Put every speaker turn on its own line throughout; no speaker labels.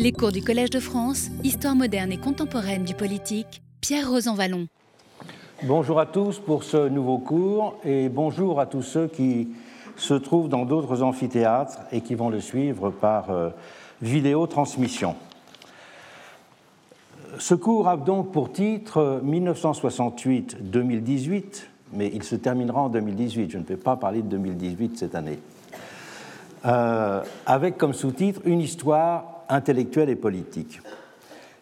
Les cours du Collège de France, Histoire moderne et contemporaine du politique, Pierre Rosanvallon.
Bonjour à tous pour ce nouveau cours et bonjour à tous ceux qui se trouvent dans d'autres amphithéâtres et qui vont le suivre par euh, vidéo transmission. Ce cours a donc pour titre 1968-2018, mais il se terminera en 2018. Je ne vais pas parler de 2018 cette année. Euh, avec comme sous-titre Une histoire intellectuelle et politique.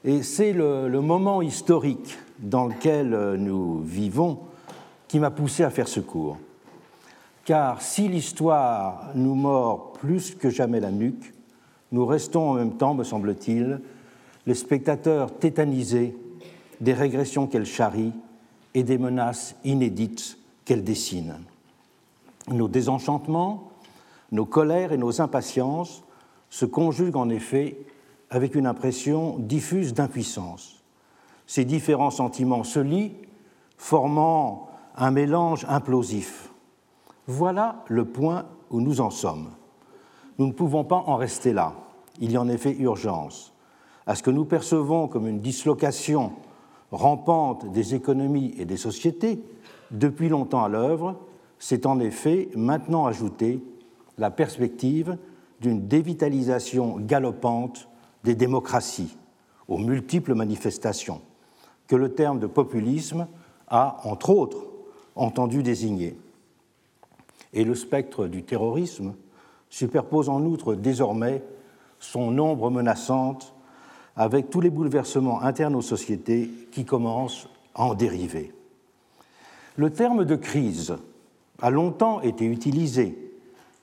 Et c'est le, moment historique dans lequel nous vivons qui m'a poussé à faire ce cours. Car si l'histoire nous mord plus que jamais la nuque, nous restons en même temps, me semble-t-il, les spectateurs tétanisés des régressions qu'elle charrie et des menaces inédites qu'elle dessine. Nos désenchantements, nos colères et nos impatiences se conjuguent en effet avec une impression diffuse d'impuissance. Ces différents sentiments se lient, formant un mélange implosif. Voilà le point où nous en sommes. Nous ne pouvons pas en rester là. Il y a en effet urgence à ce que nous percevons comme une dislocation rampante des économies et des sociétés, depuis longtemps à l'œuvre, c'est en effet maintenant ajouter la perspective d'une dévitalisation galopante des démocraties, aux multiples manifestations, que le terme de populisme a, entre autres, entendu désigner. Et le spectre du terrorisme superpose en outre désormais son ombre menaçante avec tous les bouleversements internes aux sociétés qui commencent à en dériver. Le terme de crise a longtemps été utilisé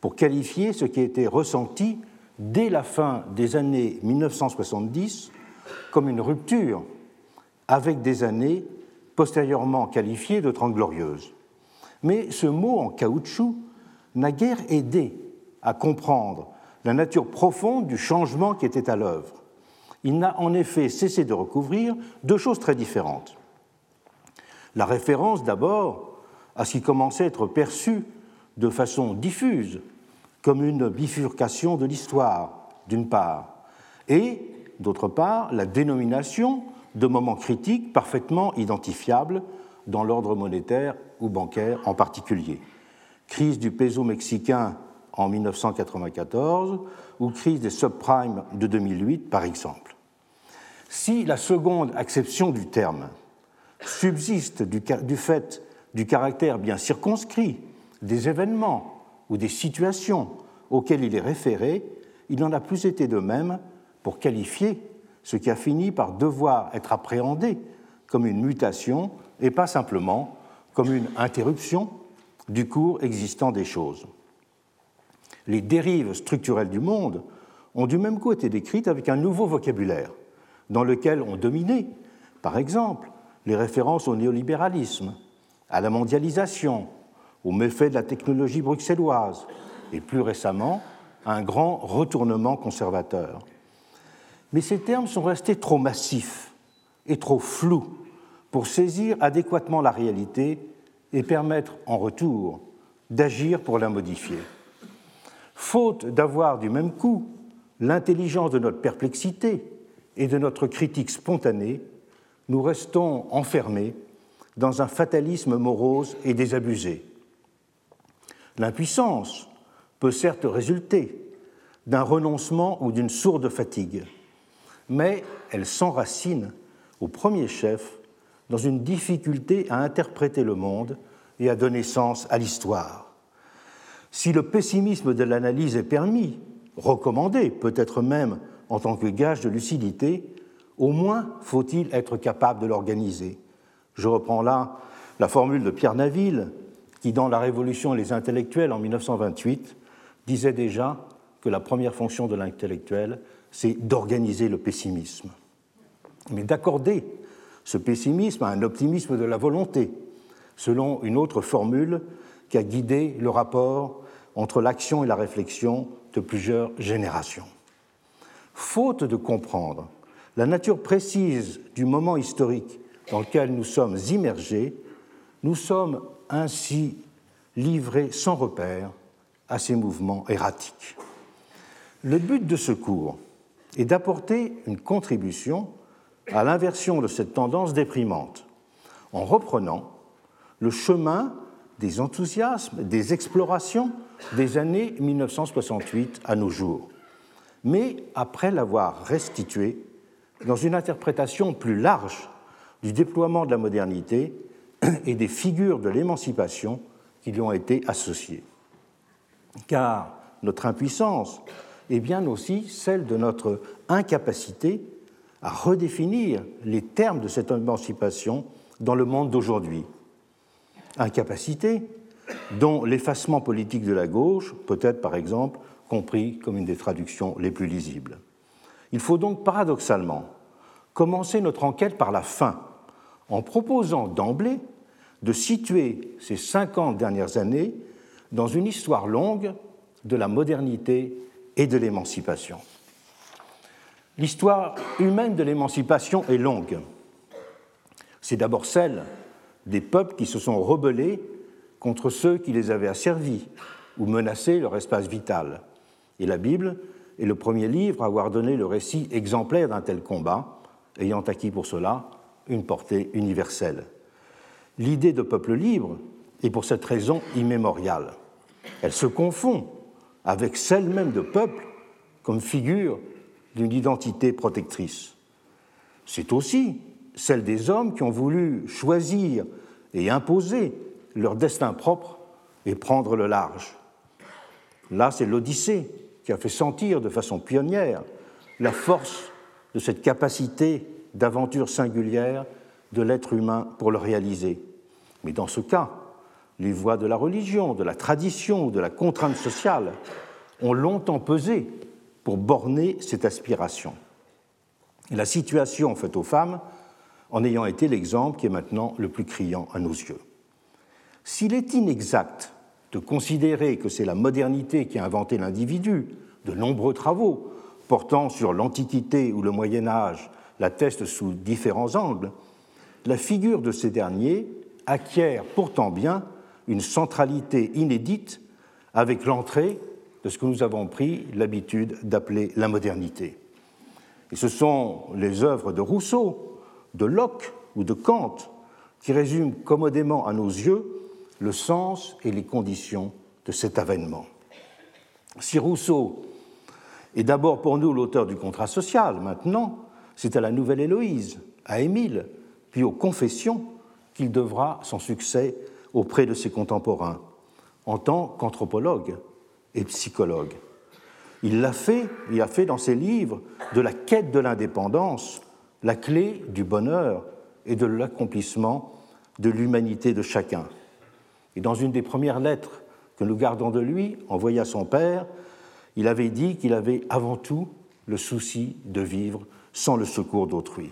pour qualifier ce qui était ressenti dès la fin des années 1970 comme une rupture avec des années postérieurement qualifiées de Trente Glorieuses. Mais ce mot en caoutchouc n'a guère aidé à comprendre la nature profonde du changement qui était à l'œuvre. Il n'a en effet cessé de recouvrir deux choses très différentes. La référence d'abord à ce qui commençait à être perçu de façon diffuse comme une bifurcation de l'histoire, d'une part, et, d'autre part, la dénomination de moments critiques parfaitement identifiables dans l'ordre monétaire ou bancaire en particulier. Crise du peso mexicain en 1994 ou crise des subprimes de 2008, par exemple. Si la seconde acception du terme subsiste du, du fait du caractère bien circonscrit des événements ou des situations auxquelles il est référé, il n'en a plus été de même pour qualifier ce qui a fini par devoir être appréhendé comme une mutation et pas simplement comme une interruption du cours existant des choses. Les dérives structurelles du monde ont du même coup été décrites avec un nouveau vocabulaire, dans lequel ont dominé, par exemple, les références au néolibéralisme, à la mondialisation, aux méfaits de la technologie bruxelloise et plus récemment un grand retournement conservateur. Mais ces termes sont restés trop massifs et trop flous pour saisir adéquatement la réalité et permettre en retour d'agir pour la modifier. Faute d'avoir du même coup l'intelligence de notre perplexité et de notre critique spontanée, nous restons enfermés dans un fatalisme morose et désabusé. L'impuissance peut certes résulter d'un renoncement ou d'une sourde fatigue, mais elle s'enracine au premier chef dans une difficulté à interpréter le monde et à donner sens à l'histoire. Si le pessimisme de l'analyse est permis, recommandé, peut-être même en tant que gage de lucidité, au moins faut-il être capable de l'organiser. Je reprends là la formule de Pierre Naville, qui, dans La Révolution et les intellectuels en 1928, disait déjà que la première fonction de l'intellectuel, c'est d'organiser le pessimisme. Mais d'accorder ce pessimisme à un optimisme de la volonté, selon une autre formule qui a guidé le rapport entre l'action et la réflexion de plusieurs générations. Faute de comprendre la nature précise du moment historique dans lequel nous sommes immergés, nous sommes ainsi livré sans repère à ces mouvements erratiques. Le but de ce cours et d'apporter une contribution à l'inversion de cette tendance déprimante, en reprenant le chemin des enthousiasmes, des explorations des années 1968 à nos jours, mais après l'avoir restitué dans une interprétation plus large du déploiement de la modernité et des figures de l'émancipation qui lui ont été associées. Car notre impuissance est bien aussi celle de notre incapacité à redéfinir les termes de cette émancipation dans le monde d'aujourd'hui. Incapacité dont l'effacement politique de la gauche peut être, par exemple, compris comme une des traductions les plus lisibles. Il faut donc paradoxalement commencer notre enquête par la fin, en proposant d'emblée de situer ces 50 dernières années dans une histoire longue de la modernité et de l'émancipation. L'histoire humaine de l'émancipation est longue. C'est d'abord celle des peuples qui se sont rebellés contre ceux qui les avaient asservis ou menacé leur espace vital. Et la Bible est le premier livre à avoir donné le récit exemplaire d'un tel combat, ayant acquis pour cela une portée universelle. L'idée de peuple libre est pour cette raison immémoriale. Elle se confond avec celle même de peuple comme figure d'une identité protectrice. C'est aussi celle des hommes qui ont voulu choisir et imposer leur destin propre et prendre le large. Là, c'est l'Odyssée qui a fait sentir de façon pionnière la force de cette capacité d'aventure singulière de l'être humain pour le réaliser. Mais dans ce cas, les voies de la religion, de la tradition de la contrainte sociale ont longtemps pesé pour borner cette aspiration. Et la situation faite aux femmes en ayant été l'exemple qui est maintenant le plus criant à nos yeux. S'il est inexact de considérer que c'est la modernité qui a inventé l'individu, de nombreux travaux portant sur l'Antiquité ou le Moyen Âge l'attestent sous différents angles, la figure de ces derniers acquiert pourtant bien une centralité inédite avec l'entrée de ce que nous avons pris l'habitude d'appeler la modernité. Et ce sont les œuvres de Rousseau, de Locke ou de Kant qui résument commodément à nos yeux le sens et les conditions de cet avènement. Si Rousseau est d'abord pour nous l'auteur du contrat social, maintenant, c'est à la nouvelle Héloïse, à Émile, puis aux confessions qu'il devra son succès auprès de ses contemporains, en tant qu'anthropologue et psychologue. Il l'a fait, il a fait dans ses livres de la quête de l'indépendance la clé du bonheur et de l'accomplissement de l'humanité de chacun. Et dans une des premières lettres que nous gardons de lui, envoyée à son père, il avait dit qu'il avait avant tout le souci de vivre sans le secours d'autrui.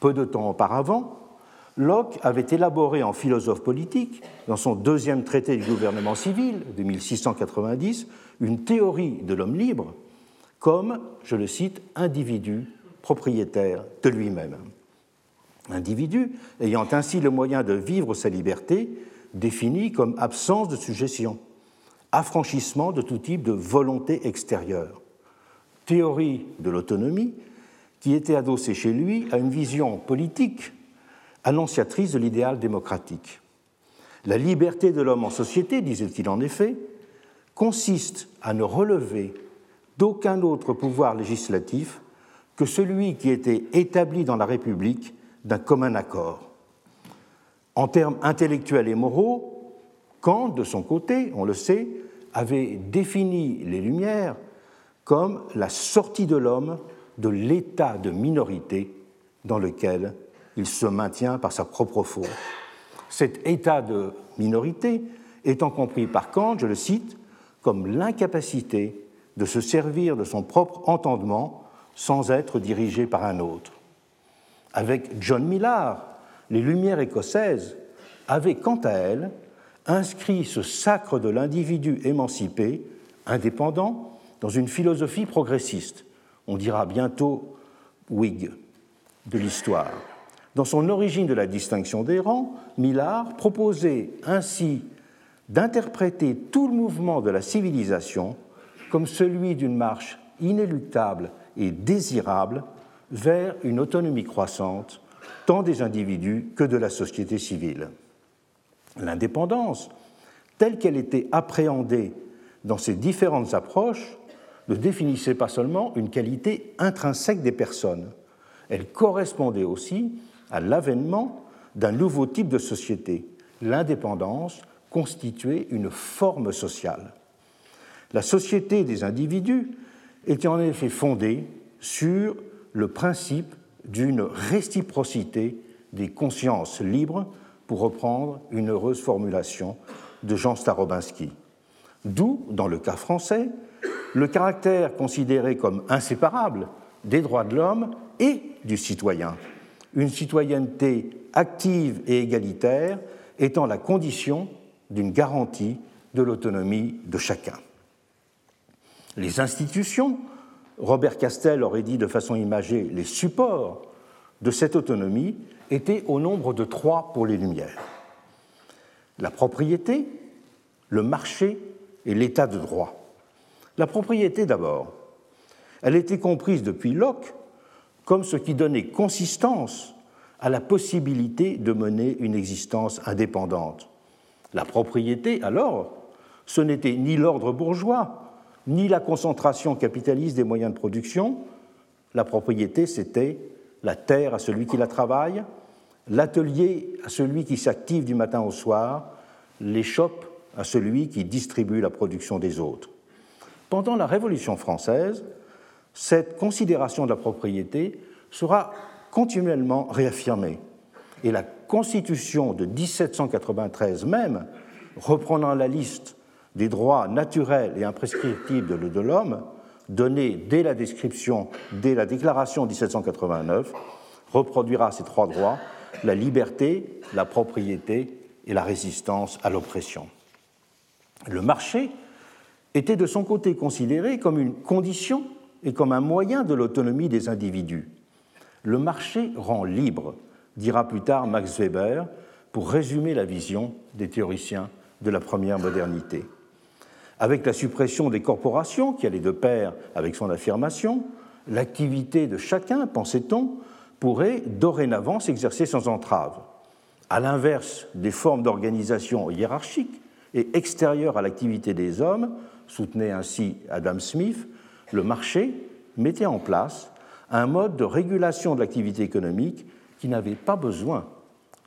Peu de temps auparavant, Locke avait élaboré en philosophe politique, dans son deuxième traité du gouvernement civil de 1690, une théorie de l'homme libre comme, je le cite, individu propriétaire de lui-même. Individu ayant ainsi le moyen de vivre sa liberté, défini comme absence de suggestion, affranchissement de tout type de volonté extérieure. Théorie de l'autonomie qui était adossée chez lui à une vision politique annonciatrice de l'idéal démocratique. La liberté de l'homme en société, disait-il en effet, consiste à ne relever d'aucun autre pouvoir législatif que celui qui était établi dans la République d'un commun accord. En termes intellectuels et moraux, Kant, de son côté, on le sait, avait défini les Lumières comme la sortie de l'homme de l'état de minorité dans lequel il se maintient par sa propre faute. Cet état de minorité étant compris par Kant, je le cite, comme l'incapacité de se servir de son propre entendement sans être dirigé par un autre. Avec John Millard, les Lumières écossaises avaient quant à elles inscrit ce sacre de l'individu émancipé, indépendant, dans une philosophie progressiste. On dira bientôt Whig de l'histoire. Dans son origine de la distinction des rangs, Millard proposait ainsi d'interpréter tout le mouvement de la civilisation comme celui d'une marche inéluctable et désirable vers une autonomie croissante tant des individus que de la société civile. L'indépendance, telle qu'elle était appréhendée dans ces différentes approches, ne définissait pas seulement une qualité intrinsèque des personnes, elle correspondait aussi à l'avènement d'un nouveau type de société. L'indépendance constituait une forme sociale. La société des individus était en effet fondée sur le principe d'une réciprocité des consciences libres, pour reprendre une heureuse formulation de Jean Starobinski. D'où, dans le cas français, le caractère considéré comme inséparable des droits de l'homme et du citoyen, une citoyenneté active et égalitaire étant la condition d'une garantie de l'autonomie de chacun. Les institutions, Robert Castel aurait dit de façon imagée les supports de cette autonomie, étaient au nombre de trois pour les Lumières. La propriété, le marché et l'état de droit. La propriété d'abord. Elle était comprise depuis Locke comme ce qui donnait consistance à la possibilité de mener une existence indépendante. La propriété, alors, ce n'était ni l'ordre bourgeois, ni la concentration capitaliste des moyens de production. La propriété, c'était la terre à celui qui la travaille, l'atelier à celui qui s'active du matin au soir, l'échoppe à celui qui distribue la production des autres. Pendant la Révolution française, cette considération de la propriété sera continuellement réaffirmée. Et la Constitution de 1793 même, reprenant la liste des droits naturels et imprescriptibles de l'homme, donnée dès la description, dès la déclaration de 1789, reproduira ces trois droits, la liberté, la propriété et la résistance à l'oppression. Le marché était de son côté considéré comme une condition et comme un moyen de l'autonomie des individus. Le marché rend libre, dira plus tard Max Weber, pour résumer la vision des théoriciens de la première modernité. Avec la suppression des corporations qui allait de pair avec son affirmation, l'activité de chacun, pensait-on, pourrait dorénavant s'exercer sans entrave. À l'inverse des formes d'organisation hiérarchiques et extérieures à l'activité des hommes, soutenait ainsi Adam Smith, le marché mettait en place un mode de régulation de l'activité économique qui n'avait pas besoin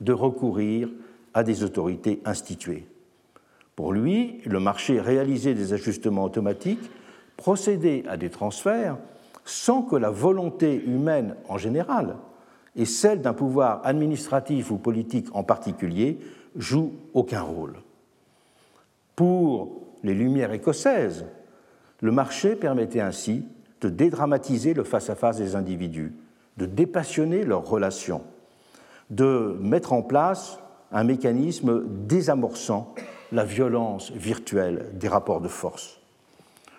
de recourir à des autorités instituées. Pour lui, le marché réalisait des ajustements automatiques, procédait à des transferts sans que la volonté humaine en général et celle d'un pouvoir administratif ou politique en particulier jouent aucun rôle. Pour les Lumières écossaises, le marché permettait ainsi de dédramatiser le face-à-face des individus, de dépassionner leurs relations, de mettre en place un mécanisme désamorçant la violence virtuelle des rapports de force.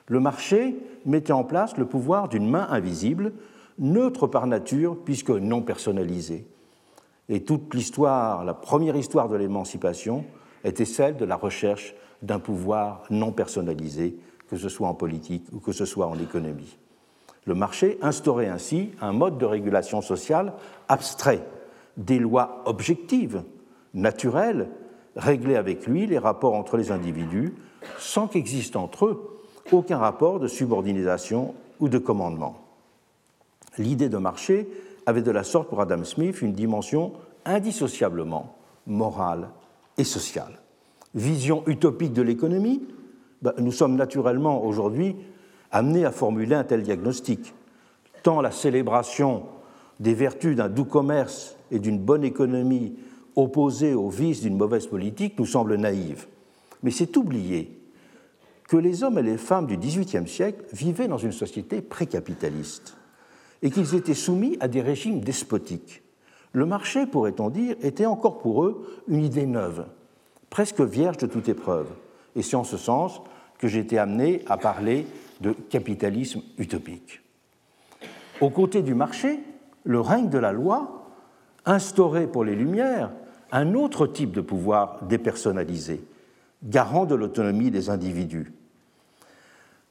Le marché mettait en place le pouvoir d'une main invisible, neutre par nature puisque non personnalisée. Et toute l'histoire, la première histoire de l'émancipation, était celle de la recherche d'un pouvoir non personnalisé, que ce soit en politique ou que ce soit en économie. Le marché instaurait ainsi un mode de régulation sociale abstrait, des lois objectives, naturelles, régler avec lui les rapports entre les individus, sans qu'existe entre eux aucun rapport de subordination ou de commandement. L'idée de marché avait de la sorte pour Adam Smith une dimension indissociablement morale et sociale vision utopique de l'économie, ben, nous sommes naturellement aujourd'hui amenés à formuler un tel diagnostic. Tant la célébration des vertus d'un doux commerce et d'une bonne économie opposée aux vices d'une mauvaise politique nous semble naïve. Mais c'est oublier que les hommes et les femmes du XVIIIe siècle vivaient dans une société précapitaliste et qu'ils étaient soumis à des régimes despotiques. Le marché, pourrait-on dire, était encore pour eux une idée neuve, presque vierge de toute épreuve. Et c'est en ce sens que j'ai été amené à parler de capitalisme utopique. Aux côtés du marché, le règne de la loi instaurait pour les Lumières un autre type de pouvoir dépersonnalisé, garant de l'autonomie des individus.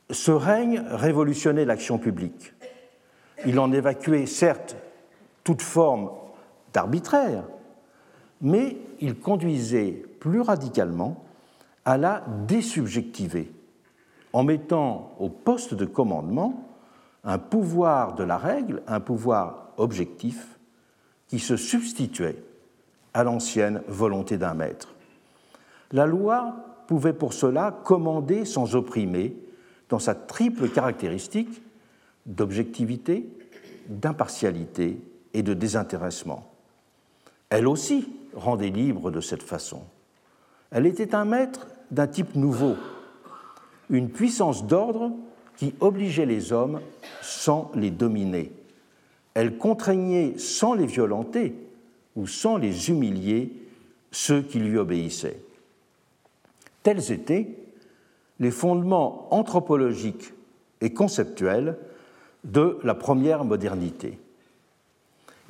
Ce règne révolutionnait l'action publique. Il en évacuait certes toute forme d'arbitraire, mais il conduisait plus radicalement à la désubjectiver, en mettant au poste de commandement un pouvoir de la règle, un pouvoir objectif, qui se substituait à l'ancienne volonté d'un maître. La loi pouvait pour cela commander sans opprimer dans sa triple caractéristique d'objectivité, d'impartialité et de désintéressement. Elle aussi rendait libre de cette façon. Elle était un maître d'un type nouveau, une puissance d'ordre qui obligeait les hommes sans les dominer. Elle contraignait sans les violenter ou sans les humilier ceux qui lui obéissaient. Tels étaient les fondements anthropologiques et conceptuels de la première modernité.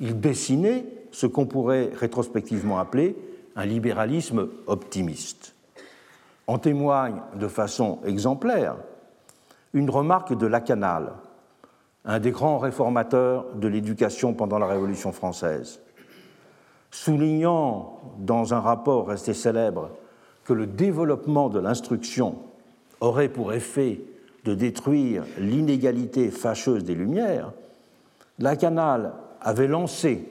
Il dessinait ce qu'on pourrait rétrospectivement appeler un libéralisme optimiste. En témoigne de façon exemplaire une remarque de Lacanal, un des grands réformateurs de l'éducation pendant la Révolution française, soulignant dans un rapport resté célèbre que le développement de l'instruction aurait pour effet de détruire l'inégalité fâcheuse des Lumières, Lacanal avait lancé,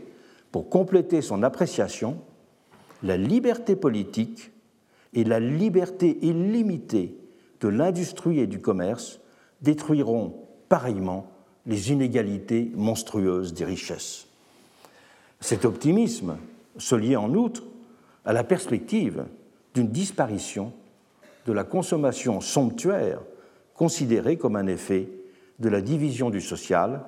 pour compléter son appréciation, la liberté politique et la liberté illimitée de l'industrie et du commerce détruiront pareillement les inégalités monstrueuses des richesses. Cet optimisme se liait en outre à la perspective d'une disparition de la consommation somptuaire considérée comme un effet de la division du social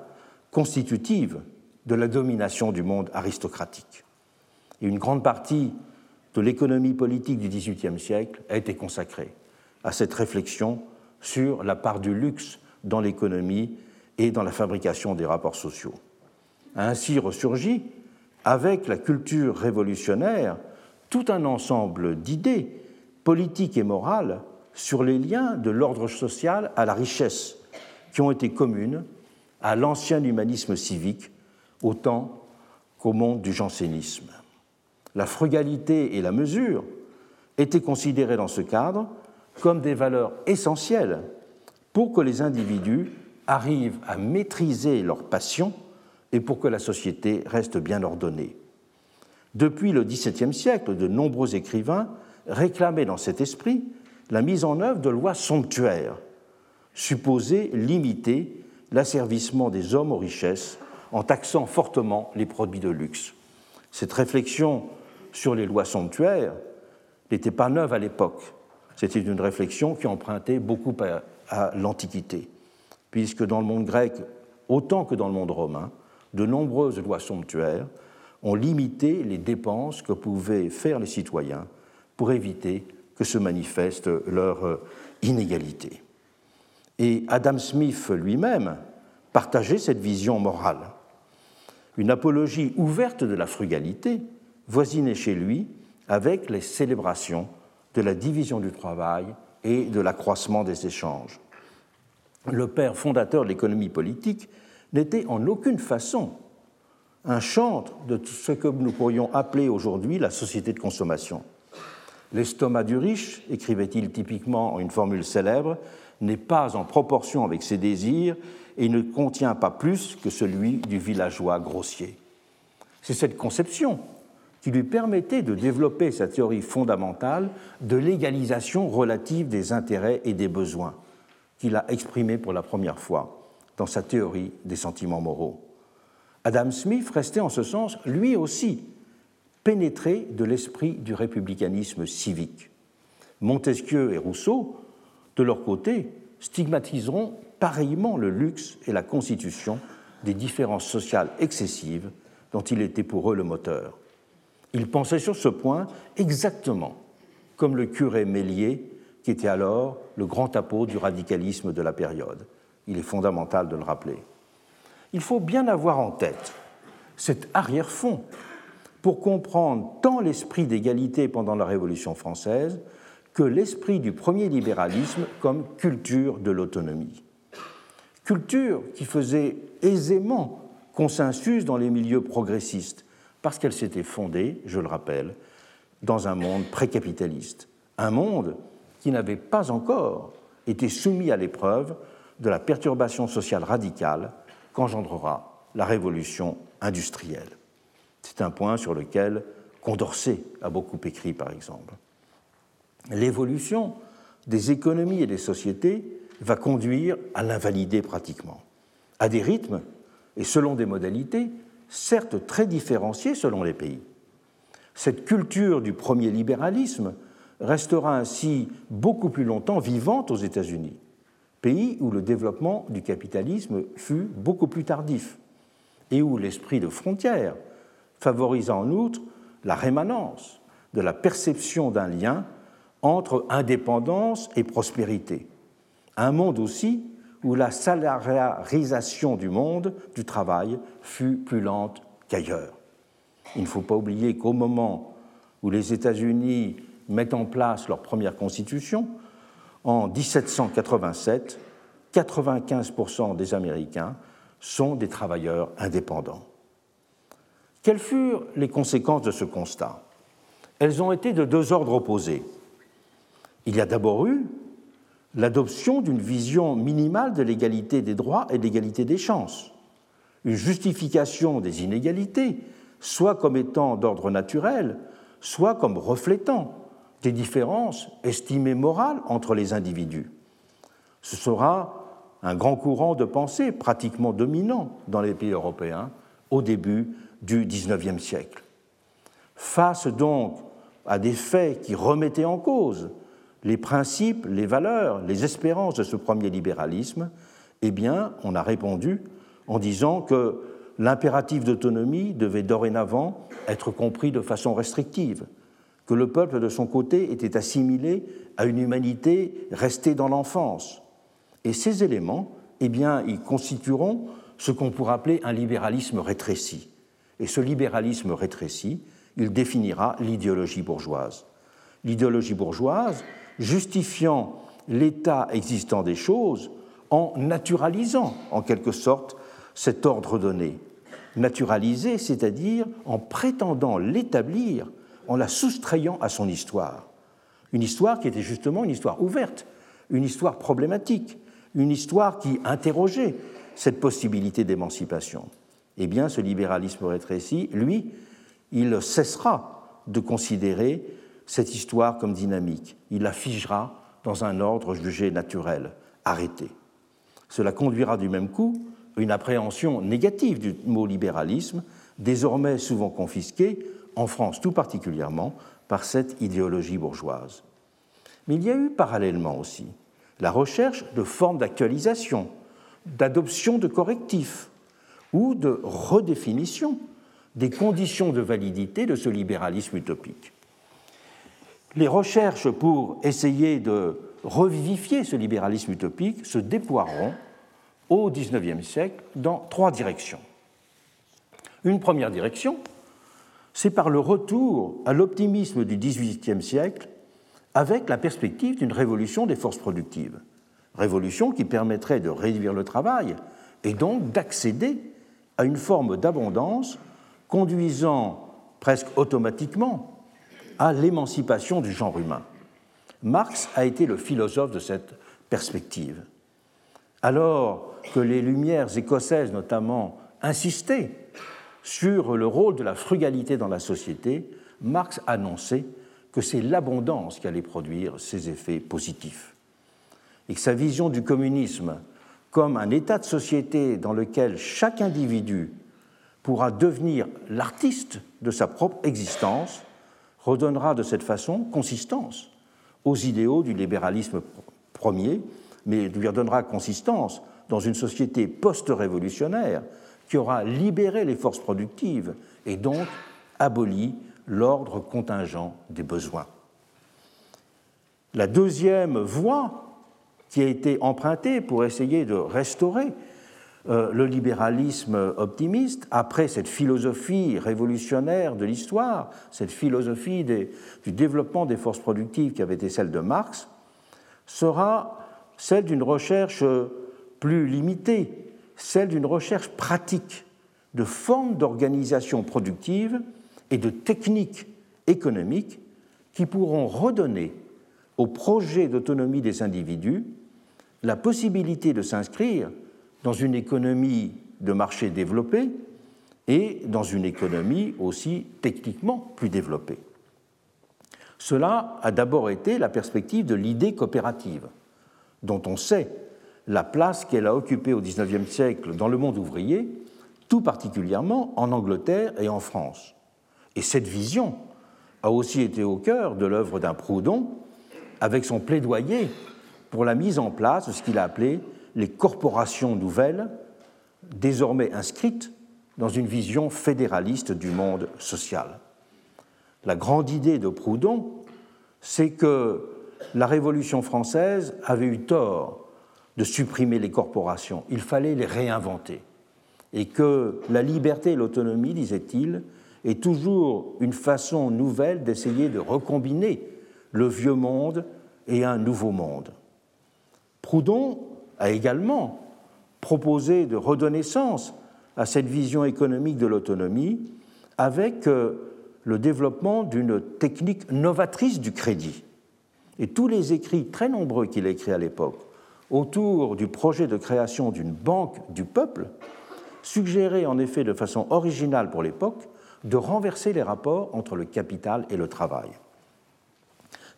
constitutive de la domination du monde aristocratique. Et de l'économie politique du XVIIIe siècle a été consacrée à cette réflexion sur la part du luxe dans l'économie et dans la fabrication des rapports sociaux. Ainsi ressurgi, avec la culture révolutionnaire, tout un ensemble d'idées politiques et morales sur les liens de l'ordre social à la richesse, qui ont été communes à l'ancien humanisme civique autant qu'au monde du jansénisme. La frugalité et la mesure étaient considérées dans ce cadre comme des valeurs essentielles pour que les individus arrivent à maîtriser leurs passions et pour que la société reste bien ordonnée. Depuis le XVIIe siècle, de nombreux écrivains réclamaient dans cet esprit la mise en œuvre de lois somptuaires, supposées limiter l'asservissement des hommes aux richesses en taxant fortement les produits de luxe. Cette réflexion sur les lois somptuaires n'était pas neuve à l'époque. C'était une réflexion qui empruntait beaucoup à, l'Antiquité, puisque dans le monde grec, autant que dans le monde romain, de nombreuses lois somptuaires ont limité les dépenses que pouvaient faire les citoyens pour éviter que se manifeste leur euh, inégalité. Et Adam Smith lui-même partageait cette vision morale. Une apologie ouverte de la frugalité voisinait chez lui avec les célébrations de la division du travail et de l'accroissement des échanges. Le père fondateur de l'économie politique n'était en aucune façon un chantre de ce que nous pourrions appeler aujourd'hui la société de consommation. L'estomac du riche, écrivait-il typiquement en une formule célèbre, n'est pas en proportion avec ses désirs et ne contient pas plus que celui du villageois grossier. C'est cette conception qui lui permettait de développer sa théorie fondamentale de l'égalisation relative des intérêts et des besoins, qu'il a exprimée pour la première fois dans sa théorie des sentiments moraux. Adam Smith restait en ce sens, lui aussi, pénétré de l'esprit du républicanisme civique. Montesquieu et Rousseau, de leur côté, stigmatiseront pareillement le luxe et la constitution des différences sociales excessives dont il était pour eux le moteur. Ils pensaient sur ce point exactement comme le curé Mélier, qui était alors le grand apôtre du radicalisme de la période. Il est fondamental de le rappeler. Il faut bien avoir en tête cet arrière-fond pour comprendre tant l'esprit d'égalité pendant la Révolution française que l'esprit du premier libéralisme comme culture de l'autonomie. culture qui faisait aisément consensus dans les milieux progressistes, parce qu'elle s'était fondée, je le rappelle, dans un monde précapitaliste, un monde qui n'avait pas encore été soumis à l'épreuve de la perturbation sociale radicale qu'engendrera la révolution industrielle. C'est un point sur lequel Condorcet a beaucoup écrit, par exemple. L'évolution des économies et des sociétés va conduire à l'invalider pratiquement, à des rythmes et selon des modalités, certes très différenciées selon les pays. Cette culture du premier libéralisme restera ainsi beaucoup plus longtemps vivante aux États-Unis, pays où le développement du capitalisme fut beaucoup plus tardif et où l'esprit de frontière favorisa en outre la rémanence de la perception d'un lien entre indépendance et prospérité. Un monde aussi où la salariarisation du monde du travail fut plus lente qu'ailleurs. Il ne faut pas oublier qu'au moment où les États-Unis mettent en place leur première constitution, en 1787, 95% des Américains sont des travailleurs indépendants. Quelles furent les conséquences de ce constat? Elles ont été de deux ordres opposés. Il y a d'abord eu l'adoption d'une vision minimale de l'égalité des droits et de l'égalité des chances, une justification des inégalités, soit comme étant d'ordre naturel, soit comme reflétant des différences estimées morales entre les individus. Ce sera un grand courant de pensée pratiquement dominant dans les pays européens au début du XIXe siècle. Face donc à des faits qui remettaient en cause les principes, les valeurs, les espérances de ce premier libéralisme, eh bien, on a répondu en disant que l'impératif d'autonomie devait dorénavant être compris de façon restrictive, que le peuple, de son côté, était assimilé à une humanité restée dans l'enfance. Et ces éléments, eh bien, ils constitueront ce qu'on pourrait appeler un libéralisme rétréci. Et ce libéralisme rétréci, il définira l'idéologie bourgeoise. L'idéologie bourgeoise, justifiant l'état existant des choses en naturalisant en quelque sorte cet ordre donné. Naturaliser, c'est-à-dire en prétendant l'établir en la soustrayant à son histoire. Une histoire qui était justement une histoire ouverte, une histoire problématique, une histoire qui interrogeait cette possibilité d'émancipation. Eh bien, ce libéralisme rétréci, lui, il cessera de considérer cette histoire comme dynamique. Il la figera dans un ordre jugé naturel, arrêté. Cela conduira du même coup à une appréhension négative du mot libéralisme, désormais souvent confisqué, en France tout particulièrement, par cette idéologie bourgeoise. Mais il y a eu parallèlement aussi la recherche de formes d'actualisation, d'adoption de correctifs ou de redéfinition des conditions de validité de ce libéralisme utopique les recherches pour essayer de revivifier ce libéralisme utopique se déploieront au XIXe siècle dans trois directions. Une première direction, c'est par le retour à l'optimisme du XVIIIe siècle avec la perspective d'une révolution des forces productives. Révolution qui permettrait de réduire le travail et donc d'accéder à une forme d'abondance conduisant presque automatiquement à l'émancipation du genre humain. Marx a été le philosophe de cette perspective. Alors que les Lumières écossaises notamment insistaient sur le rôle de la frugalité dans la société, Marx annonçait que c'est l'abondance qui allait produire ces effets positifs. Et que sa vision du communisme comme un état de société dans lequel chaque individu pourra devenir l'artiste de sa propre existence redonnera de cette façon consistance aux idéaux du libéralisme premier, mais lui redonnera consistance dans une société post-révolutionnaire qui aura libéré les forces productives et donc aboli l'ordre contingent des besoins. La deuxième voie qui a été empruntée pour essayer de restaurer le libéralisme optimiste, après cette philosophie révolutionnaire de l'histoire, cette philosophie du développement des forces productives qui avait été celle de Marx, sera celle d'une recherche plus limitée, celle d'une recherche pratique de formes d'organisation productive et de techniques économiques qui pourront redonner au projet d'autonomie des individus la possibilité de s'inscrire dans une économie de marché développée et dans une économie aussi techniquement plus développée. Cela a d'abord été la perspective de l'idée coopérative, dont on sait la place qu'elle a occupée au XIXe siècle dans le monde ouvrier, tout particulièrement en Angleterre et en France. Et cette vision a aussi été au cœur de l'œuvre d'un Proudhon, avec son plaidoyer pour la mise en place de ce qu'il a appelé les corporations nouvelles, désormais inscrites dans une vision fédéraliste du monde social. La grande idée de Proudhon, c'est que la Révolution française avait eu tort de supprimer les corporations, il fallait les réinventer, et que la liberté et l'autonomie, disait-il, est toujours une façon nouvelle d'essayer de recombiner le vieux monde et un nouveau monde. Proudhon a également proposé de redonner sens à cette vision économique de l'autonomie avec euh, le développement d'une technique novatrice du crédit. Et tous les écrits très nombreux qu'il a écrits à l'époque autour du projet de création d'une banque du peuple suggéraient en effet de façon originale pour l'époque de renverser les rapports entre le capital et le travail.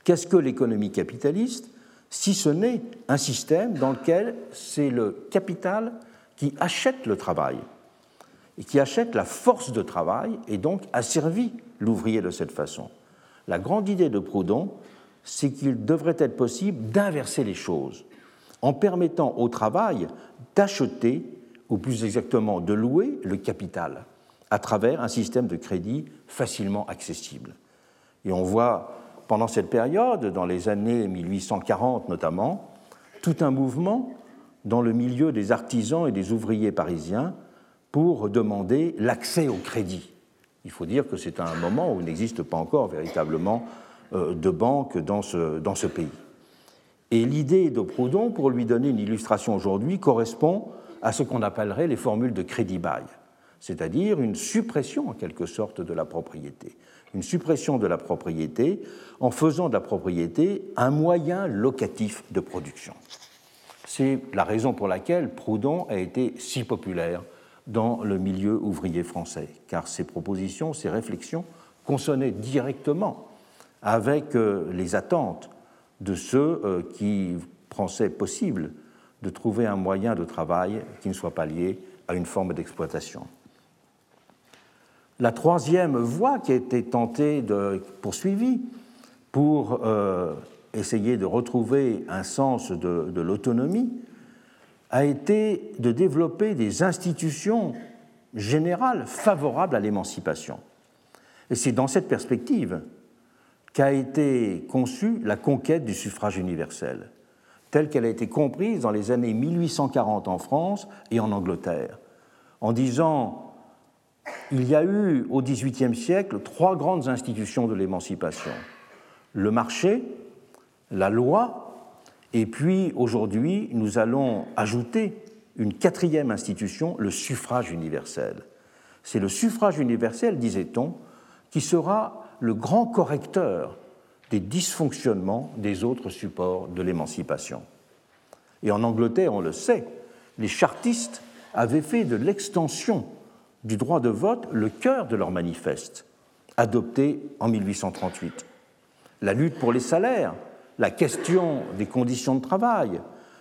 Qu'est-ce que l'économie capitaliste? Si ce n'est un système dans lequel c'est le capital qui achète le travail et qui achète la force de travail et donc asservit l'ouvrier de cette façon. La grande idée de Proudhon, c'est qu'il devrait être possible d'inverser les choses en permettant au travail d'acheter, ou plus exactement de louer, le capital à travers un système de crédit facilement accessible. Et on voit pendant cette période, dans les années 1840 notamment, tout un mouvement dans le milieu des artisans et des ouvriers parisiens pour demander l'accès au crédit. Il faut dire que c'est un moment où n'existe pas encore véritablement euh, de banque dans ce, dans ce pays. Et l'idée de Proudhon, pour lui donner une illustration aujourd'hui, correspond à ce qu'on appellerait les formules de crédit-bail, c'est-à-dire une suppression en quelque sorte de la propriété. Une suppression de la propriété en faisant de la propriété un moyen locatif de production. C'est la raison pour laquelle Proudhon a été si populaire dans le milieu ouvrier français, car ses propositions, ses réflexions consonnaient directement avec euh, les attentes de ceux euh, qui pensaient possible de trouver un moyen de travail qui ne soit pas lié à une forme d'exploitation. La troisième voie qui a été tentée de poursuivie pour euh, essayer de retrouver un sens de l'autonomie a été de développer des institutions générales favorables à l'émancipation. Et c'est dans cette perspective qu'a été conçue la conquête du suffrage universel, telle qu'elle a été comprise dans les années 1840 en France et en Angleterre, en disant il y a eu au XVIIIe siècle trois grandes institutions de l'émancipation le marché, la loi et puis aujourd'hui, nous allons ajouter une quatrième institution, le suffrage universel. C'est le suffrage universel, disait-on, qui sera le grand correcteur des dysfonctionnements des autres supports de l'émancipation. Et en Angleterre, on le sait, les chartistes avaient fait de l'extension du droit de vote le cœur de leur manifeste, adopté en 1838. La lutte pour les salaires la question des conditions de travail,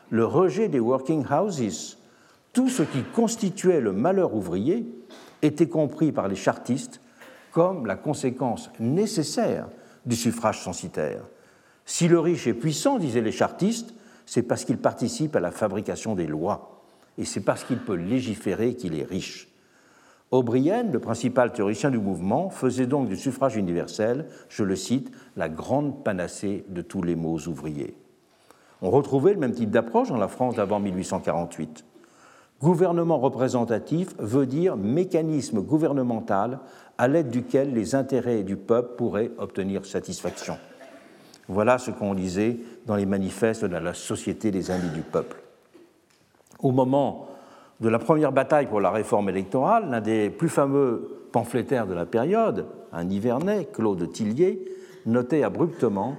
le rejet des working houses, tout ce qui constituait le malheur ouvrier était compris par les chartistes comme la conséquence nécessaire du suffrage censitaire. Si le riche est puissant, disaient les chartistes, c'est parce qu'il participe à la fabrication des lois, et c'est parce qu'il peut légiférer qu'il est riche. O'Brien, le principal théoricien du mouvement, faisait donc du suffrage universel, je le cite, la grande panacée de tous les maux ouvriers. On retrouvait le même type d'approche dans la France d'avant 1848. Gouvernement représentatif veut dire mécanisme gouvernemental à l'aide duquel les intérêts du peuple pourraient obtenir satisfaction. Voilà ce qu'on lisait dans les manifestes de la Société des Amis du Peuple. Au moment de la première bataille pour la réforme électorale, l'un des plus fameux pamphlétaires de la période, un Nivernais, Claude Tillier, notait abruptement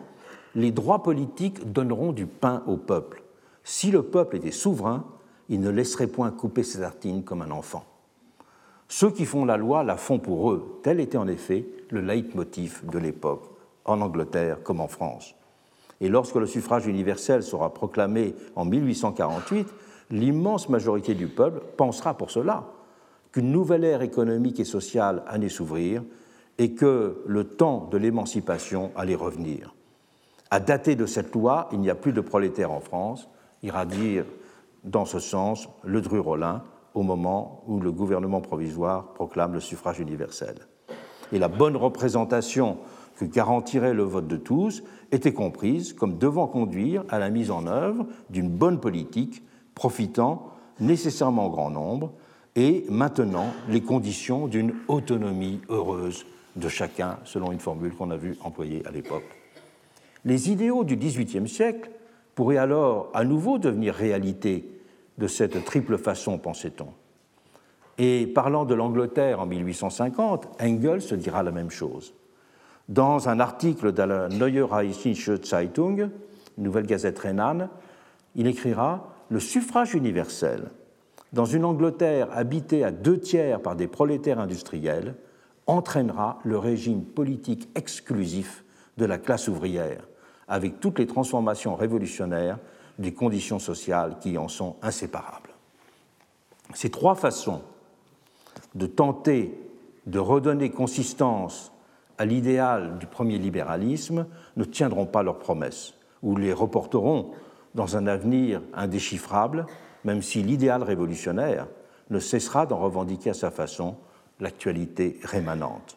Les droits politiques donneront du pain au peuple. Si le peuple était souverain, il ne laisserait point couper ses tartines comme un enfant. Ceux qui font la loi la font pour eux. Tel était en effet le leitmotiv de l'époque, en Angleterre comme en France. Et lorsque le suffrage universel sera proclamé en 1848, l'immense majorité du peuple pensera pour cela qu'une nouvelle ère économique et sociale allait s'ouvrir et que le temps de l'émancipation allait revenir. À dater de cette loi, il n'y a plus de prolétaires en France, ira dire dans ce sens le Dru-Rollin au moment où le gouvernement provisoire proclame le suffrage universel. Et la bonne représentation que garantirait le vote de tous était comprise comme devant conduire à la mise en œuvre d'une bonne politique profitant nécessairement au grand nombre et maintenant les conditions d'une autonomie heureuse de chacun, selon une formule qu'on a vu employer à l'époque. Les idéaux du XVIIIe siècle pourraient alors à nouveau devenir réalité de cette triple façon, pensait-on. Et parlant de l'Angleterre en 1850, Engels se dira la même chose. Dans un article de la Neue Rheinische Zeitung, nouvelle gazette rhénane, il écrira Le suffrage universel, dans une Angleterre habitée à deux tiers par des prolétaires industriels, entraînera le régime politique exclusif de la classe ouvrière, avec toutes les transformations révolutionnaires des conditions sociales qui en sont inséparables. Ces trois façons de tenter de redonner consistance à l'idéal du premier libéralisme ne tiendront pas leurs promesses, ou les reporteront dans un avenir indéchiffrable, même si l'idéal révolutionnaire ne cessera d'en revendiquer à sa façon l'actualité rémanente.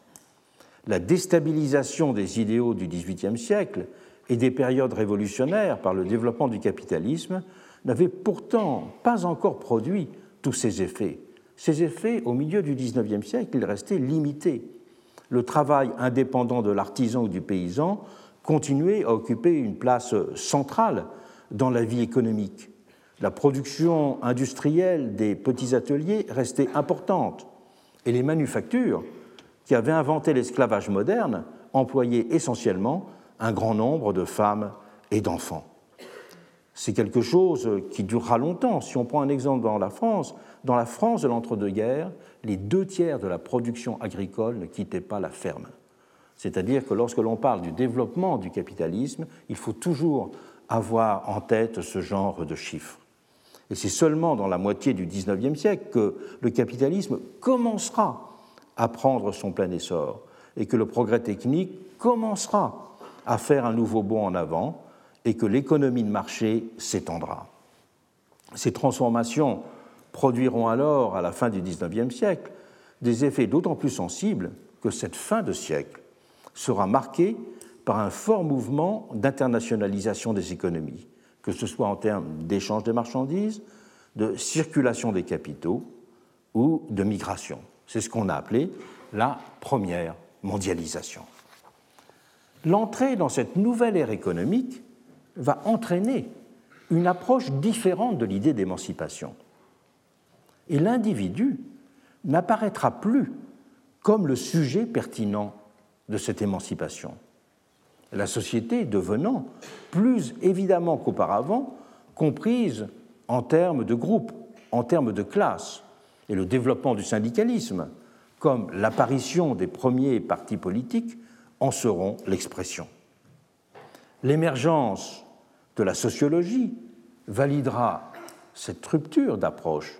La déstabilisation des idéaux du XVIIIe siècle et des périodes révolutionnaires par le développement du capitalisme n'avait pourtant pas encore produit tous ces effets. Ces effets, au milieu du XIXe siècle, ils restaient limités. Le travail indépendant de l'artisan ou du paysan continuait à occuper une place centrale dans la vie économique. La production industrielle des petits ateliers restait importante et les manufactures, qui avaient inventé l'esclavage moderne, employaient essentiellement un grand nombre de femmes et d'enfants. C'est quelque chose qui durera longtemps. Si on prend un exemple dans la France, dans la France de l'entre-deux-guerres, les deux tiers de la production agricole ne quittaient pas la ferme. C'est-à-dire que lorsque l'on parle du développement du capitalisme, il faut toujours avoir en tête ce genre de chiffres. Et c'est seulement dans la moitié du XIXe siècle que le capitalisme commencera à prendre son plein essor et que le progrès technique commencera à faire un nouveau bond en avant et que l'économie de marché s'étendra. Ces transformations produiront alors, à la fin du XIXe siècle, des effets d'autant plus sensibles que cette fin de siècle sera marquée par un fort mouvement d'internationalisation des économies, que ce soit en termes d'échange des marchandises, de circulation des capitaux ou de migration. C'est ce qu'on a appelé la première mondialisation l'entrée dans cette nouvelle ère économique va entraîner une approche différente de l'idée d'émancipation. Et l'individu n'apparaîtra plus comme le sujet pertinent de cette émancipation. La société devenant, plus évidemment qu'auparavant, comprise en termes de groupe, en termes de classe, et le développement du syndicalisme, comme l'apparition des premiers partis politiques, en seront l'expression. L'émergence de la sociologie validera cette rupture d'approche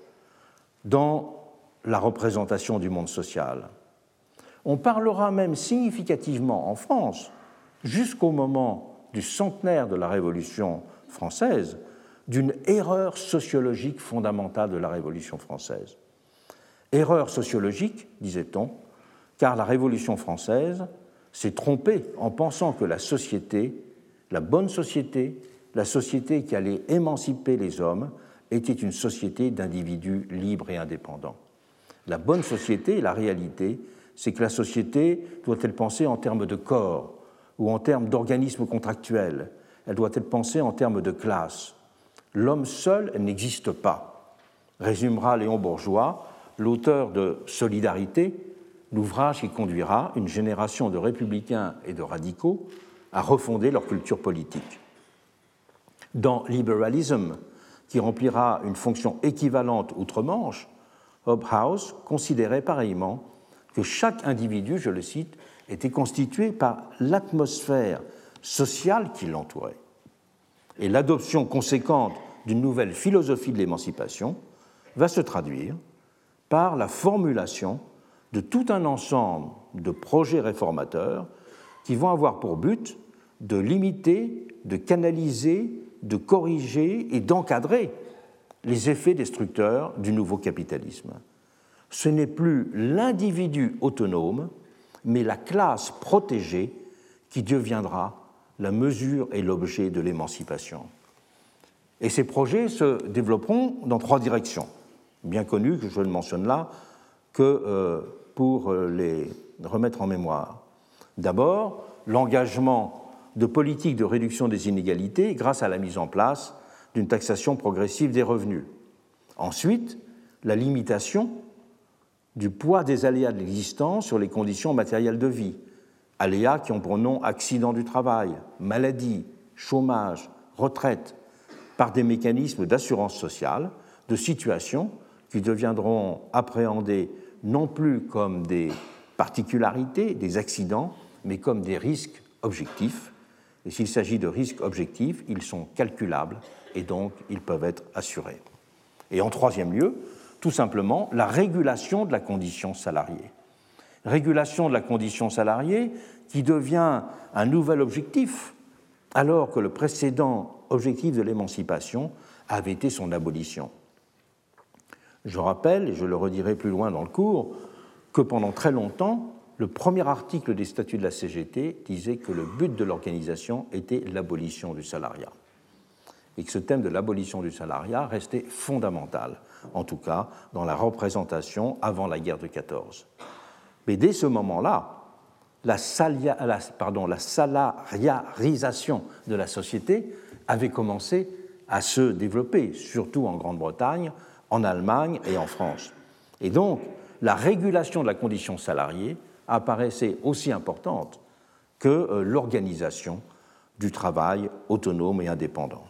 dans la représentation du monde social. On parlera même significativement en France, jusqu'au moment du centenaire de la Révolution française, d'une erreur sociologique fondamentale de la Révolution française. Erreur sociologique, disait-on, car la Révolution française s'est trompé en pensant que la société, la bonne société, la société qui allait émanciper les hommes, était une société d'individus libres et indépendants. La bonne société, la réalité, c'est que la société doit être pensée en termes de corps ou en termes d'organismes contractuels. Elle doit être pensée en termes de classe. L'homme seul n'existe pas. résumera Léon Bourgeois, l'auteur de Solidarité, l'ouvrage qui conduira une génération de républicains et de radicaux à refonder leur culture politique. Dans Liberalism, qui remplira une fonction équivalente outre-Manche, Hobhouse considérait pareillement que chaque individu, je le cite, était constitué par l'atmosphère sociale qui l'entourait. Et l'adoption conséquente d'une nouvelle philosophie de l'émancipation va se traduire par la formulation de tout un ensemble de projets réformateurs qui vont avoir pour but de limiter, de canaliser, de corriger et d'encadrer les effets destructeurs du nouveau capitalisme. Ce n'est plus l'individu autonome, mais la classe protégée qui deviendra la mesure et l'objet de l'émancipation. Et ces projets se développeront dans trois directions, bien connues, que je ne mentionne là que euh, pour euh, les remettre en mémoire. D'abord, l'engagement de politiques de réduction des inégalités grâce à la mise en place d'une taxation progressive des revenus. Ensuite, la limitation du poids des aléas de l'existence sur les conditions matérielles de vie, aléas qui ont pour nom accident du travail, maladie, chômage, retraite, par des mécanismes d'assurance sociale, de situations qui deviendront appréhendées non plus comme des particularités, des accidents, mais comme des risques objectifs. Et s'il s'agit de risques objectifs, ils sont calculables et donc ils peuvent être assurés. Et en troisième lieu, tout simplement la régulation de la condition salariée. Régulation de la condition salariée qui devient un nouvel objectif alors que le précédent objectif de l'émancipation avait été son abolition. Je rappelle, et je le redirai plus loin dans le cours, que pendant très longtemps, le premier article des statuts de la CGT disait que le but de l'organisation était l'abolition du salariat. Et que ce thème de l'abolition du salariat restait fondamental, en tout cas dans la représentation avant la guerre de 14. Mais dès ce moment-là, la, la salariarisation de la société avait commencé à se développer, surtout en Grande-Bretagne, en Allemagne et en France. Et donc, la régulation de la condition salariée apparaissait aussi importante que euh, l'organisation du travail autonome et indépendant.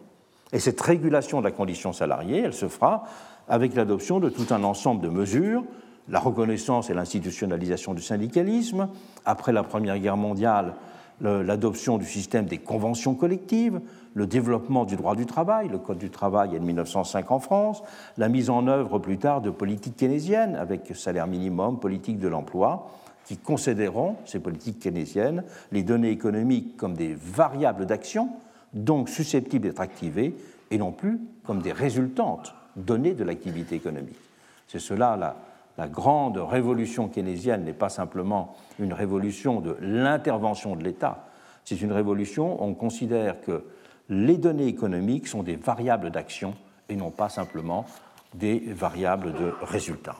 Et cette régulation de la condition salariée, elle se fera avec l'adoption de tout un ensemble de mesures, la reconnaissance et l'institutionnalisation du syndicalisme, après la Première Guerre mondiale, l'adoption du système des conventions collectives, le développement du droit du travail, le Code du travail est de 1905 en France, la mise en œuvre plus tard de politiques keynésiennes avec salaire minimum, politique de l'emploi, qui considéreront, ces politiques keynésiennes, les données économiques comme des variables d'action, donc susceptibles d'être activées, et non plus comme des résultantes données de l'activité économique. C'est cela la, la grande révolution keynésienne n'est pas simplement une révolution de l'intervention de l'État, c'est une révolution où on considère que les données économiques sont des variables d'action et non pas simplement des variables de résultats.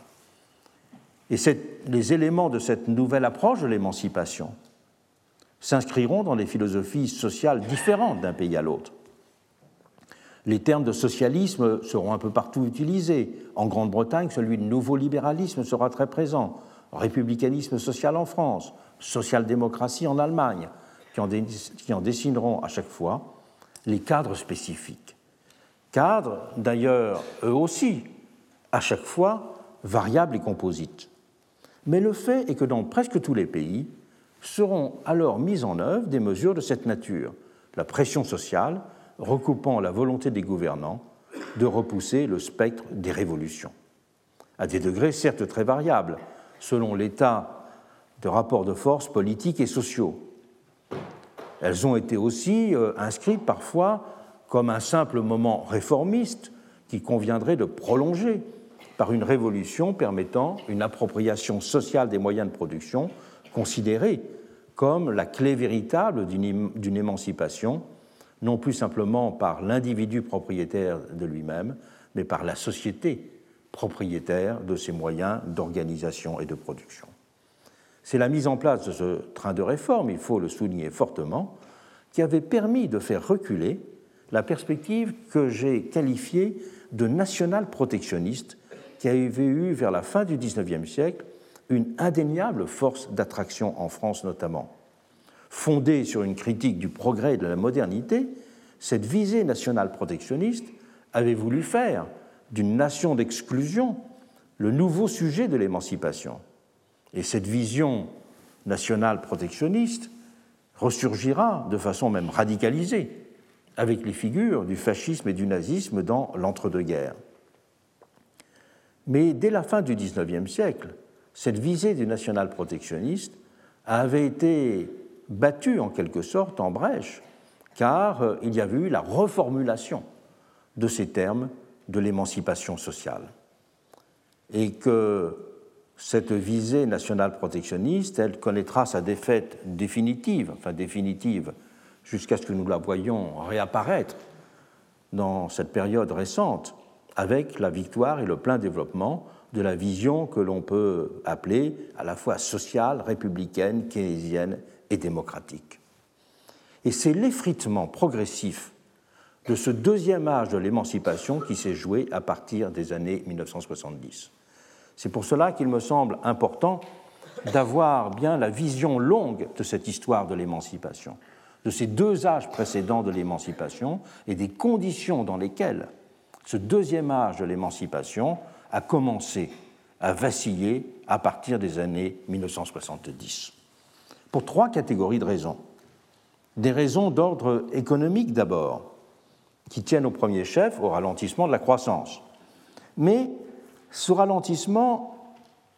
Et les éléments de cette nouvelle approche de l'émancipation s'inscriront dans des philosophies sociales différentes d'un pays à l'autre. Les termes de socialisme seront un peu partout utilisés. En Grande-Bretagne, celui de nouveau libéralisme sera très présent. Républicanisme social en France, social-démocratie en Allemagne, qui en, dessineront à chaque fois les cadres spécifiques. Cadres, d'ailleurs, eux aussi, à chaque fois, variables et composites. Mais le fait est que dans presque tous les pays seront alors mises en œuvre des mesures de cette nature. La pression sociale, recoupant la volonté des gouvernants de repousser le spectre des révolutions, à des degrés certes très variables, selon l'état de rapports de force politiques et sociaux. Elles ont été aussi euh, inscrites parfois comme un simple moment réformiste qui conviendrait de prolonger par une révolution permettant une appropriation sociale des moyens de production considérée comme la clé véritable d'une émancipation non plus simplement par l'individu propriétaire de lui-même, mais par la société propriétaire de ses moyens d'organisation et de production. C'est la mise en place de ce train de réforme, il faut le souligner fortement, qui avait permis de faire reculer la perspective que j'ai qualifiée de national-protectionniste qui avait eu vers la fin du XIXe siècle une indéniable force d'attraction en France notamment. Fondée sur une critique du progrès et de la modernité, cette visée nationale protectionniste avait voulu faire d'une nation d'exclusion le nouveau sujet de l'émancipation. Et cette vision nationale protectionniste ressurgira de façon même radicalisée avec les figures du fascisme et du nazisme dans l'entre-deux-guerres. Mais dès la fin du XIXe siècle, cette visée du national protectionniste avait été battue en quelque sorte en brèche, car euh, il y avait eu la reformulation de ces termes de l'émancipation sociale. Et que cette visée nationale protectionniste, elle connaîtra sa défaite définitive, enfin définitive, jusqu'à ce que nous la voyions réapparaître dans cette période récente avec la victoire et le plein développement de la vision que l'on peut appeler à la fois sociale, républicaine, keynésienne et démocratique. Et c'est l'effritement progressif de ce deuxième âge de l'émancipation qui s'est joué à partir des années 1970. C'est pour cela qu'il me semble important d'avoir bien la vision longue de cette histoire de l'émancipation, de ces deux âges précédents de l'émancipation et des conditions dans lesquelles ce deuxième âge de l'émancipation a commencé à vaciller à partir des années 1970. Pour trois catégories de raisons. Des raisons d'ordre économique d'abord, qui tiennent au premier chef au ralentissement de la croissance. Mais ce ralentissement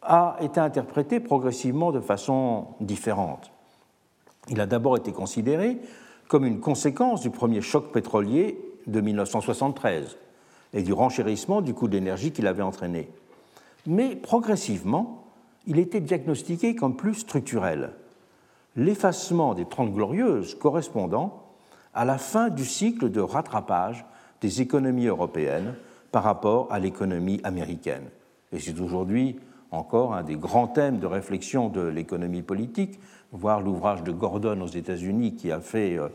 a été interprété progressivement de façon différente. Il a d'abord été considéré comme une conséquence du premier choc pétrolier de 1973 et du renchérissement du coût de l'énergie qu'il avait entraîné. Mais progressivement, il était diagnostiqué comme plus structurel, l'effacement des Trente Glorieuses correspondant à la fin du cycle de rattrapage des économies européennes par rapport à l'économie américaine. Et c'est aujourd'hui encore un des grands thèmes de réflexion de l'économie politique, voir l'ouvrage de Gordon aux États-Unis qui a fait euh,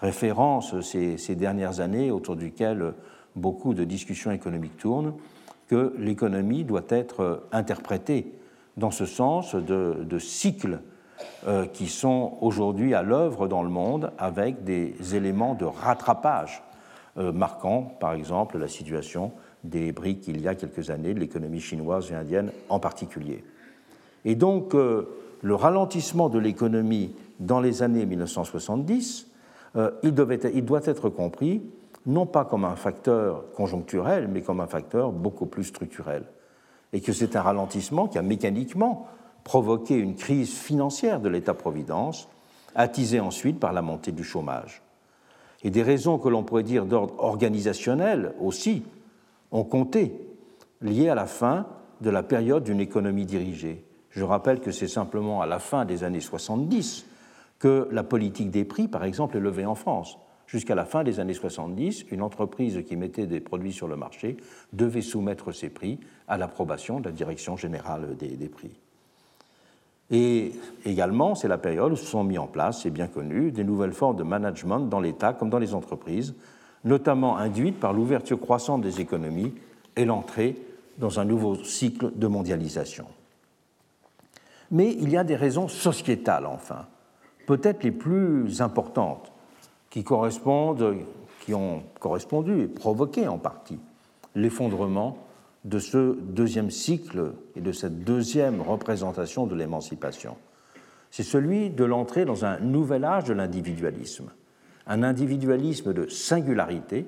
référence ces, dernières années, autour duquel beaucoup de discussions économiques tournent, que l'économie doit être interprétée dans ce sens de, cycles euh, qui sont aujourd'hui à l'œuvre dans le monde avec des éléments de rattrapage euh, marquant, par exemple, la situation des briques il y a quelques années, de l'économie chinoise et indienne en particulier. Et donc, euh, le ralentissement de l'économie dans les années 1970, il, il doit être compris non pas comme un facteur conjoncturel, mais comme un facteur beaucoup plus structurel. Et que c'est un ralentissement qui a mécaniquement provoqué une crise financière de l'État-providence, attisée ensuite par la montée du chômage. Et des raisons que l'on pourrait dire d'ordre organisationnel aussi ont compté, liées à la fin de la période d'une économie dirigée. Je rappelle que c'est simplement à la fin des années 70 que la politique des prix, par exemple, est levée en France. Jusqu'à la fin des années 70, une entreprise qui mettait des produits sur le marché devait soumettre ses prix à l'approbation de la Direction générale des, prix. Et également, c'est la période où se sont mis en place, c'est bien connu, des nouvelles formes de management dans l'État comme dans les entreprises, notamment induites par l'ouverture croissante des économies et l'entrée dans un nouveau cycle de mondialisation. Mais il y a des raisons sociétales, enfin, peut-être les plus importantes, qui correspondent, qui ont correspondu et provoqué en partie l'effondrement de ce deuxième cycle et de cette deuxième représentation de l'émancipation. C'est celui de l'entrée dans un nouvel âge de l'individualisme, un individualisme de singularité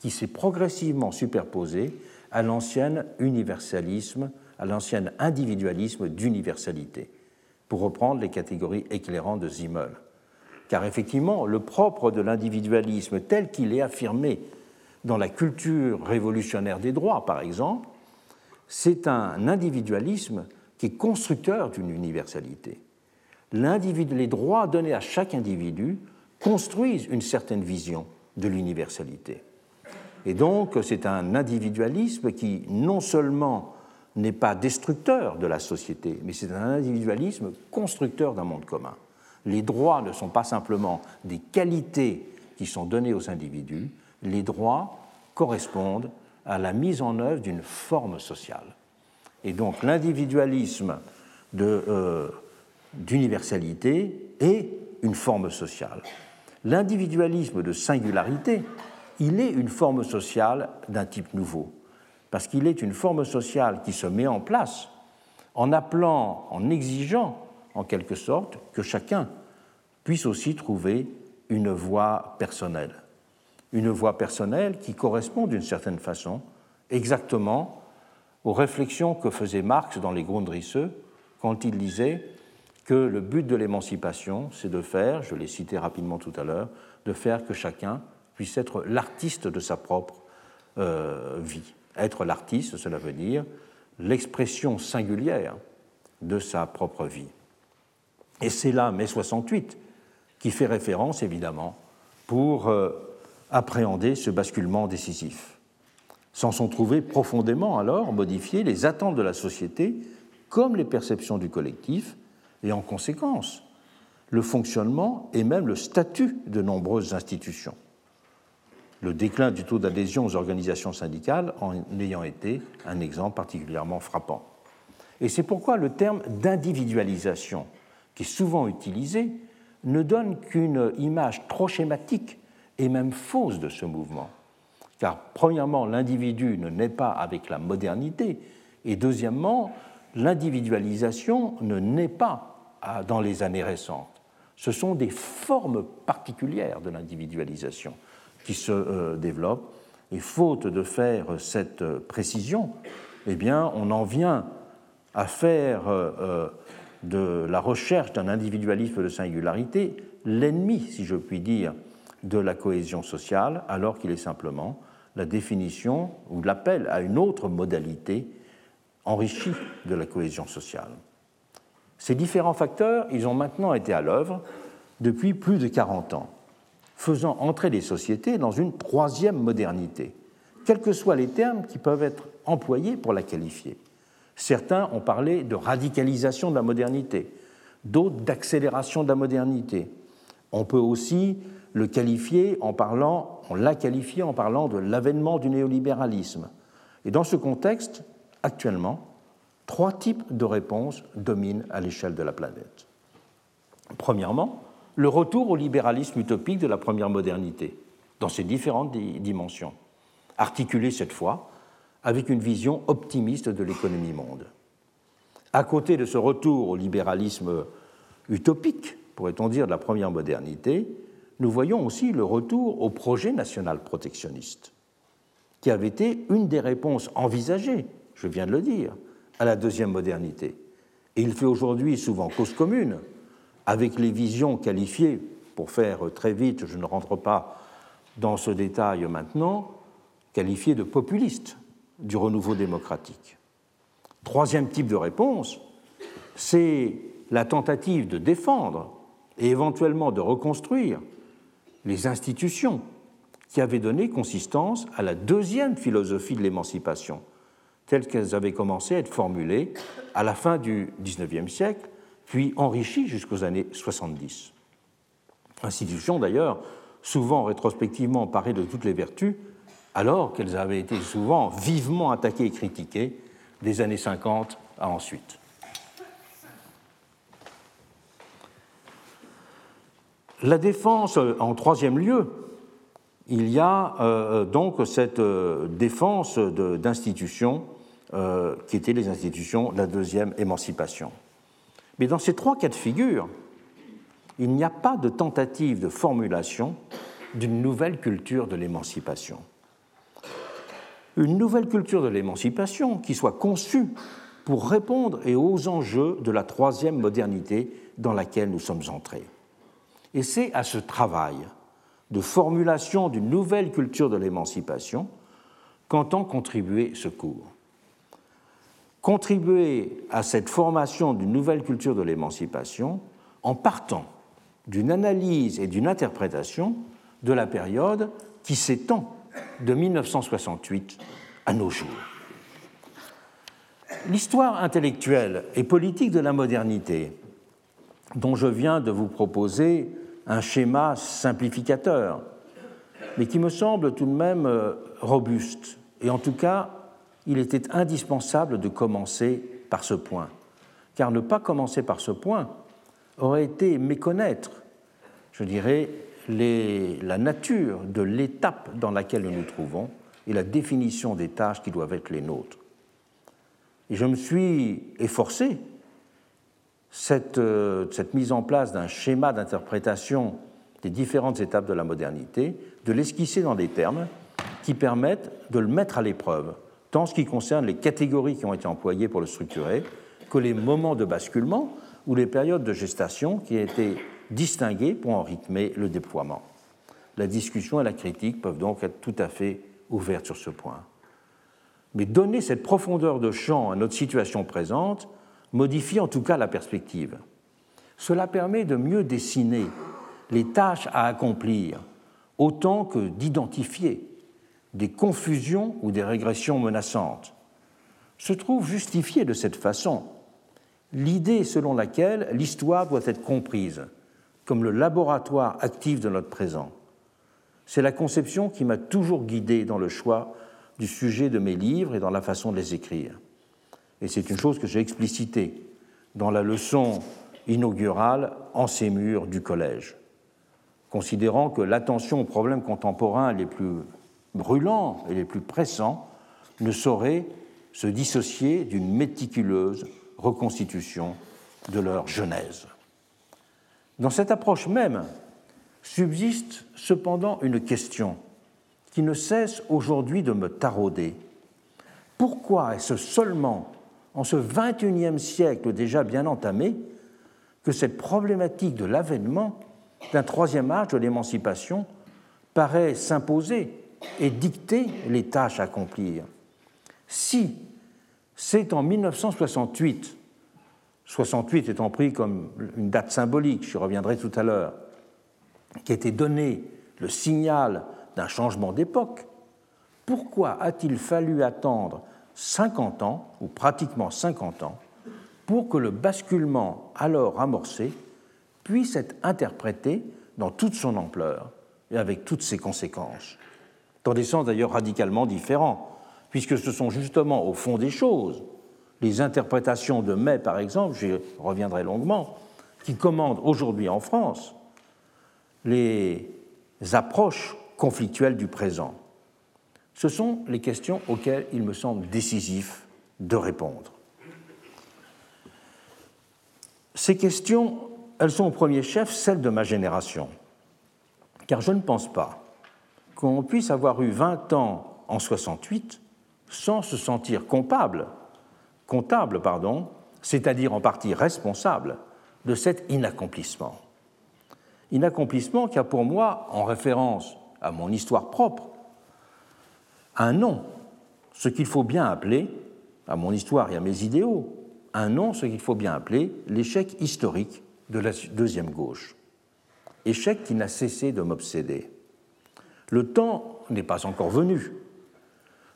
qui s'est progressivement superposé à l'ancien universalisme, à l'ancien individualisme d'universalité, pour reprendre les catégories éclairantes de Zimmel car effectivement, le propre de l'individualisme tel qu'il est affirmé dans la culture révolutionnaire des droits, par exemple, c'est un individualisme qui est constructeur d'une universalité. Les droits donnés à chaque individu construisent une certaine vision de l'universalité. Et donc, c'est un individualisme qui non seulement n'est pas destructeur de la société, mais c'est un individualisme constructeur d'un monde commun les droits ne sont pas simplement des qualités qui sont données aux individus, les droits correspondent à la mise en œuvre d'une forme sociale. Et donc l'individualisme euh, d'universalité est une forme sociale. L'individualisme de singularité, il est une forme sociale d'un type nouveau, parce qu'il est une forme sociale qui se met en place en appelant, en exigeant en quelque sorte que chacun puisse aussi trouver une voie personnelle. Une voie personnelle qui correspond d'une certaine façon exactement aux réflexions que faisait Marx dans les Grundrisse quand il disait que le but de l'émancipation, c'est de faire, je l'ai cité rapidement tout à l'heure, de faire que chacun puisse être l'artiste de sa propre euh, vie. Être l'artiste, cela veut dire l'expression singulière de sa propre vie. Et c'est là, mai 68, qui fait référence, évidemment, pour euh, appréhender ce basculement décisif. S'en sont trouvés profondément alors modifiées les attentes de la société comme les perceptions du collectif, et en conséquence le fonctionnement et même le statut de nombreuses institutions. Le déclin du taux d'adhésion aux organisations syndicales en ayant été un exemple particulièrement frappant. Et c'est pourquoi le terme d'individualisation, qui est souvent utilisé, ne donne qu'une image trop schématique et même fausse de ce mouvement. Car premièrement, l'individu ne naît pas avec la modernité, et deuxièmement, l'individualisation ne naît pas dans les années récentes. Ce sont des formes particulières de l'individualisation qui se euh, développent. Et faute de faire cette euh, précision, eh bien, on en vient à faire euh, de la recherche d'un individualisme de singularité l'ennemi, si je puis dire, de la cohésion sociale, alors qu'il est simplement la définition ou l'appel à une autre modalité enrichie de la cohésion sociale. Ces différents facteurs, ils ont maintenant été à l'œuvre depuis plus de 40 ans, faisant entrer les sociétés dans une troisième modernité, quels que soient les termes qui peuvent être employés pour la qualifier. Certains ont parlé de radicalisation de la modernité, d'autres d'accélération de la modernité. On peut aussi le qualifier en parlant, on l'a qualifié en parlant de l'avènement du néolibéralisme. Et dans ce contexte, actuellement, trois types de réponses dominent à l'échelle de la planète. Premièrement, le retour au libéralisme utopique de la première modernité, dans ses différentes dimensions, articulé cette fois avec une vision optimiste de l'économie monde. À côté de ce retour au libéralisme utopique, pourrait-on dire, de la première modernité, nous voyons aussi le retour au projet national protectionniste, qui avait été une des réponses envisagées, je viens de le dire, à la deuxième modernité. Et il fait aujourd'hui souvent cause commune avec les visions qualifiées, pour faire très vite, je ne rentre pas dans ce détail maintenant, qualifiées de populistes du renouveau démocratique. Troisième type de réponse, c'est la tentative de défendre et éventuellement de reconstruire les institutions qui avaient donné consistance à la deuxième philosophie de l'émancipation, telles qu'elles avaient commencé à être formulées à la fin du XIXe siècle, puis enrichies jusqu'aux années 70. Institutions d'ailleurs souvent rétrospectivement parées de toutes les vertus, alors qu'elles avaient été souvent vivement attaquées et critiquées des années 50 à ensuite. La défense, en troisième lieu, il y a euh, donc cette euh, défense d'institutions euh, qui étaient les institutions de la deuxième émancipation. Mais dans ces trois cas de figure, il n'y a pas de tentative de formulation d'une nouvelle culture de l'émancipation. Une nouvelle culture de l'émancipation qui soit conçue pour répondre aux enjeux de la troisième modernité dans laquelle nous sommes entrés. Et c'est à ce travail de formulation d'une nouvelle culture de l'émancipation qu'entend contribuer ce cours contribuer à cette formation d'une nouvelle culture de l'émancipation en partant d'une analyse et d'une interprétation de la période qui s'étend de 1968 à nos jours. L'histoire intellectuelle et politique de la modernité, dont je viens de vous proposer un schéma simplificateur, mais qui me semble tout de même euh, robuste. Et en tout cas, il était indispensable de commencer par ce point. Car ne pas commencer par ce point aurait été méconnaître, je dirais, la nature de l'étape dans laquelle nous nous trouvons et la définition des tâches qui doivent être les nôtres. Et je me suis efforcé, cette, euh, cette mise en place d'un schéma d'interprétation des différentes étapes de la modernité, de l'esquisser dans des termes qui permettent de le mettre à l'épreuve, tant ce qui concerne les catégories qui ont été employées pour le structurer, que les moments de basculement ou les périodes de gestation qui ont été distinguées pour en rythmer le déploiement. La discussion et la critique peuvent donc être tout à fait ouvertes sur ce point. Mais donner cette profondeur de champ à notre situation présente modifie en tout cas la perspective. Cela permet de mieux dessiner les tâches à accomplir, autant que d'identifier des confusions ou des régressions menaçantes. Se trouve justifiée de cette façon l'idée selon laquelle l'histoire doit être comprise comme le laboratoire actif de notre présent. C'est la conception qui m'a toujours guidé dans le choix du sujet de mes livres et dans la façon de les écrire. Et c'est une chose que j'ai explicitée dans la leçon inaugurale en ces murs du collège. Considérant que l'attention aux problèmes contemporains les plus brûlants et les plus pressants ne saurait se dissocier d'une méticuleuse reconstitution de leur genèse. Dans cette approche même subsiste cependant une question qui ne cesse aujourd'hui de me tarauder. Pourquoi est-ce seulement en ce XXIe siècle déjà bien entamé que cette problématique de l'avènement d'un troisième âge de l'émancipation paraît s'imposer et dicter les tâches à accomplir. Si c'est en 1968, 68 étant pris comme une date symbolique, je reviendrai tout à l'heure, qui été donné le signal d'un changement d'époque, pourquoi a-t-il fallu attendre 50 ans, ou pratiquement 50 ans, pour que le basculement alors amorcé puisse être interprété dans toute son ampleur et avec toutes ses conséquences, dans des sens d'ailleurs radicalement différents puisque ce sont justement au fond des choses, les interprétations de mai par exemple, j'y reviendrai longuement, qui commandent aujourd'hui en France les approches conflictuelles du présent. Ce sont les questions auxquelles il me semble décisif de répondre. Ces questions, elles sont au premier chef celles de ma génération, car je ne pense pas qu'on puisse avoir eu 20 ans en 68 sans se sentir comptable, comptable, pardon, c'est-à-dire en partie responsable de cet inaccomplissement. Inaccomplissement qui a pour moi, en référence à mon histoire propre, un nom, ce qu'il faut bien appeler, à mon histoire et à mes idéaux, un nom, ce qu'il faut bien appeler l'échec historique de la deuxième gauche. Échec qui n'a cessé de m'obséder. Le temps n'est pas encore venu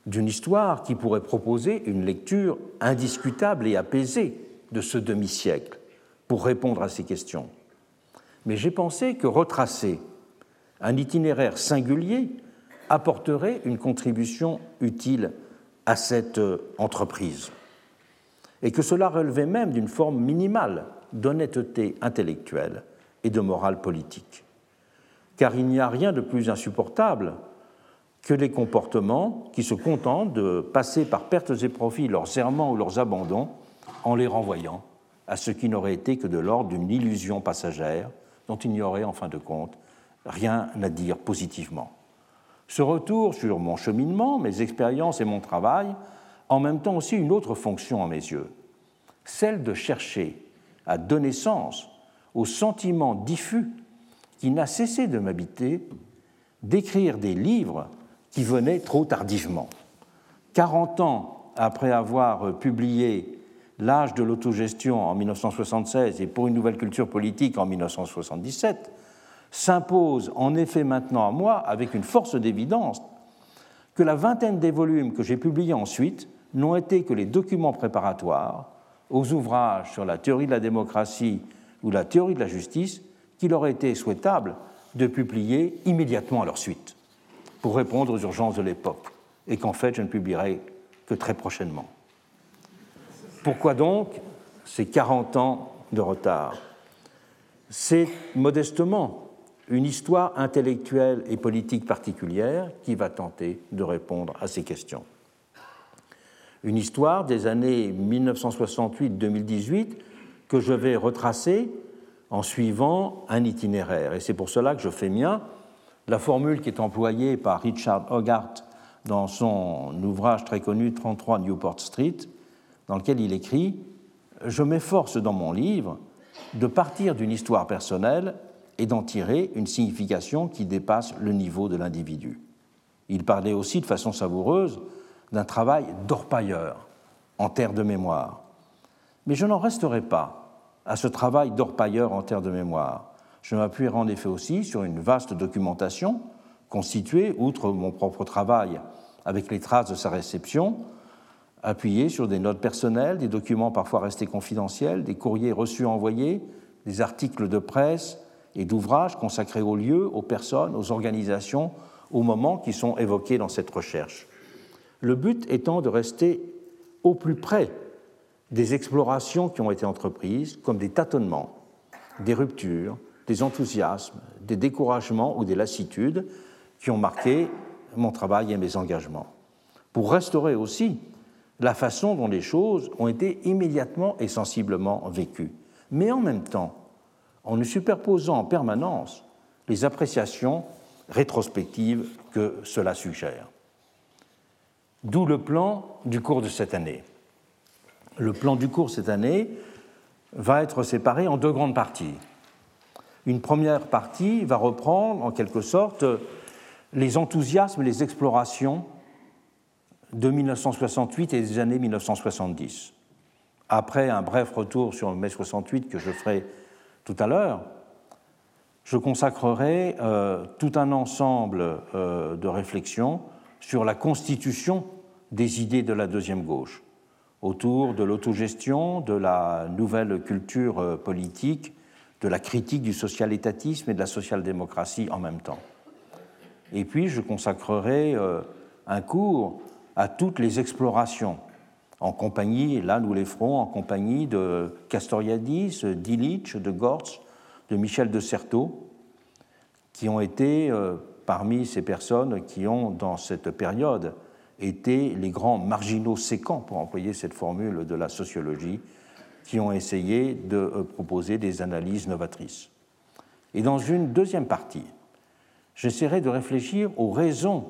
d'une histoire qui pourrait proposer une lecture indiscutable et apaisée de ce demi-siècle pour répondre à ces questions. Mais j'ai pensé que retracer un itinéraire singulier apporterait une contribution utile à cette euh, entreprise, et que cela relevait même d'une forme minimale d'honnêteté intellectuelle et de morale politique. Car il n'y a rien de plus insupportable que les comportements qui se contentent de passer par pertes et profits leurs serments ou leurs abandons en les renvoyant à ce qui n'aurait été que de l'ordre d'une illusion passagère dont il n'y aurait en fin de compte rien à dire positivement. Ce retour sur mon cheminement, mes expériences et mon travail, en même temps aussi une autre fonction à mes yeux, celle de chercher à donner sens au sentiment diffus qui n'a cessé de m'habiter d'écrire des livres qui venait trop tardivement. 40 ans après avoir publié L'âge de l'autogestion en 1976 et pour une nouvelle culture politique en 1977, s'impose en effet maintenant à moi avec une force d'évidence que la vingtaine des volumes que j'ai publiés ensuite n'ont été que les documents préparatoires aux ouvrages sur la théorie de la démocratie ou la théorie de la justice qu'il aurait été souhaitable de publier immédiatement à leur suite pour répondre aux urgences de l'époque, et qu'en fait je ne publierai que très prochainement. Pourquoi donc ces 40 ans de retard? C'est modestement une histoire intellectuelle et politique particulière qui va tenter de répondre à ces questions. Une histoire des années 1968-2018 que je vais retracer en suivant un itinéraire. Et c'est pour cela que je fais mien la formule qui est employée par Richard Hogarth dans son ouvrage très connu 33 Newport Street, dans lequel il écrit Je m'efforce dans mon livre de partir d'une histoire personnelle et d'en tirer une signification qui dépasse le niveau de l'individu. Il parlait aussi de façon savoureuse d'un travail d'orpailleur en terre de mémoire. Mais je n'en resterai pas à ce travail d'orpailleur en terre de mémoire. Je m'appuierai en effet aussi sur une vaste documentation constituée, outre mon propre travail avec les traces de sa réception, appuyée sur des notes personnelles, des documents parfois restés confidentiels, des courriers reçus envoyés, des articles de presse et d'ouvrages consacrés aux lieux, aux personnes, aux organisations, aux moments qui sont évoqués dans cette recherche. Le but étant de rester au plus près des explorations qui ont été entreprises, comme des tâtonnements, des ruptures, des enthousiasmes, des découragements ou des lassitudes qui ont marqué mon travail et mes engagements. Pour restaurer aussi la façon dont les choses ont été immédiatement et sensiblement vécues, mais en même temps en ne superposant en permanence les appréciations rétrospectives que cela suggère. D'où le plan du cours de cette année. Le plan du cours cette année va être séparé en deux grandes parties. Une première partie va reprendre en quelque sorte les enthousiasmes et les explorations de 1968 et des années 1970. Après un bref retour sur le mai 68 que je ferai tout à l'heure, je consacrerai euh, tout un ensemble euh, de réflexions sur la constitution des idées de la deuxième gauche, autour de l'autogestion, de la nouvelle culture euh, politique, de la critique du social-étatisme et de la social-démocratie en même temps. Et puis je consacrerai un cours à toutes les explorations, en compagnie, là nous les ferons, en compagnie de Castoriadis, d'Illich, de Gortz, de Michel de Certeau, qui ont été euh, parmi ces personnes qui ont, dans cette période, été les grands marginaux séquents, pour employer cette formule de la sociologie, qui ont essayé de euh, proposer des analyses novatrices. Et dans une deuxième partie, j'essaierai de réfléchir aux raisons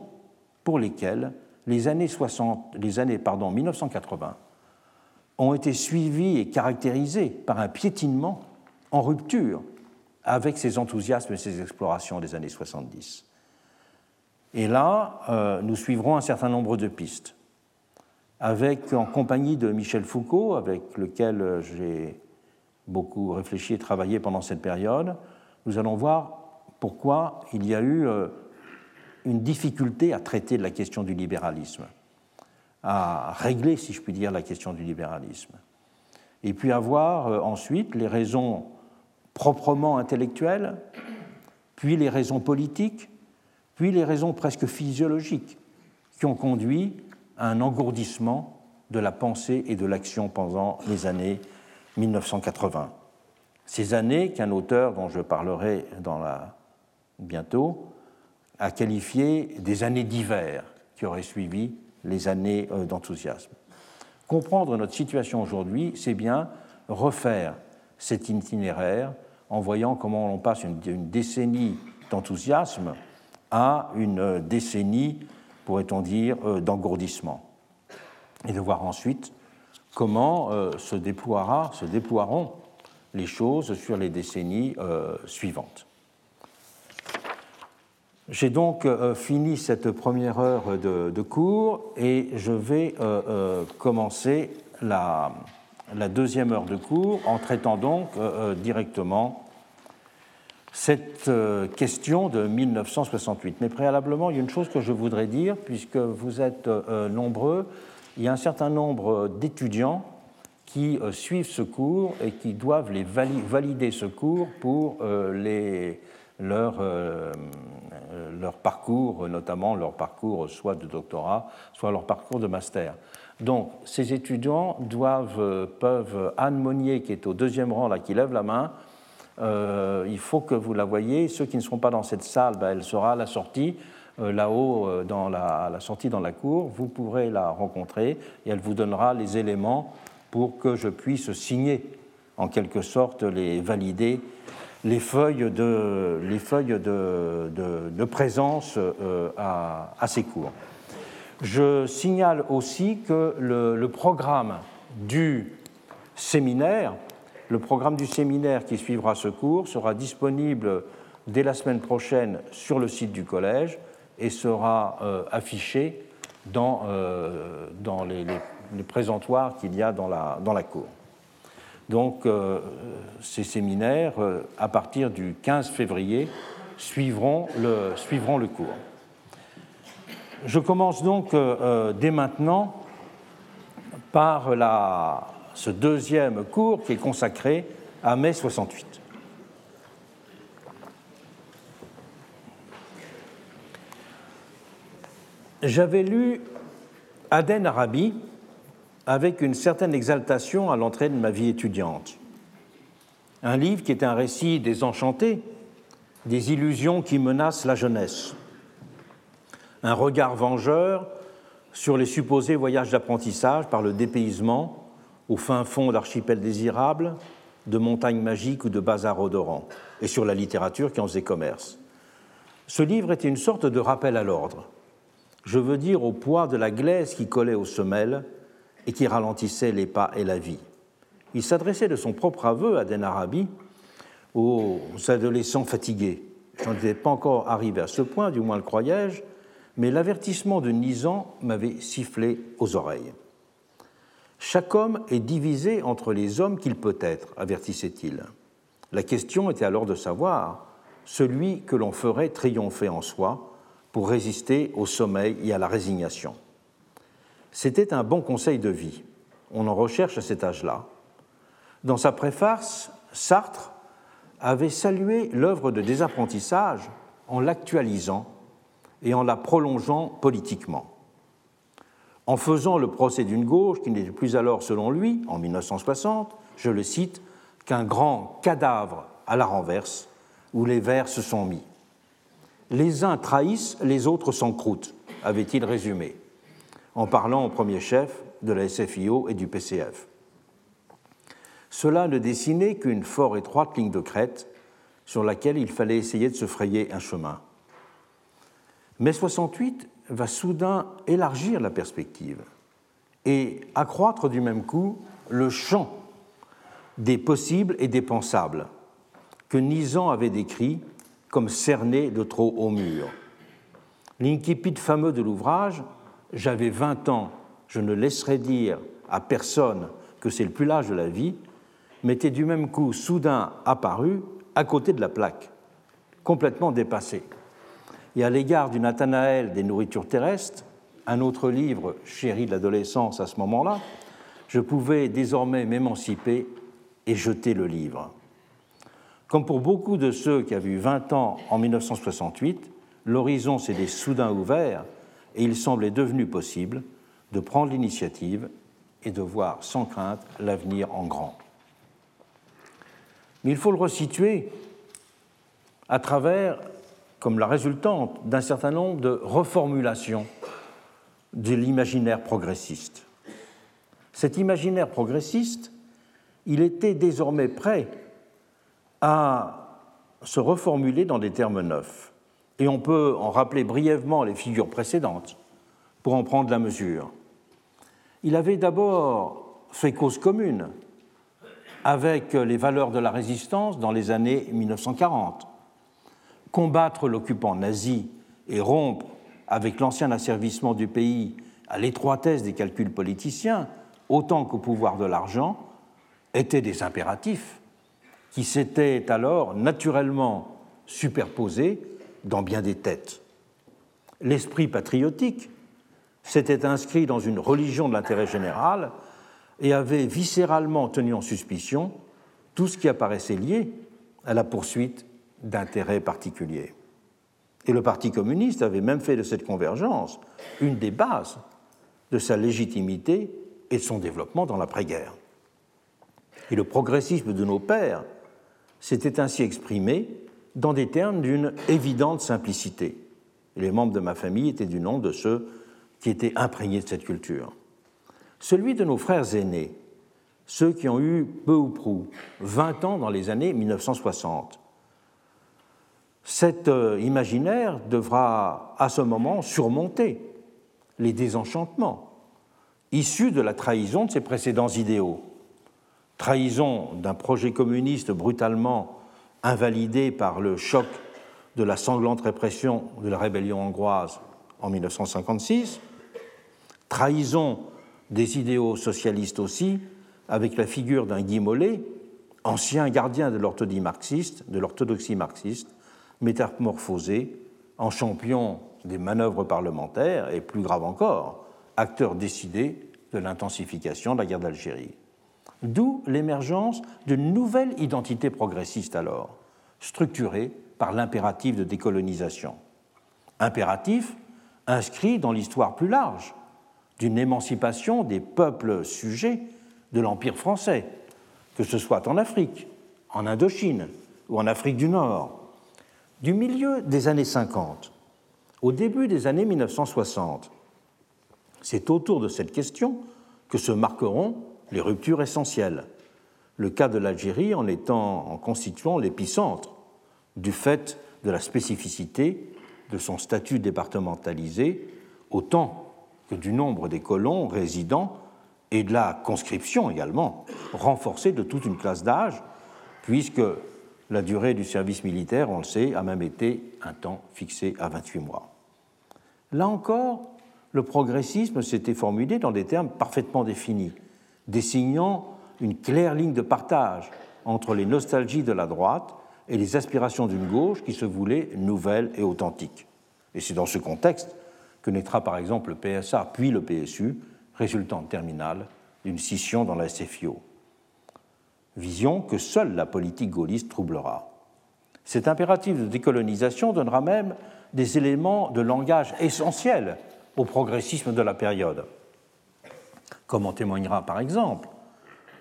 pour lesquelles les années, 60, les années pardon, 1980 ont été suivies et caractérisées par un piétinement en rupture avec ces enthousiasmes et ces explorations des années 70. Et là, euh, nous suivrons un certain nombre de pistes, avec, en compagnie de Michel Foucault, avec lequel j'ai beaucoup réfléchi et travaillé pendant cette période, nous allons voir pourquoi il y a eu euh, une difficulté à traiter la question du libéralisme, à régler, si je puis dire, la question du libéralisme. Et puis avoir euh, ensuite les raisons proprement intellectuelles, puis les raisons politiques, puis les raisons presque physiologiques qui ont conduit à un engourdissement de la pensée et de l'action pendant les années 1980. Ces années qu'un auteur dont je parlerai bientôt à qualifier des années d'hiver qui auraient suivi les années euh, d'enthousiasme. Comprendre notre situation aujourd'hui, c'est bien refaire cet itinéraire en voyant comment on passe d'une décennie d'enthousiasme à une euh, décennie, pourrait-on dire, euh, d'engourdissement. Et de voir ensuite comment se, se déploieront les choses sur les décennies suivantes. J'ai donc euh, fini cette première heure de, cours et je vais euh, euh, commencer la, deuxième heure de cours en traitant donc directement cette question de 1968. Mais préalablement, il y a une chose que je voudrais dire, puisque vous êtes nombreux, il y a un certain nombre d'étudiants qui suivent ce cours et qui doivent les valider ce cours pour les leur, leur parcours, notamment leur parcours soit de doctorat, soit leur parcours de master. Donc, ces étudiants doivent, peuvent, Anne Monnier, qui est au deuxième rang, là, qui lève la main, il faut que vous la voyez. Ceux qui ne seront pas dans cette salle, ben, elle sera à la sortie. Euh, là-haut, euh, dans à la sortie dans la cour, vous pourrez la rencontrer et elle vous donnera les éléments pour que je puisse signer, en quelque sorte, les valider, les feuilles de, présence euh, à, ces cours. Je signale aussi que le, programme du séminaire, le programme du séminaire qui suivra ce cours sera disponible dès la semaine prochaine sur le site du collège et sera euh, affiché dans, euh, les, présentoirs qu'il y a dans la cour. Donc euh, ces séminaires, à partir du 15 février, suivront le, cours. Je commence donc dès maintenant par la, ce deuxième cours qui est consacré à mai 68. J'avais lu Aden Arabi avec une certaine exaltation à l'entrée de ma vie étudiante. Un livre qui est un récit désenchanté, des illusions qui menacent la jeunesse. Un regard vengeur sur les supposés voyages d'apprentissage par le dépaysement au fin fond d'archipels désirables, de montagnes magiques ou de bazars odorants, et sur la littérature qui en faisait commerce. Ce livre était une sorte de rappel à l'ordre je veux dire au poids de la glaise qui collait aux semelles et qui ralentissait les pas et la vie. Il s'adressait de son propre aveu à Den Arabi aux adolescents fatigués. Je n'en étais pas encore arrivé à ce point, du moins le croyais-je, mais l'avertissement de Nizan m'avait sifflé aux oreilles. Chaque homme est divisé entre les hommes qu'il peut être, avertissait-il. La question était alors de savoir celui que l'on ferait triompher en soi pour résister au sommeil et à la résignation. C'était un bon conseil de vie. On en recherche à cet âge-là. Dans sa préface, Sartre avait salué l'œuvre de désapprentissage en l'actualisant et en la prolongeant politiquement. En faisant le procès d'une gauche qui n'était plus alors, selon lui, en 1960, je le cite, qu'un grand cadavre à la renverse où les vers se sont mis. Les uns trahissent, les autres s'encroutent, avait-il résumé, en parlant au premier chef de la SFIO et du PCF. Cela ne dessinait qu'une fort étroite ligne de crête sur laquelle il fallait essayer de se frayer un chemin. Mais 68 va soudain élargir la perspective et accroître du même coup le champ des possibles et des pensables que Nizan avait décrit comme cerné de trop haut mur. L'incipit fameux de l'ouvrage, J'avais 20 ans, je ne laisserai dire à personne que c'est le plus large de la vie, m'était du même coup soudain apparu à côté de la plaque, complètement dépassé. Et à l'égard du Nathanaël des nourritures terrestres, un autre livre chéri de l'adolescence à ce moment-là, je pouvais désormais m'émanciper et jeter le livre. Comme pour beaucoup de ceux qui avaient eu 20 ans en 1968, l'horizon s'était soudain ouvert et il semblait devenu possible de prendre l'initiative et de voir sans crainte l'avenir en grand. Mais il faut le resituer à travers, comme la résultante d'un certain nombre de reformulations de l'imaginaire progressiste. Cet imaginaire progressiste, il était désormais prêt à se reformuler dans des termes neufs. Et on peut en rappeler brièvement les figures précédentes pour en prendre la mesure. Il avait d'abord fait cause commune avec les valeurs de la résistance dans les années 1940. Combattre l'occupant nazi et rompre avec l'ancien asservissement du pays à l'étroitesse des calculs politiciens, autant qu'au pouvoir de l'argent, étaient des impératifs qui s'étaient alors naturellement superposés dans bien des têtes. L'esprit patriotique s'était inscrit dans une religion de l'intérêt général et avait viscéralement tenu en suspicion tout ce qui apparaissait lié à la poursuite d'intérêts particuliers. Et le Parti communiste avait même fait de cette convergence une des bases de sa légitimité et de son développement dans l'après-guerre. Et le progressisme de nos pères s'était ainsi exprimé dans des termes d'une évidente simplicité. les membres de ma famille étaient du nom de ceux qui étaient imprégnés de cette culture. Celui de nos frères aînés, ceux qui ont eu peu ou prou 20 ans dans les années 1960. Cet euh, imaginaire devra à ce moment surmonter les désenchantements issus de la trahison de ses précédents idéaux. Trahison d'un projet communiste brutalement invalidé par le choc de la sanglante répression de la rébellion hongroise en 1956, trahison des idéaux socialistes aussi, avec la figure d'un Guy Mollet, ancien gardien de l'orthodoxie marxiste, de l'orthodoxie marxiste, métamorphosé en champion des manœuvres parlementaires et, plus grave encore, acteur décidé de l'intensification de la guerre d'Algérie. D'où l'émergence d'une nouvelle identité progressiste alors, structurée par l'impératif de décolonisation. Impératif inscrit dans l'histoire plus large d'une émancipation des peuples sujets de l'Empire français, que ce soit en Afrique, en Indochine ou en Afrique du Nord. Du milieu des années 50 au début des années 1960, c'est autour de cette question que se marqueront les ruptures essentielles, le cas de l'Algérie en étant en constituant l'épicentre du fait de la spécificité de son statut départementalisé autant que du nombre des colons résidant et de la conscription également, renforcée de toute une classe d'âge, puisque la durée du service militaire, on le sait, a même été un temps fixé à 28 mois. Là encore, le progressisme s'était formulé dans des termes parfaitement définis, désignant une claire ligne de partage entre les nostalgies de la droite et les aspirations d'une gauche qui se voulait nouvelle et authentique. Et c'est dans ce contexte que naîtra par exemple le PSA puis le PSU, résultant terminale d'une scission dans la SFIO. Vision que seule la politique gaulliste troublera. Cet impératif de décolonisation donnera même des éléments de langage essentiels au progressisme de la période, comme en témoignera par exemple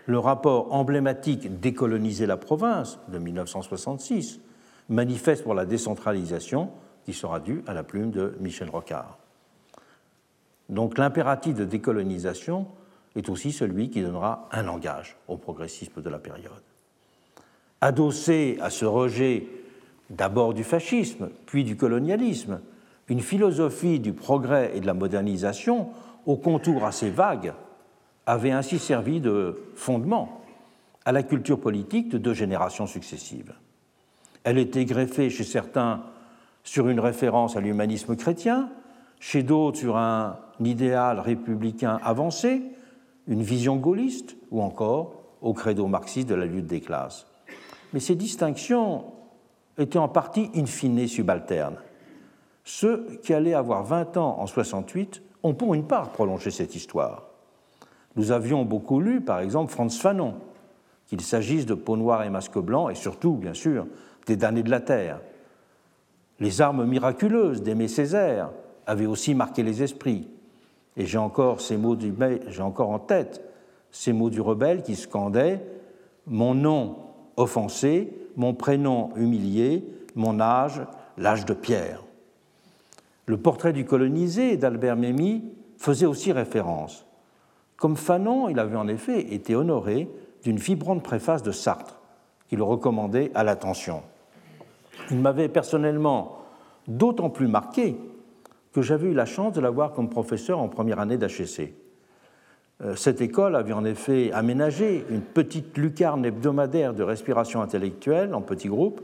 le rapport emblématique Décoloniser la province de 1966, manifeste pour la décentralisation qui sera dû à la plume de Michel Rocard. Donc l'impératif de décolonisation est aussi celui qui donnera un langage au progressisme de la période. Adossé à ce rejet d'abord du fascisme, puis du colonialisme, une philosophie du progrès et de la modernisation, aux contours assez vagues, avait ainsi servi de fondement à la culture politique de deux générations successives. Elle était greffée chez certains sur une référence à l'humanisme chrétien, chez d'autres sur un idéal républicain avancé, une vision gaulliste ou encore au credo marxiste de la lutte des classes. Mais ces distinctions étaient en partie in fine subalternes. Ceux qui allaient avoir 20 ans en 68 ont pour une part prolongé cette histoire. Nous avions beaucoup lu, par exemple, Franz Fanon, qu'il s'agisse de Peau noire et Masque blanc, et surtout, bien sûr, des damnés de la terre. Les armes miraculeuses d'Aimé Césaire avaient aussi marqué les esprits. Et j'ai encore, ces mots du, j'ai encore en tête ces mots du rebelle qui scandait Mon nom offensé, mon prénom humilié, mon âge, l'âge de pierre. Le portrait du colonisé d'Albert Memmi faisait aussi référence. Comme Fanon, il avait en effet été honoré d'une vibrante préface de Sartre, qui le recommandait à l'attention. Il m'avait personnellement d'autant plus marqué que j'avais eu la chance de l'avoir comme professeur en première année d'HEC. Euh, cette école avait en effet aménagé une petite lucarne hebdomadaire de respiration intellectuelle en petits groupes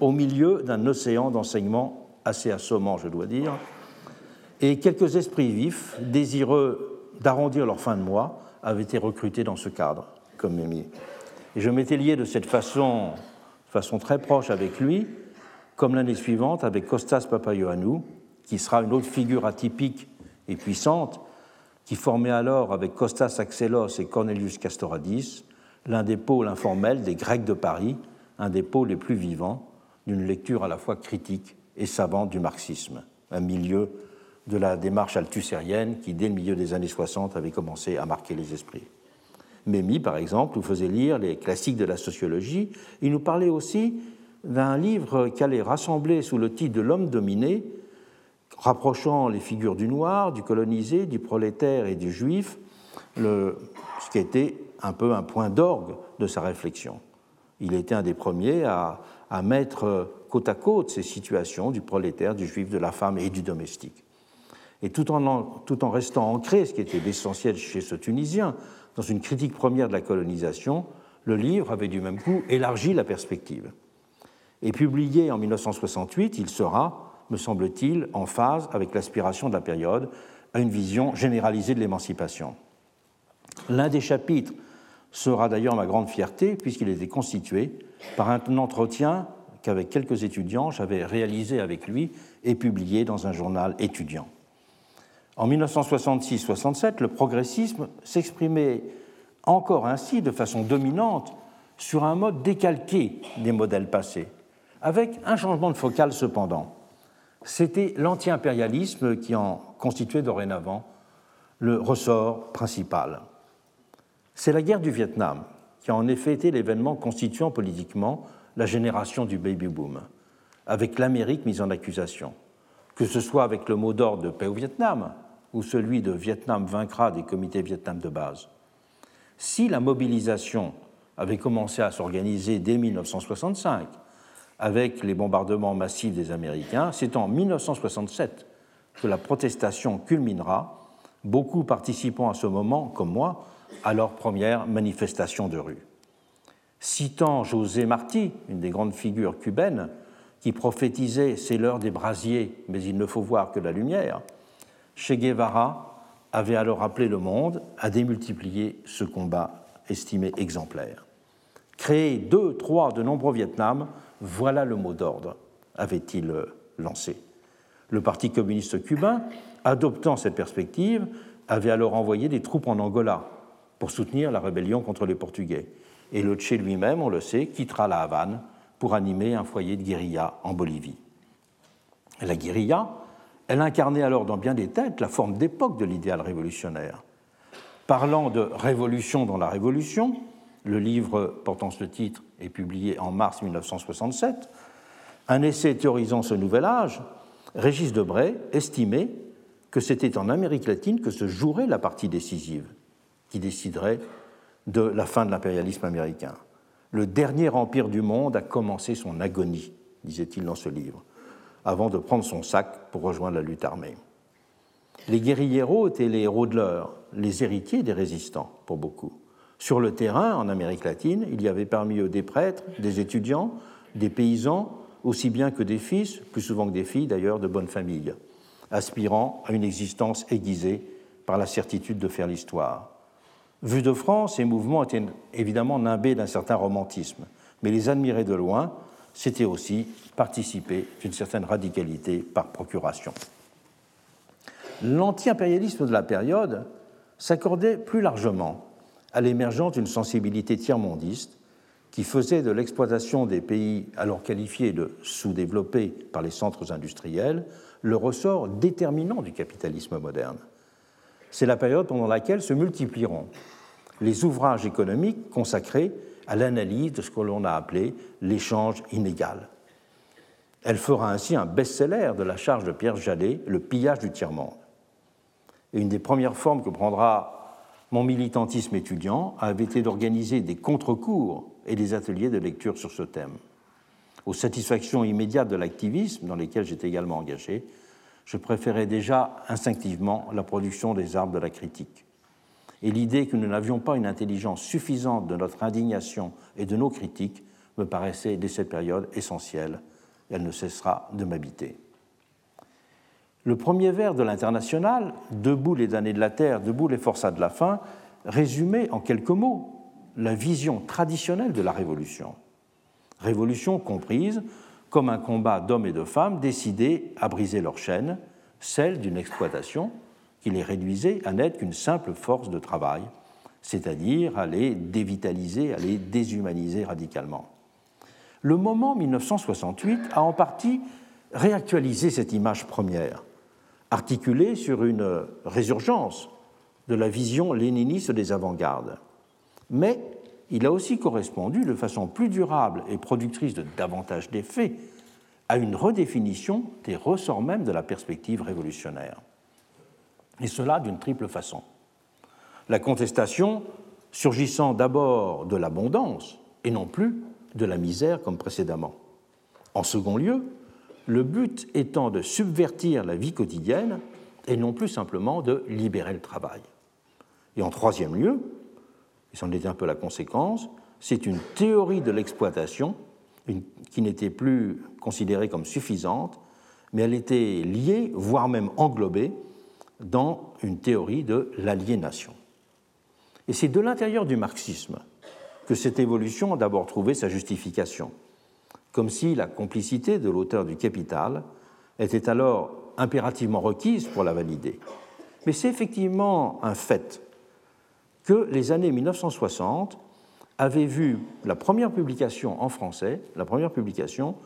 au milieu d'un océan d'enseignement assez assommant, je dois dire, et quelques esprits vifs, désireux d'arrondir leur fin de mois, avaient été recrutés dans ce cadre, comme Mémi. Et je m'étais lié de cette façon, façon très proche avec lui, comme l'année suivante avec Kostas Papayoannou, qui sera une autre figure atypique et puissante, qui formait alors avec Kostas Axelos et Cornelius Castoradis l'un des pôles informels des Grecs de Paris, un des pôles les plus vivants, d'une lecture à la fois critique et savante du marxisme, un milieu de la démarche althusérienne qui, dès le milieu des années 60, avait commencé à marquer les esprits. Mémy, par exemple, nous faisait lire les classiques de la sociologie. Il nous parlait aussi d'un livre qui allait rassembler sous le titre de L'homme dominé, rapprochant les figures du noir, du colonisé, du prolétaire et du juif, ce qui était un peu un point d'orgue de sa réflexion. Il était un des premiers à mettre côte à côte ces situations du prolétaire, du juif, de la femme et du domestique. Et tout en, restant ancré, ce qui était l'essentiel chez ce Tunisien, dans une critique première de la colonisation, le livre avait du même coup élargi la perspective. Et publié en 1968, il sera, me semble-t-il, en phase avec l'aspiration de la période à une vision généralisée de l'émancipation. L'un des chapitres sera d'ailleurs ma grande fierté, puisqu'il était constitué par un entretien qu'avec quelques étudiants, j'avais réalisé avec lui et publié dans un journal étudiant. En 1966-67, le progressisme s'exprimait encore ainsi de façon dominante sur un mode décalqué des modèles passés, avec un changement de focal cependant. C'était l'anti-impérialisme qui en constituait dorénavant le ressort principal. C'est la guerre du Vietnam qui a en effet été l'événement constituant politiquement la génération du baby-boom, avec l'Amérique mise en accusation, que ce soit avec le mot d'ordre de paix au Vietnam ou celui de Vietnam vaincra des comités Vietnam de base. Si la mobilisation avait commencé à s'organiser dès 1965, avec les bombardements massifs des Américains, c'est en 1967 que la protestation culminera, beaucoup participant à ce moment, comme moi, à leur première manifestation de rue. Citant José Martí, une des grandes figures cubaines, qui prophétisait C'est l'heure des brasiers, mais il ne faut voir que la lumière, Che Guevara avait alors appelé le monde à démultiplier ce combat estimé exemplaire. Créer deux, trois, de nombreux Vietnam, voilà le mot d'ordre, avait-il lancé. Le Parti communiste cubain, adoptant cette perspective, avait alors envoyé des troupes en Angola pour soutenir la rébellion contre les Portugais. Et le Che lui-même, on le sait, quittera la Havane pour animer un foyer de guérilla en Bolivie. La guérilla, elle incarnait alors dans bien des têtes la forme d'époque de l'idéal révolutionnaire. Parlant de révolution dans la révolution, le livre portant ce titre est publié en mars 1967, un essai théorisant ce nouvel âge, Régis Debray estimait que c'était en Amérique latine que se jouerait la partie décisive qui déciderait de la fin de l'impérialisme américain. Le dernier empire du monde a commencé son agonie, disait-il dans ce livre, avant de prendre son sac pour rejoindre la lutte armée. Les guérilleros étaient les héros de l'heure, les héritiers des résistants pour beaucoup. Sur le terrain, en Amérique latine, il y avait parmi eux des prêtres, des étudiants, des paysans, aussi bien que des fils, plus souvent que des filles d'ailleurs, de bonne famille, aspirant à une existence aiguisée par la certitude de faire l'histoire. Vu de France, ces mouvements étaient évidemment nimbés d'un certain romantisme, mais les admirer de loin, c'était aussi participer d'une certaine radicalité par procuration. L'anti-impérialisme de la période s'accordait plus largement à l'émergence d'une sensibilité tiers-mondiste qui faisait de l'exploitation des pays alors qualifiés de sous-développés par les centres industriels le ressort déterminant du capitalisme moderne. C'est la période pendant laquelle se multiplieront les ouvrages économiques consacrés à l'analyse de ce que l'on a appelé l'échange inégal. Elle fera ainsi un best-seller de la charge de Pierre Jallet, Le pillage du tiers-monde. Et une des premières formes que prendra mon militantisme étudiant avait été d'organiser des contre-cours et des ateliers de lecture sur ce thème. Aux satisfactions immédiates de l'activisme, dans lesquels j'étais également engagé, je préférais déjà instinctivement la production des arbres de la critique et l'idée que nous n'avions pas une intelligence suffisante de notre indignation et de nos critiques me paraissait dès cette période essentielle. Elle ne cessera de m'habiter. Le premier vers de l'International, Debout les damnés de la terre, debout les forçats de la faim, résumait en quelques mots la vision traditionnelle de la révolution. Révolution comprise comme un combat d'hommes et de femmes décidés à briser leur chaîne, celle d'une exploitation qui les réduisait à n'être qu'une simple force de travail, c'est-à-dire à les dévitaliser, à les déshumaniser radicalement. Le moment 1968 a en partie réactualisé cette image première, articulée sur une résurgence de la vision léniniste des avant-gardes. Mais il a aussi correspondu de façon plus durable et productrice de davantage d'effets à une redéfinition des ressorts même de la perspective révolutionnaire. Et cela d'une triple façon. La contestation surgissant d'abord de l'abondance et non plus de la misère comme précédemment. En second lieu, le but étant de subvertir la vie quotidienne et non plus simplement de libérer le travail. Et en troisième lieu, et c'en était un peu la conséquence, c'est une théorie de l'exploitation qui n'était plus considérée comme suffisante, mais elle était liée, voire même englobée, dans une théorie de l'aliénation. Et c'est de l'intérieur du marxisme que cette évolution a d'abord trouvé sa justification, comme si la complicité de l'auteur du Capital était alors impérativement requise pour la valider. Mais c'est effectivement un fait que les années 1960 avaient vu la première publication en français, la première publication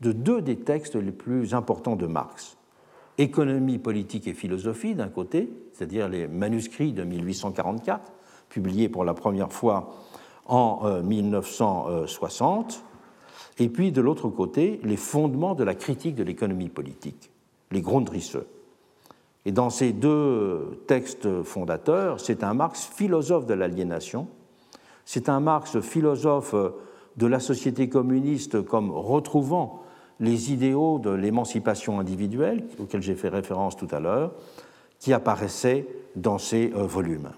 de deux des textes les plus importants de Marx. Économie politique et philosophie d'un côté, c'est-à-dire les manuscrits de 1844, publiés pour la première fois en 1960, euh, et puis de l'autre côté, les fondements de la critique de l'économie politique, les Grundrisse. Et dans ces deux textes fondateurs, c'est un Marx philosophe de l'aliénation, c'est un Marx philosophe de la société communiste comme retrouvant les idéaux de l'émancipation individuelle, auxquels j'ai fait référence tout à l'heure, qui apparaissaient dans ces euh, volumes.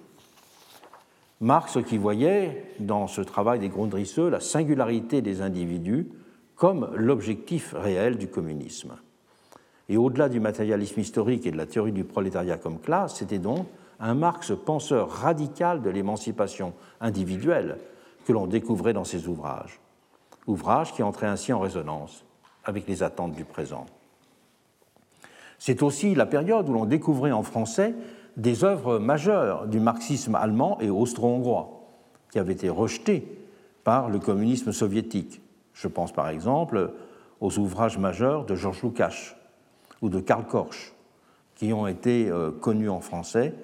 Marx qui voyait dans ce travail des Grundrisseux la singularité des individus comme l'objectif réel du communisme. Et au-delà du matérialisme historique et de la théorie du prolétariat comme classe, c'était donc un Marx penseur radical de l'émancipation individuelle que l'on découvrait dans ses ouvrages, ouvrages qui entraient ainsi en résonance avec les attentes du présent. C'est aussi la période où l'on découvrait en français des œuvres majeures du marxisme allemand et austro-hongrois, qui avaient été rejetées par le communisme soviétique. Je pense par exemple aux ouvrages majeurs de Georges Lukács ou de Karl Korsch, qui ont été euh, connus en français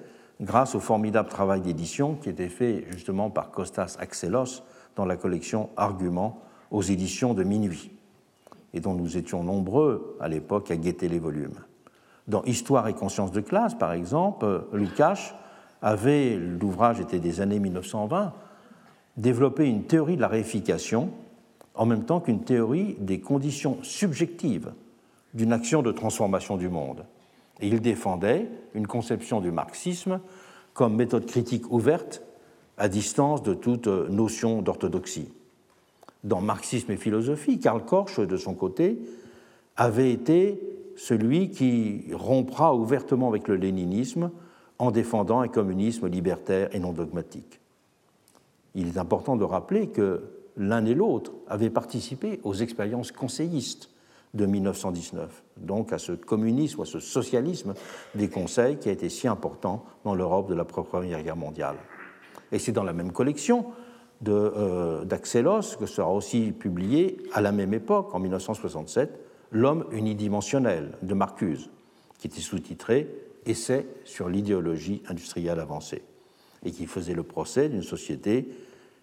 grâce au formidable travail d'édition qui était fait justement par Kostas Axelos dans la collection Arguments aux éditions de Minuit, et dont nous étions nombreux à l'époque à guetter les volumes. Dans Histoire et conscience de classe, par exemple, Lukács avait, l'ouvrage était des années 1920, développé une théorie de la réification en même temps qu'une théorie des conditions subjectives d'une action de transformation du monde. Et il défendait une conception du marxisme comme méthode critique ouverte à distance de toute notion d'orthodoxie. Dans Marxisme et philosophie, Karl Korsch, de son côté, avait été celui qui rompra ouvertement avec le léninisme en défendant un communisme libertaire et non dogmatique. Il est important de rappeler que l'un et l'autre avaient participé aux expériences conseillistes de 1919, donc à ce communisme à ce socialisme des conseils qui a été si important dans l'Europe de la Première Guerre mondiale. Et c'est dans la même collection euh, d'Axelos que sera aussi publié à la même époque, en 1967, L'homme unidimensionnel de Marcuse, qui était sous-titré Essai sur l'idéologie industrielle avancée, et qui faisait le procès d'une société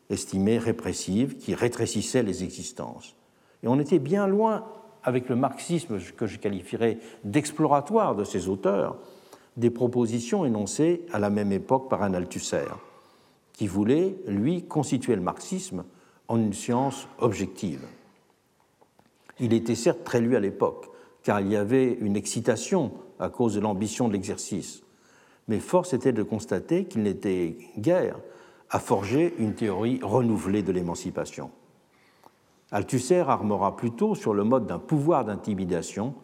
estimée répressive qui rétrécissait les existences. Et on était bien loin, avec le marxisme que je qualifierais d'exploratoire de ces auteurs, des propositions énoncées à la même époque par un Althusser, qui voulait, lui, constituer le marxisme en une science objective. Il était certes très lu à l'époque, car il y avait une excitation à cause de l'ambition de l'exercice, mais force était de constater qu'il n'était guère à forger une théorie renouvelée de l'émancipation. Althusser armera plutôt sur le mode d'un pouvoir d'intimidation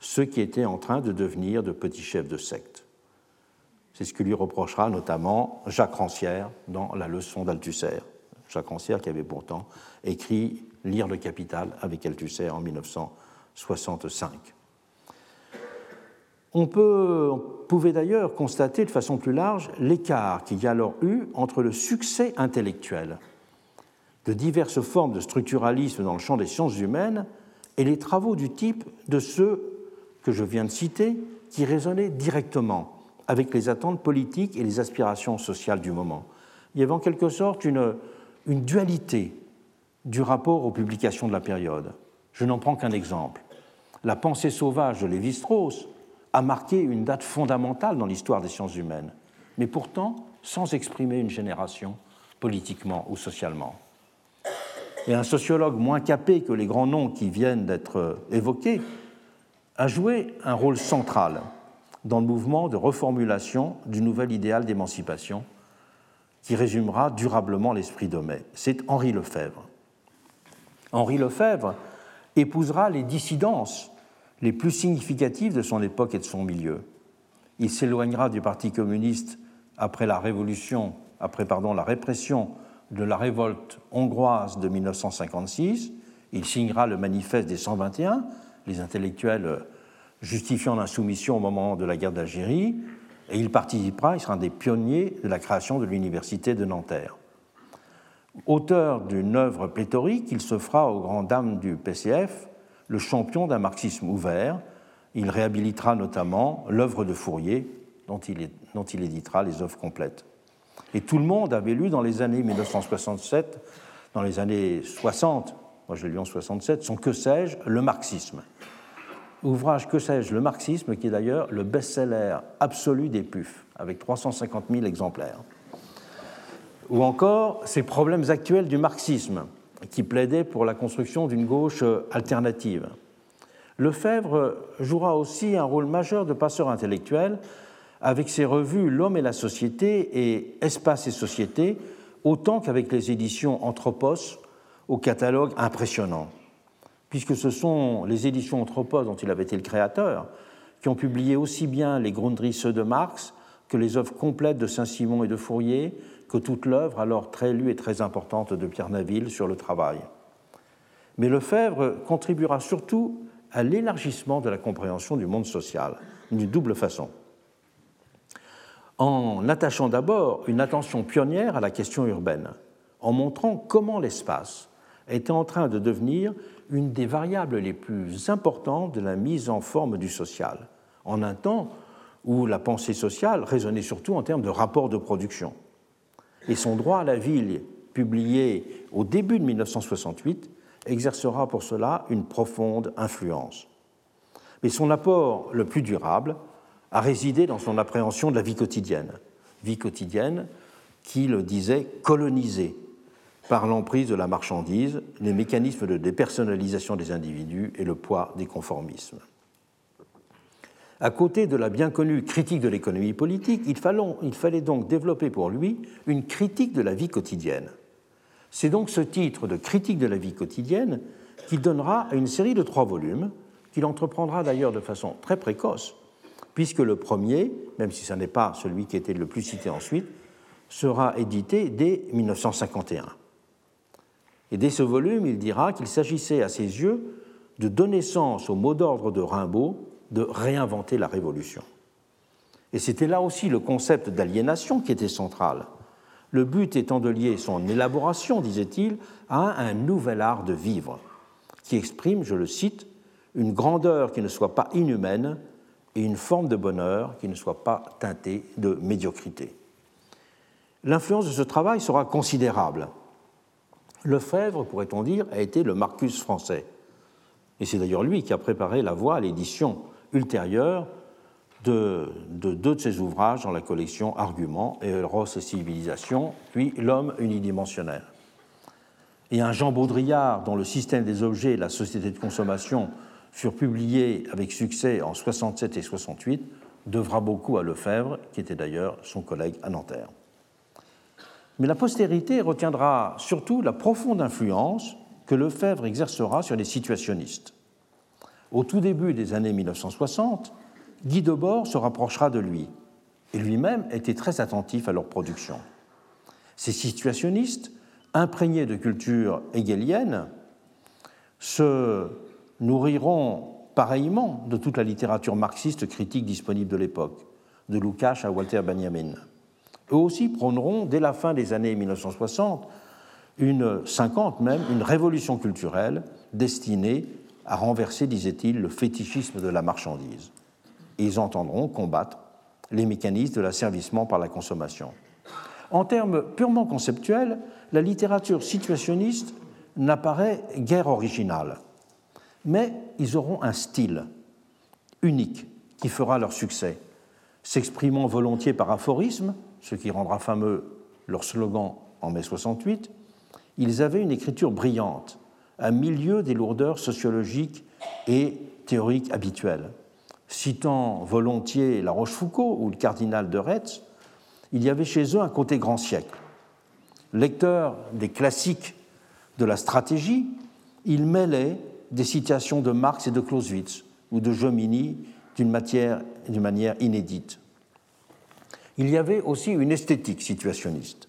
ceux qui étaient en train de devenir de petits chefs de secte. C'est ce que lui reprochera notamment Jacques Rancière dans la leçon d'Althusser. Jacques Rancière qui avait pourtant écrit Lire le Capital avec Althusser en 1965. On, peut, on pouvait d'ailleurs constater de façon plus large l'écart qu'il y a alors eu entre le succès intellectuel de diverses formes de structuralisme dans le champ des sciences humaines et les travaux du type de ceux que je viens de citer qui résonnaient directement avec les attentes politiques et les aspirations sociales du moment. Il y avait en quelque sorte une, une dualité du rapport aux publications de la période. Je n'en prends qu'un exemple. La pensée sauvage de Lévi-Strauss a marqué une date fondamentale dans l'histoire des sciences humaines, mais pourtant sans exprimer une génération politiquement ou socialement. Et un sociologue moins capé que les grands noms qui viennent d'être évoqués a joué un rôle central dans le mouvement de reformulation du nouvel idéal d'émancipation qui résumera durablement l'esprit d'Homais. C'est Henri Lefebvre. Henri Lefebvre épousera les dissidences les plus significatives de son époque et de son milieu. Il s'éloignera du Parti communiste après la révolution, après pardon, la répression de la révolte hongroise de 1956. Il signera le manifeste des 121, les intellectuels justifiant l'insoumission au moment de la guerre d'Algérie, et il participera, il sera un des pionniers de la création de l'université de Nanterre. Auteur d'une œuvre pléthorique, il se fera aux grandes dames du PCF le champion d'un marxisme ouvert. Il réhabilitera notamment l'œuvre de Fourier, dont il, dont il éditera les œuvres complètes. Et tout le monde avait lu dans les années 1967, dans les années 60, moi je l'ai lu en 67, son Que sais-je, le marxisme. Ouvrage Que sais-je, le marxisme, qui est d'ailleurs le best-seller absolu des PUF, avec 350 000 exemplaires. Ou encore Ces problèmes actuels du marxisme, qui plaidait pour la construction d'une gauche alternative. Lefebvre jouera aussi un rôle majeur de passeur intellectuel avec ses revues L'homme et la société et Espace et société, autant qu'avec les éditions Anthropos au catalogue impressionnant, puisque ce sont les éditions Anthropos dont il avait été le créateur qui ont publié aussi bien les Grundrisse de Marx que les œuvres complètes de Saint-Simon et de Fourier, que toute l'œuvre alors très lue et très importante de Pierre Naville sur le travail. Mais Lefebvre contribuera surtout à l'élargissement de la compréhension du monde social, d'une double façon. En attachant d'abord une attention pionnière à la question urbaine, en montrant comment l'espace était en train de devenir une des variables les plus importantes de la mise en forme du social, en un temps où la pensée sociale résonnait surtout en termes de rapport de production et son droit à la ville, publié au début de 1968, exercera pour cela une profonde influence. Mais son apport le plus durable a résidé dans son appréhension de la vie quotidienne, vie quotidienne qui, le disait, colonisée par l'emprise de la marchandise, les mécanismes de dépersonnalisation des individus et le poids des conformismes. À côté de la bien connue critique de l'économie politique, il fallait, donc développer pour lui une critique de la vie quotidienne. C'est donc ce titre de critique de la vie quotidienne qu'il donnera à une série de trois volumes, qu'il entreprendra d'ailleurs de façon très précoce, puisque le premier, même si ce n'est pas celui qui était le plus cité ensuite, sera édité dès 1951. Et dès ce volume, il dira qu'il s'agissait à ses yeux de donner sens au mot d'ordre de Rimbaud de réinventer la révolution. Et c'était là aussi le concept d'aliénation qui était central. Le but étant de lier son élaboration, disait-il, à un nouvel art de vivre, qui exprime, je le cite, une grandeur qui ne soit pas inhumaine et une forme de bonheur qui ne soit pas teintée de médiocrité. L'influence de ce travail sera considérable. Lefebvre, pourrait-on dire, a été le Marcus français. Et c'est d'ailleurs lui qui a préparé la voie à l'édition ultérieure de, deux de ses ouvrages dans la collection Arguments et Eros et Civilisation, puis L'homme unidimensionnel. Et un Jean Baudrillard dont le système des objets et la société de consommation furent publiés avec succès en 67 et 68 devra beaucoup à Lefebvre, qui était d'ailleurs son collègue à Nanterre. Mais la postérité retiendra surtout la profonde influence que Lefebvre exercera sur les situationnistes. Au tout début des années 1960, Guy Debord se rapprochera de lui et lui-même était très attentif à leur production. Ces situationnistes, imprégnés de culture hegelienne, se nourriront pareillement de toute la littérature marxiste critique disponible de l'époque, de Lukács à Walter Benjamin. Eux aussi prôneront, dès la fin des années 1960, une 50 même, une révolution culturelle destinée à renverser, disait-il, le fétichisme de la marchandise. Ils entendront combattre les mécanismes de l'asservissement par la consommation. En termes purement conceptuels, la littérature situationniste n'apparaît guère originale, mais ils auront un style unique qui fera leur succès, s'exprimant volontiers par aphorisme, ce qui rendra fameux leur slogan en mai 68, ils avaient une écriture brillante, à milieu des lourdeurs sociologiques et théoriques habituelles. Citant volontiers La Rochefoucauld ou le cardinal de Retz, il y avait chez eux un côté grand siècle. Lecteur des classiques de la stratégie, il mêlait des citations de Marx et de Clausewitz ou de Jomini d'une manière inédite. Il y avait aussi une esthétique situationniste,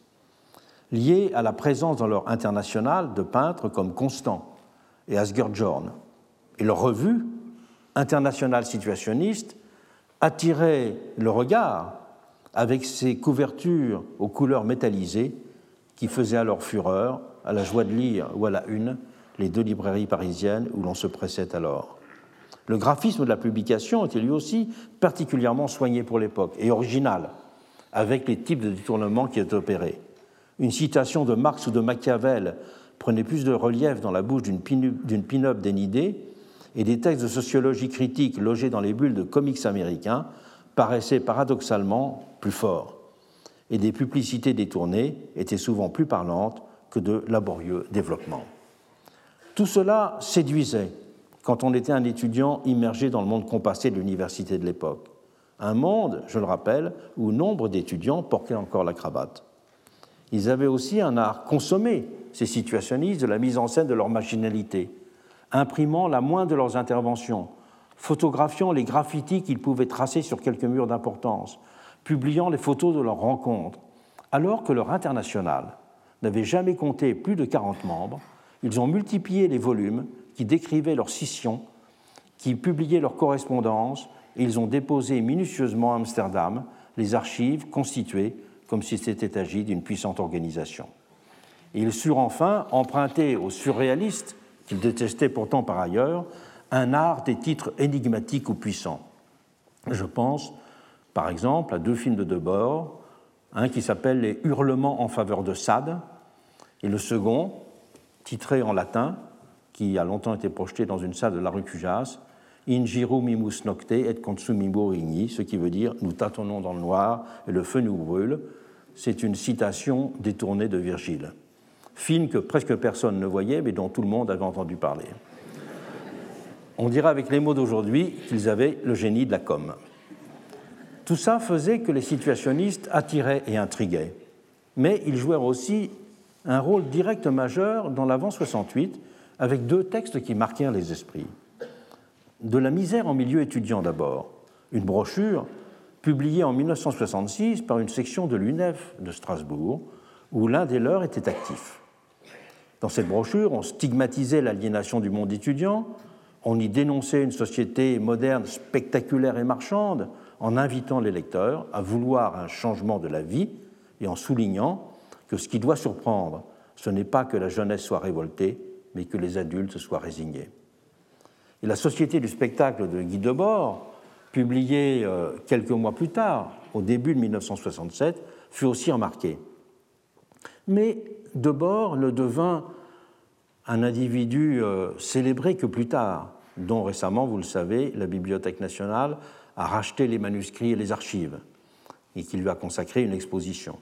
liée à la présence dans leur international de peintres comme Constant et Asger Jorn. Et leur revue, internationale situationniste, attirait le regard avec ses couvertures aux couleurs métallisées qui faisaient alors fureur, à la joie de lire ou à la une, les deux librairies parisiennes où l'on se pressait alors. Le graphisme de la publication était lui aussi particulièrement soigné pour l'époque et original, avec les types de détournements qui étaient opérés? Une citation de Marx ou de Machiavel prenait plus de relief dans la bouche d'une pin-up dénidée, et des textes de sociologie critique logés dans les bulles de comics américains paraissaient paradoxalement plus forts. Et des publicités détournées étaient souvent plus parlantes que de laborieux développements. Tout cela séduisait quand on était un étudiant immergé dans le monde compassé de l'université de l'époque. Un monde, je le rappelle, où nombre d'étudiants portaient encore la cravate. Ils avaient aussi un art consommé, ces situationnistes, de la mise en scène de leur machinalité, imprimant la moindre de leurs interventions, photographiant les graffitis qu'ils pouvaient tracer sur quelques murs d'importance, publiant les photos de leurs rencontres, alors que leur international n'avait jamais compté plus de 40 membres, ils ont multiplié les volumes qui décrivaient leurs scissions, qui publiaient leurs correspondances, et ils ont déposé minutieusement à Amsterdam les archives constituées comme si c'était agi d'une puissante organisation. Ils surent enfin emprunter aux surréalistes, qu'ils détestaient pourtant par ailleurs, un art des titres énigmatiques ou puissants. Je pense, par exemple, à deux films de Debord, un qui s'appelle Les Hurlements en faveur de Sade, et le second, titré en latin, qui a longtemps été projeté dans une salle de la rue Cujas, In mimus nocte et consumimur rigni, ce qui veut dire Nous tâtonnons dans le noir et le feu nous brûle. C'est une citation détournée de Virgile. Film que presque personne ne voyait, mais dont tout le monde avait entendu parler. On dira avec les mots d'aujourd'hui qu'ils avaient le génie de la com. Tout ça faisait que les situationnistes attiraient et intriguaient, mais ils jouèrent aussi un rôle direct majeur dans l'avant 68 avec deux textes qui marquèrent les esprits. De la misère en milieu étudiant d'abord, une brochure publiée en 1966 par une section de l'UNEF de Strasbourg, où l'un des leurs était actif. Dans cette brochure, on stigmatisait l'aliénation du monde étudiant, on y dénonçait une société moderne, spectaculaire et marchande, en invitant les lecteurs à vouloir un changement de la vie et en soulignant que ce qui doit surprendre, ce n'est pas que la jeunesse soit révoltée, mais que les adultes soient résignés. Et la Société du spectacle de Guy Debord, publiée euh, quelques mois plus tard, au début de 1967, fut aussi remarquée. Mais Debord ne devint un individu euh, célébré que plus tard, dont récemment, vous le savez, la Bibliothèque nationale a racheté les manuscrits et les archives, et qui lui a consacré une exposition.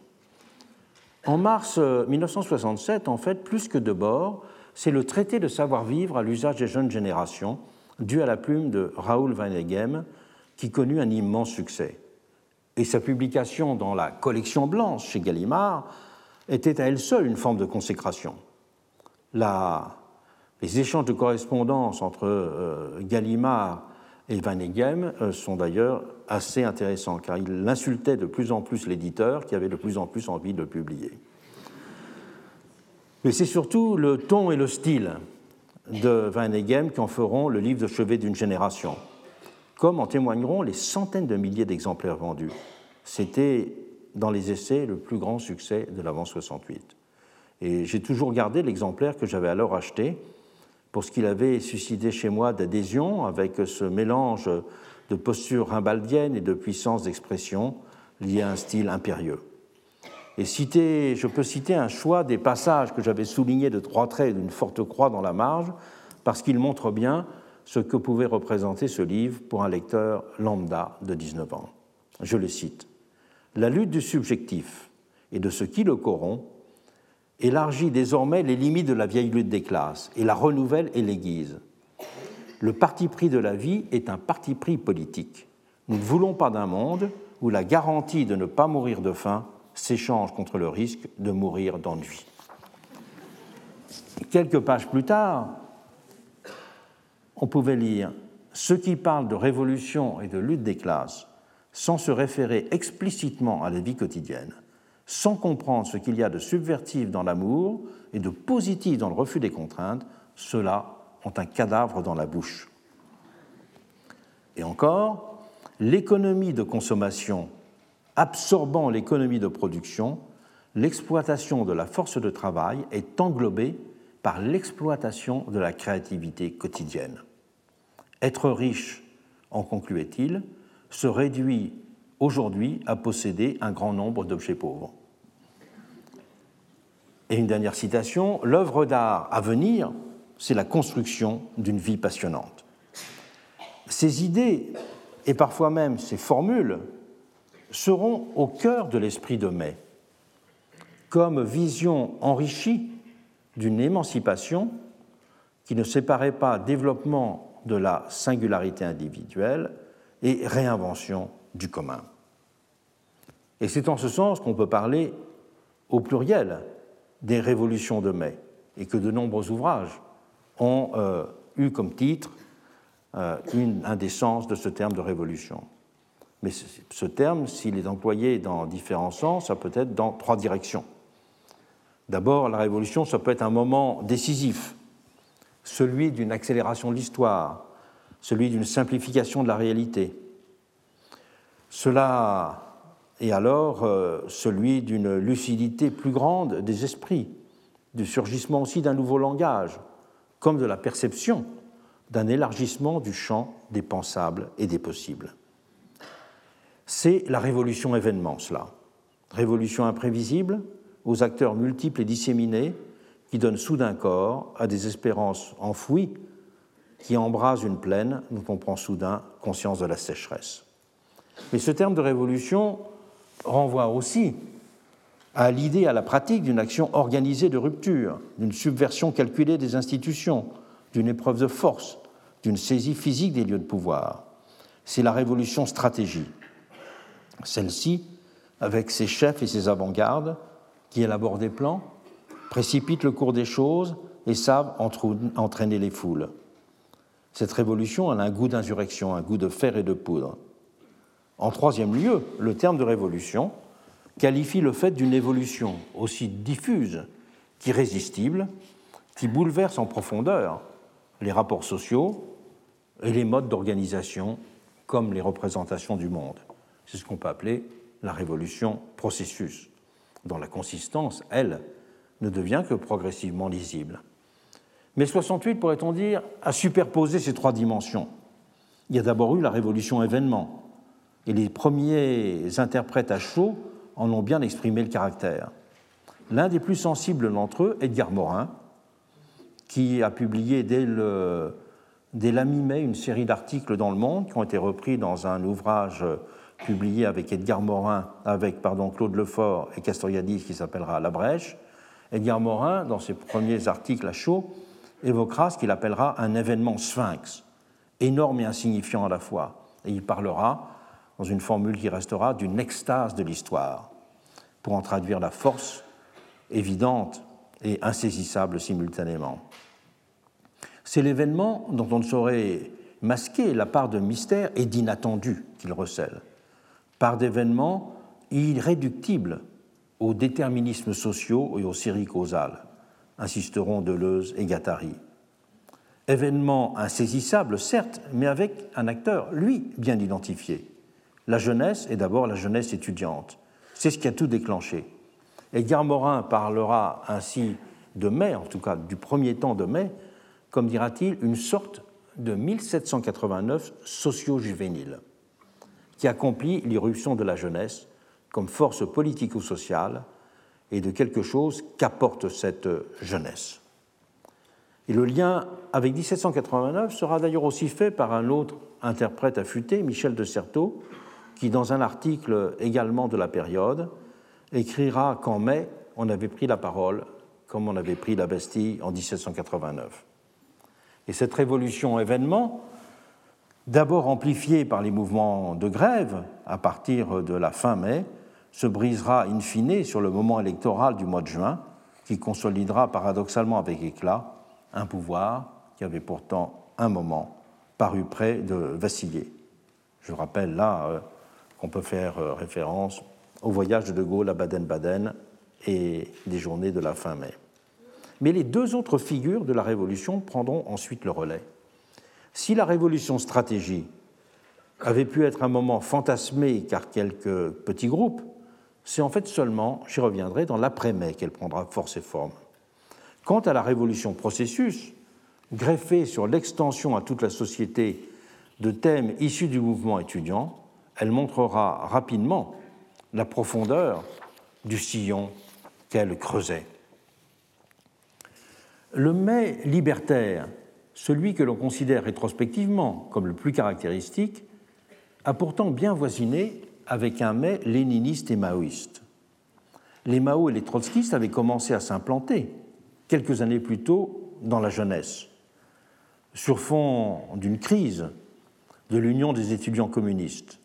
En mars 1967, euh, en fait, plus que Debord, c'est le traité de savoir-vivre à l'usage des jeunes générations, dû à la plume de Raoul Van Eghem, qui connut un immense succès. Et sa publication dans la collection blanche chez Gallimard était à elle seule une forme de consécration. les échanges de correspondance entre euh, Gallimard et Van Eghem euh, sont d'ailleurs assez intéressants, car il insultait de plus en plus l'éditeur qui avait de plus en plus envie de le publier. Mais c'est surtout le ton et le style de Van Eghem qui en feront le livre de chevet d'une génération, comme en témoigneront les centaines de milliers d'exemplaires vendus. C'était, dans les essais, le plus grand succès de l'avant 68. Et j'ai toujours gardé l'exemplaire que j'avais alors acheté pour ce qu'il avait suscité chez moi d'adhésion avec ce mélange de posture rimbaldienne et de puissance d'expression liée à un style impérieux. Et citer, je peux citer un choix des passages que j'avais soulignés de trois traits d'une forte croix dans la marge, parce qu'ils montrent bien ce que pouvait représenter ce livre pour un lecteur lambda de 19 ans. Je le cite. La lutte du subjectif et de ce qui le corrompt élargit désormais les limites de la vieille lutte des classes et la renouvelle et l'aiguise. Le parti pris de la vie est un parti pris politique. Nous ne voulons pas d'un monde où la garantie de ne pas mourir de faim s'échange contre le risque de mourir d'ennui. Quelques pages plus tard, on pouvait lire Ceux qui parlent de révolution et de lutte des classes sans se référer explicitement à la vie quotidienne, sans comprendre ce qu'il y a de subvertif dans l'amour et de positif dans le refus des contraintes, ceux-là ont un cadavre dans la bouche. Et encore, l'économie de consommation absorbant l'économie de production, l'exploitation de la force de travail est englobée par l'exploitation de la créativité quotidienne. Être riche, en concluait-il, se réduit aujourd'hui à posséder un grand nombre d'objets pauvres. Et une dernière citation, l'œuvre d'art à venir, c'est la construction d'une vie passionnante. Ces idées, et parfois même ces formules, seront au cœur de l'esprit de mai, comme vision enrichie d'une émancipation qui ne séparait pas développement de la singularité individuelle et réinvention du commun. Et c'est en ce sens qu'on peut parler au pluriel des révolutions de mai, et que de nombreux ouvrages ont euh, eu comme titre euh, une, un des sens de ce terme de révolution. Mais ce terme, s'il est employé dans différents sens, ça peut être dans trois directions. D'abord, la révolution, ça peut être un moment décisif, celui d'une accélération de l'histoire, celui d'une simplification de la réalité. Cela est alors euh, celui d'une lucidité plus grande des esprits, du surgissement aussi d'un nouveau langage, comme de la perception d'un élargissement du champ des pensables et des possibles. C'est la révolution événement, cela. Révolution imprévisible, aux acteurs multiples et disséminés, qui donnent soudain corps à des espérances enfouies, qui embrasent une plaine dont on soudain conscience de la sécheresse. Mais ce terme de révolution renvoie aussi à l'idée, à la pratique d'une action organisée de rupture, d'une subversion calculée des institutions, d'une épreuve de force, d'une saisie physique des lieux de pouvoir. C'est la révolution stratégie. Celle-ci, avec ses chefs et ses avant-gardes, qui élaborent des plans, précipitent le cours des choses et savent entraîner les foules. Cette révolution a un goût d'insurrection, un goût de fer et de poudre. En troisième lieu, le terme de révolution qualifie le fait d'une évolution aussi diffuse qu'irrésistible, qui bouleverse en profondeur les rapports sociaux et les modes d'organisation comme les représentations du monde. C'est ce qu'on peut appeler la révolution processus, dont la consistance, elle, ne devient que progressivement lisible. Mais 68, pourrait-on dire, a superposé ces trois dimensions. Il y a d'abord eu la révolution événement, et les premiers interprètes à chaud en ont bien exprimé le caractère. L'un des plus sensibles d'entre eux, Edgar Morin, qui a publié dès, le, dès la mi-mai une série d'articles dans Le Monde qui ont été repris dans un ouvrage publié avec Edgar Morin, avec pardon, Claude Lefort et Castoriadis qui s'appellera La Brèche. Edgar Morin, dans ses premiers articles à chaud, évoquera ce qu'il appellera un événement sphinx, énorme et insignifiant à la fois. Et il parlera, dans une formule qui restera, d'une extase de l'histoire, pour en traduire la force évidente et insaisissable simultanément. C'est l'événement dont on ne saurait masquer la part de mystère et d'inattendu qu'il recèle par d'événements irréductibles aux déterminismes sociaux et aux séries causales, insisteront Deleuze et Gattari. Événements insaisissables, certes, mais avec un acteur, lui, bien identifié. La jeunesse est d'abord la jeunesse étudiante. C'est ce qui a tout déclenché. Edgar Morin parlera ainsi de mai, en tout cas du premier temps de mai, comme dira-t-il, une sorte de 1789 socio-juvénile, qui accomplit l'irruption de la jeunesse comme force politico-sociale et de quelque chose qu'apporte cette jeunesse. Et le lien avec 1789 sera d'ailleurs aussi fait par un autre interprète affûté, Michel de Certeau, qui, dans un article également de la période, écrira qu'en mai, on avait pris la parole comme on avait pris la Bastille en 1789. Et cette révolution événement, d'abord amplifiée par les mouvements de grève à partir de la fin mai, se brisera in fine sur le moment électoral du mois de juin, qui consolidera paradoxalement avec éclat un pouvoir qui avait pourtant un moment paru près de vaciller. Je rappelle là qu'on peut faire euh, référence au voyage de De Gaulle à Baden-Baden et des journées de la fin mai. Mais les deux autres figures de la Révolution prendront ensuite le relais. Si la Révolution stratégie avait pu être un moment fantasmé car quelques petits groupes, c'est en fait seulement, j'y reviendrai, dans l'après-mai qu'elle prendra force et forme. Quant à la révolution processus, greffée sur l'extension à toute la société de thèmes issus du mouvement étudiant, elle montrera rapidement la profondeur du sillon qu'elle creusait. Le mai libertaire, celui que l'on considère rétrospectivement comme le plus caractéristique, a pourtant bien voisiné avec un mai léniniste et maoïste. Les Mao et les trotskistes avaient commencé à s'implanter quelques années plus tôt dans la jeunesse, sur fond d'une crise de l'Union des étudiants communistes,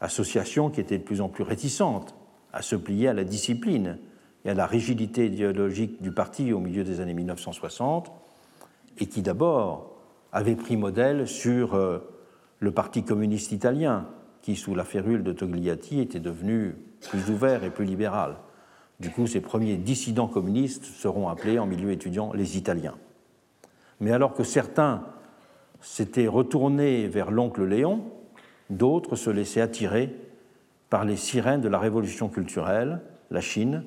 association qui était de plus en plus réticente à se plier à la discipline et à la rigidité idéologique du parti au milieu des années 1960, et qui d'abord avait pris modèle sur euh, le Parti communiste italien, qui, sous la férule de Togliatti, était devenu plus ouvert et plus libéral. Du coup, ces premiers dissidents communistes seront appelés en milieu étudiant les Italiens. Mais alors que certains s'étaient retournés vers l'oncle Léon, d'autres se laissaient attirer par les sirènes de la révolution culturelle, la Chine,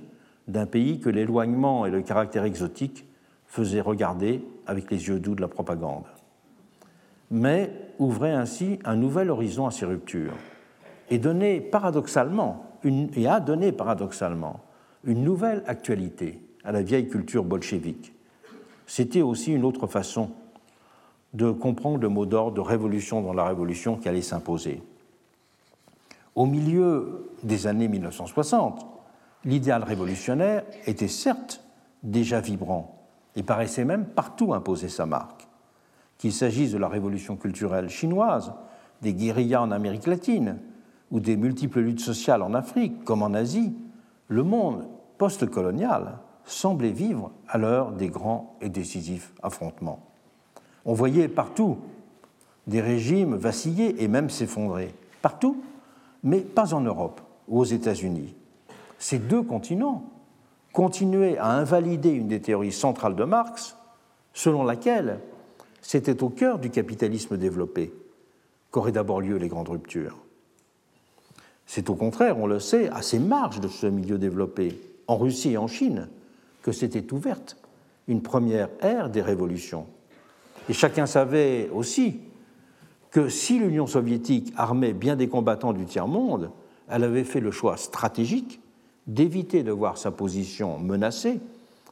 d'un pays que l'éloignement et le caractère exotique faisaient regarder avec les yeux doux de la propagande. Mais ouvrait ainsi un nouvel horizon à ces ruptures et, donnait paradoxalement et a donné paradoxalement une nouvelle actualité à la vieille culture bolchevique. C'était aussi une autre façon de comprendre le mot d'ordre de révolution dans la révolution qui allait s'imposer. Au milieu des années 1960, l'idéal révolutionnaire était certes déjà vibrant et paraissait même partout imposer sa marque. Qu'il s'agisse de la révolution culturelle chinoise, des guérillas en Amérique latine ou des multiples luttes sociales en Afrique comme en Asie, le monde post-colonial semblait vivre à l'heure des grands et décisifs affrontements. On voyait partout des régimes vaciller et même s'effondrer. Partout, mais pas en Europe ou aux États-Unis. Ces deux continents continuaient à invalider une des théories centrales de Marx, selon laquelle c'était au cœur du capitalisme développé qu'auraient d'abord lieu les grandes ruptures. C'est au contraire, on le sait, à ces marges de ce milieu développé, en Russie et en Chine, que s'était ouverte une première ère des révolutions. Et chacun savait aussi que si l'Union soviétique armait bien des combattants du tiers-monde, elle avait fait le choix stratégique d'éviter de voir sa position menacée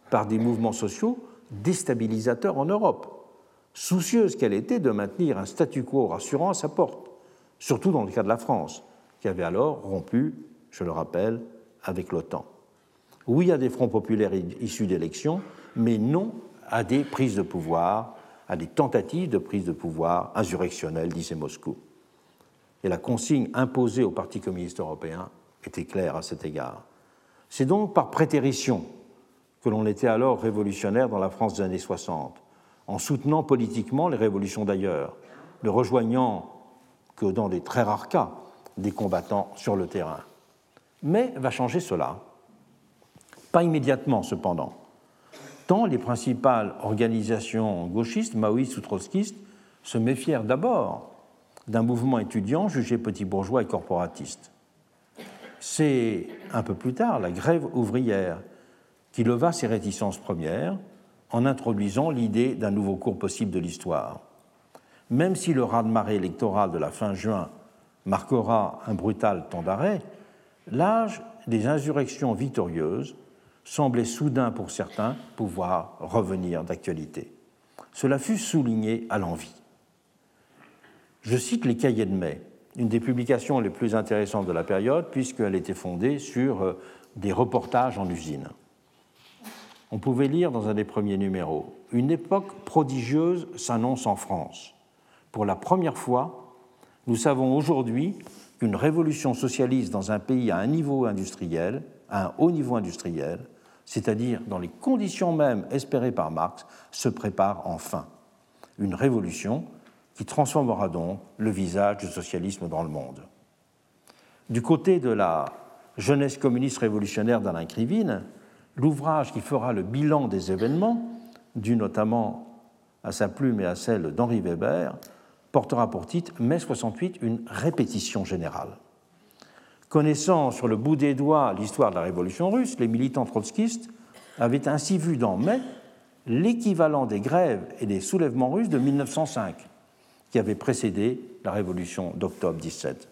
par des mouvements sociaux déstabilisateurs en Europe, soucieuse qu'elle était de maintenir un statu quo rassurant à sa porte, surtout dans le cas de la France, qui avait alors rompu, je le rappelle, avec l'OTAN. Oui à des fronts populaires issus d'élections, mais non à des prises de pouvoir, à des tentatives de prise de pouvoir insurrectionnelles, disait Moscou. Et la consigne imposée au Parti communiste européen était claire à cet égard. C'est donc par prétérition que l'on était alors révolutionnaire dans la France des années 60, en soutenant politiquement les révolutions d'ailleurs, ne rejoignant que dans des très rares cas des combattants sur le terrain. Mais va changer cela. Pas immédiatement, cependant, les principales organisations gauchistes, maoïstes ou trotskistes, se méfièrent d'abord d'un mouvement étudiant jugé petit bourgeois et corporatiste. C'est un peu plus tard la grève ouvrière qui leva ses réticences premières en introduisant l'idée d'un nouveau cours possible de l'histoire. Même si le raz-de-marée électoral de la fin juin marquera un brutal temps d'arrêt, l'âge des insurrections victorieuses semblait soudain pour certains pouvoir revenir d'actualité. Cela fut souligné à l'envie. Je cite les cahiers de mai, une des publications les plus intéressantes de la période, puisqu'elle était fondée sur euh, des reportages en usine. On pouvait lire dans un des premiers numéros Une époque prodigieuse s'annonce en France. Pour la première fois, nous savons aujourd'hui qu'une révolution socialiste dans un pays à un niveau industriel, à un haut niveau industriel, c'est-à-dire dans les conditions mêmes espérées par Marx, se prépare enfin. Une révolution qui transformera donc le visage du socialisme dans le monde. Du côté de la jeunesse communiste révolutionnaire d'Alain Krivine, l'ouvrage qui fera le bilan des événements, dû notamment à sa plume et à celle d'Henri Weber, portera pour titre Mai 68 une répétition générale. Connaissant sur le bout des doigts l'histoire de la révolution russe, les militants trotskistes avaient ainsi vu dans mai l'équivalent des grèves et des soulèvements russes de 1905, qui avaient précédé la révolution d'octobre 17.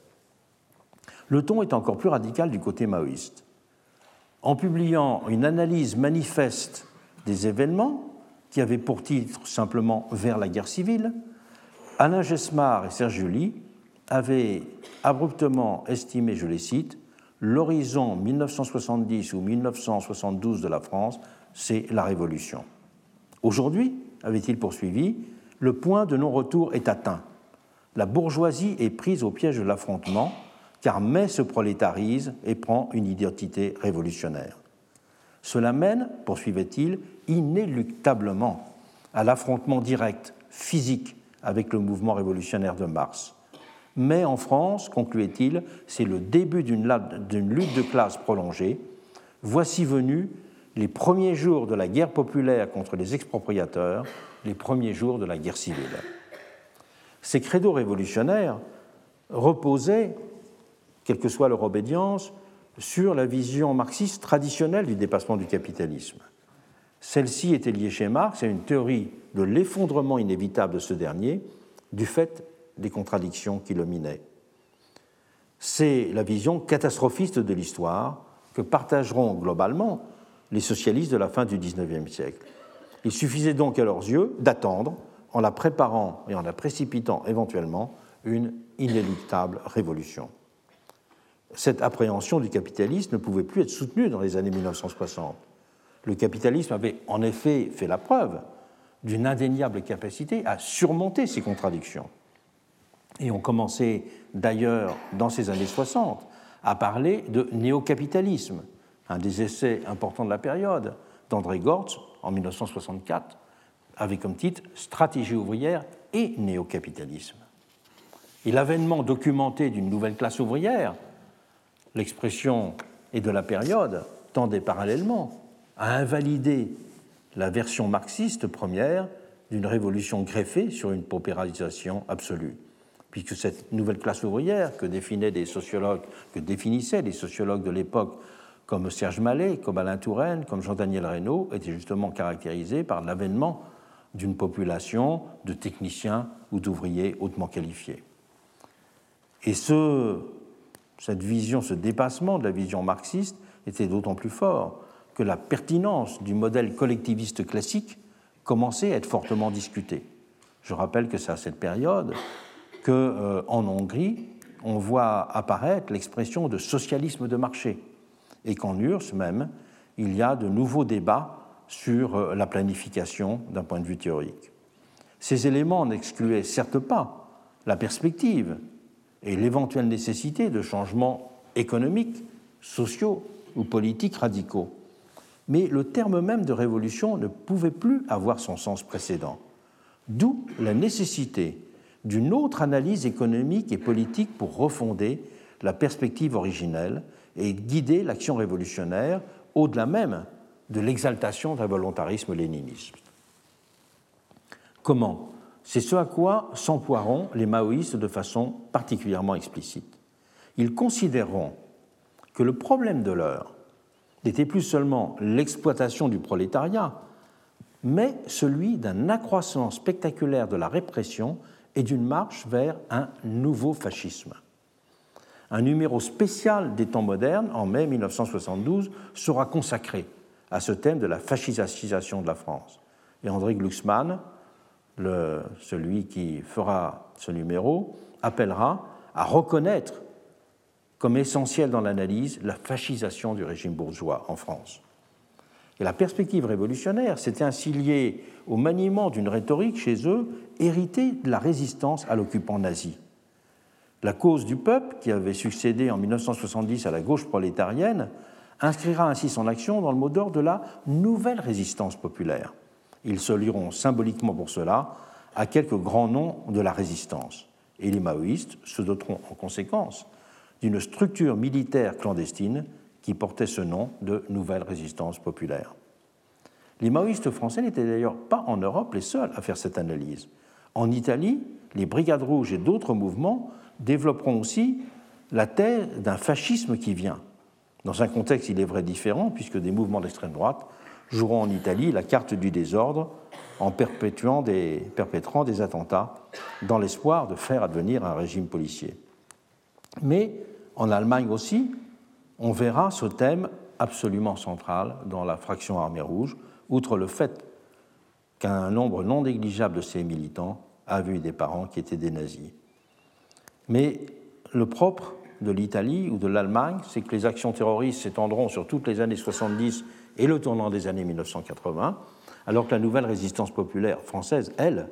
Le ton est encore plus radical du côté maoïste. En publiant une analyse manifeste des événements, qui avait pour titre simplement Vers la guerre civile, Alain Gesmar et Serge Julie avaient abruptement estimé, je les cite, l'horizon 1970 ou 1972 de la France, c'est la Révolution. Aujourd'hui, avait-il poursuivi, le point de non-retour est atteint. La bourgeoisie est prise au piège de l'affrontement, car mai se prolétarise et prend une identité révolutionnaire. Cela mène, poursuivait-il, inéluctablement à l'affrontement direct, physique, avec le mouvement révolutionnaire de mars. Mais en France, concluait-il, c'est le début d'une lutte de classe prolongée. Voici venus les premiers jours de la guerre populaire contre les expropriateurs, les premiers jours de la guerre civile. Ces credos révolutionnaires reposaient, quelle que soit leur obédience, sur la vision marxiste traditionnelle du dépassement du capitalisme. Celle-ci était liée chez Marx à une théorie de l'effondrement inévitable de ce dernier du fait des contradictions qui le minaient. C'est la vision catastrophiste de l'histoire que partageront globalement les socialistes de la fin du XIXe siècle. Il suffisait donc à leurs yeux d'attendre, en la préparant et en la précipitant éventuellement, une inéluctable révolution. Cette appréhension du capitalisme ne pouvait plus être soutenue dans les années 1960. Le capitalisme avait en effet fait la preuve d'une indéniable capacité à surmonter ces contradictions. Et on commençait d'ailleurs dans ces années 60 à parler de néocapitalisme, un des essais importants de la période d'André Gortz en 1964 avait comme titre Stratégie ouvrière et néocapitalisme. Et l'avènement documenté d'une nouvelle classe ouvrière, l'expression est de la période, tendait parallèlement à invalider la version marxiste première d'une révolution greffée sur une paupérisation absolue. Puisque cette nouvelle classe ouvrière que, définaient des sociologues, définissaient les sociologues de l'époque comme Serge Mallet, comme Alain Touraine, comme Jean-Daniel Reynaud, était justement caractérisée par l'avènement d'une population de techniciens ou d'ouvriers hautement qualifiés. Et ce, cette vision, ce dépassement de la vision marxiste était d'autant plus fort que la pertinence du modèle collectiviste classique commençait à être fortement discutée. Je rappelle que c'est à cette période qu'en euh, Hongrie, on voit apparaître l'expression de socialisme de marché, et qu'en URSS même, il y a de nouveaux débats sur euh, la planification d'un point de vue théorique. Ces éléments n'excluaient certes pas la perspective et l'éventuelle nécessité de changements économiques, sociaux ou politiques radicaux. Mais le terme même de révolution ne pouvait plus avoir son sens précédent. D'où la nécessité d'une autre analyse économique et politique pour refonder la perspective originelle et guider l'action révolutionnaire au-delà même de l'exaltation d'un volontarisme léniniste. Comment? C'est ce à quoi s'emploieront les maoïstes de façon particulièrement explicite. Ils considéreront que le problème de l'heure n'était plus seulement l'exploitation du prolétariat, mais celui d'un accroissement spectaculaire de la répression et d'une marche vers un nouveau fascisme. Un numéro spécial des temps modernes, en mai 1972, sera consacré à ce thème de la fascisation de la France. Et André Glucksmann, celui qui fera ce numéro, appellera à reconnaître comme essentiel dans l'analyse la fascisation du régime bourgeois en France. La perspective révolutionnaire s'était ainsi liée au maniement d'une rhétorique chez eux héritée de la résistance à l'occupant nazi. La cause du peuple, qui avait succédé en 1970 à la gauche prolétarienne, inscrira ainsi son action dans le mot d'ordre de la nouvelle résistance populaire. Ils se liront symboliquement pour cela à quelques grands noms de la résistance. Et les maoïstes se doteront en conséquence d'une structure militaire clandestine qui portait ce nom de Nouvelle Résistance populaire. Les maoïstes français n'étaient d'ailleurs pas en Europe les seuls à faire cette analyse. En Italie, les Brigades rouges et d'autres mouvements développeront aussi la thèse d'un fascisme qui vient, dans un contexte, il est vrai, différent, puisque des mouvements d'extrême droite joueront en Italie la carte du désordre en perpétuant des, perpétrant des attentats dans l'espoir de faire advenir un régime policier. Mais en Allemagne aussi, on verra ce thème absolument central dans la fraction armée rouge, outre le fait qu'un nombre non négligeable de ces militants avaient eu des parents qui étaient des nazis. Mais le propre de l'Italie ou de l'Allemagne, c'est que les actions terroristes s'étendront sur toutes les années 70 et le tournant des années 1980, alors que la nouvelle résistance populaire française, elle,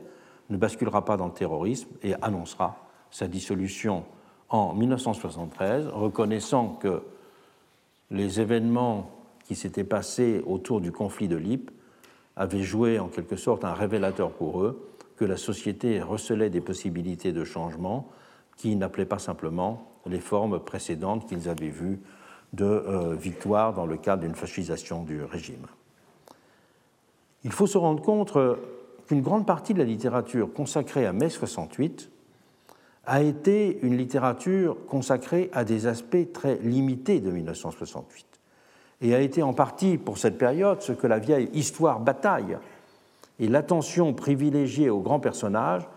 ne basculera pas dans le terrorisme et annoncera sa dissolution en 1973, reconnaissant que les événements qui s'étaient passés autour du conflit de l'IP avaient joué en quelque sorte un révélateur pour eux, que la société recelait des possibilités de changement qui n'appelaient pas simplement les formes précédentes qu'ils avaient vues de euh, victoire dans le cadre d'une fascisation du régime. Il faut se rendre compte euh, qu'une grande partie de la littérature consacrée à mai 68 a été une littérature consacrée à des aspects très limités de 1968 et a été en partie pour cette période ce que la vieille histoire bataille et l'attention privilégiée aux grands personnages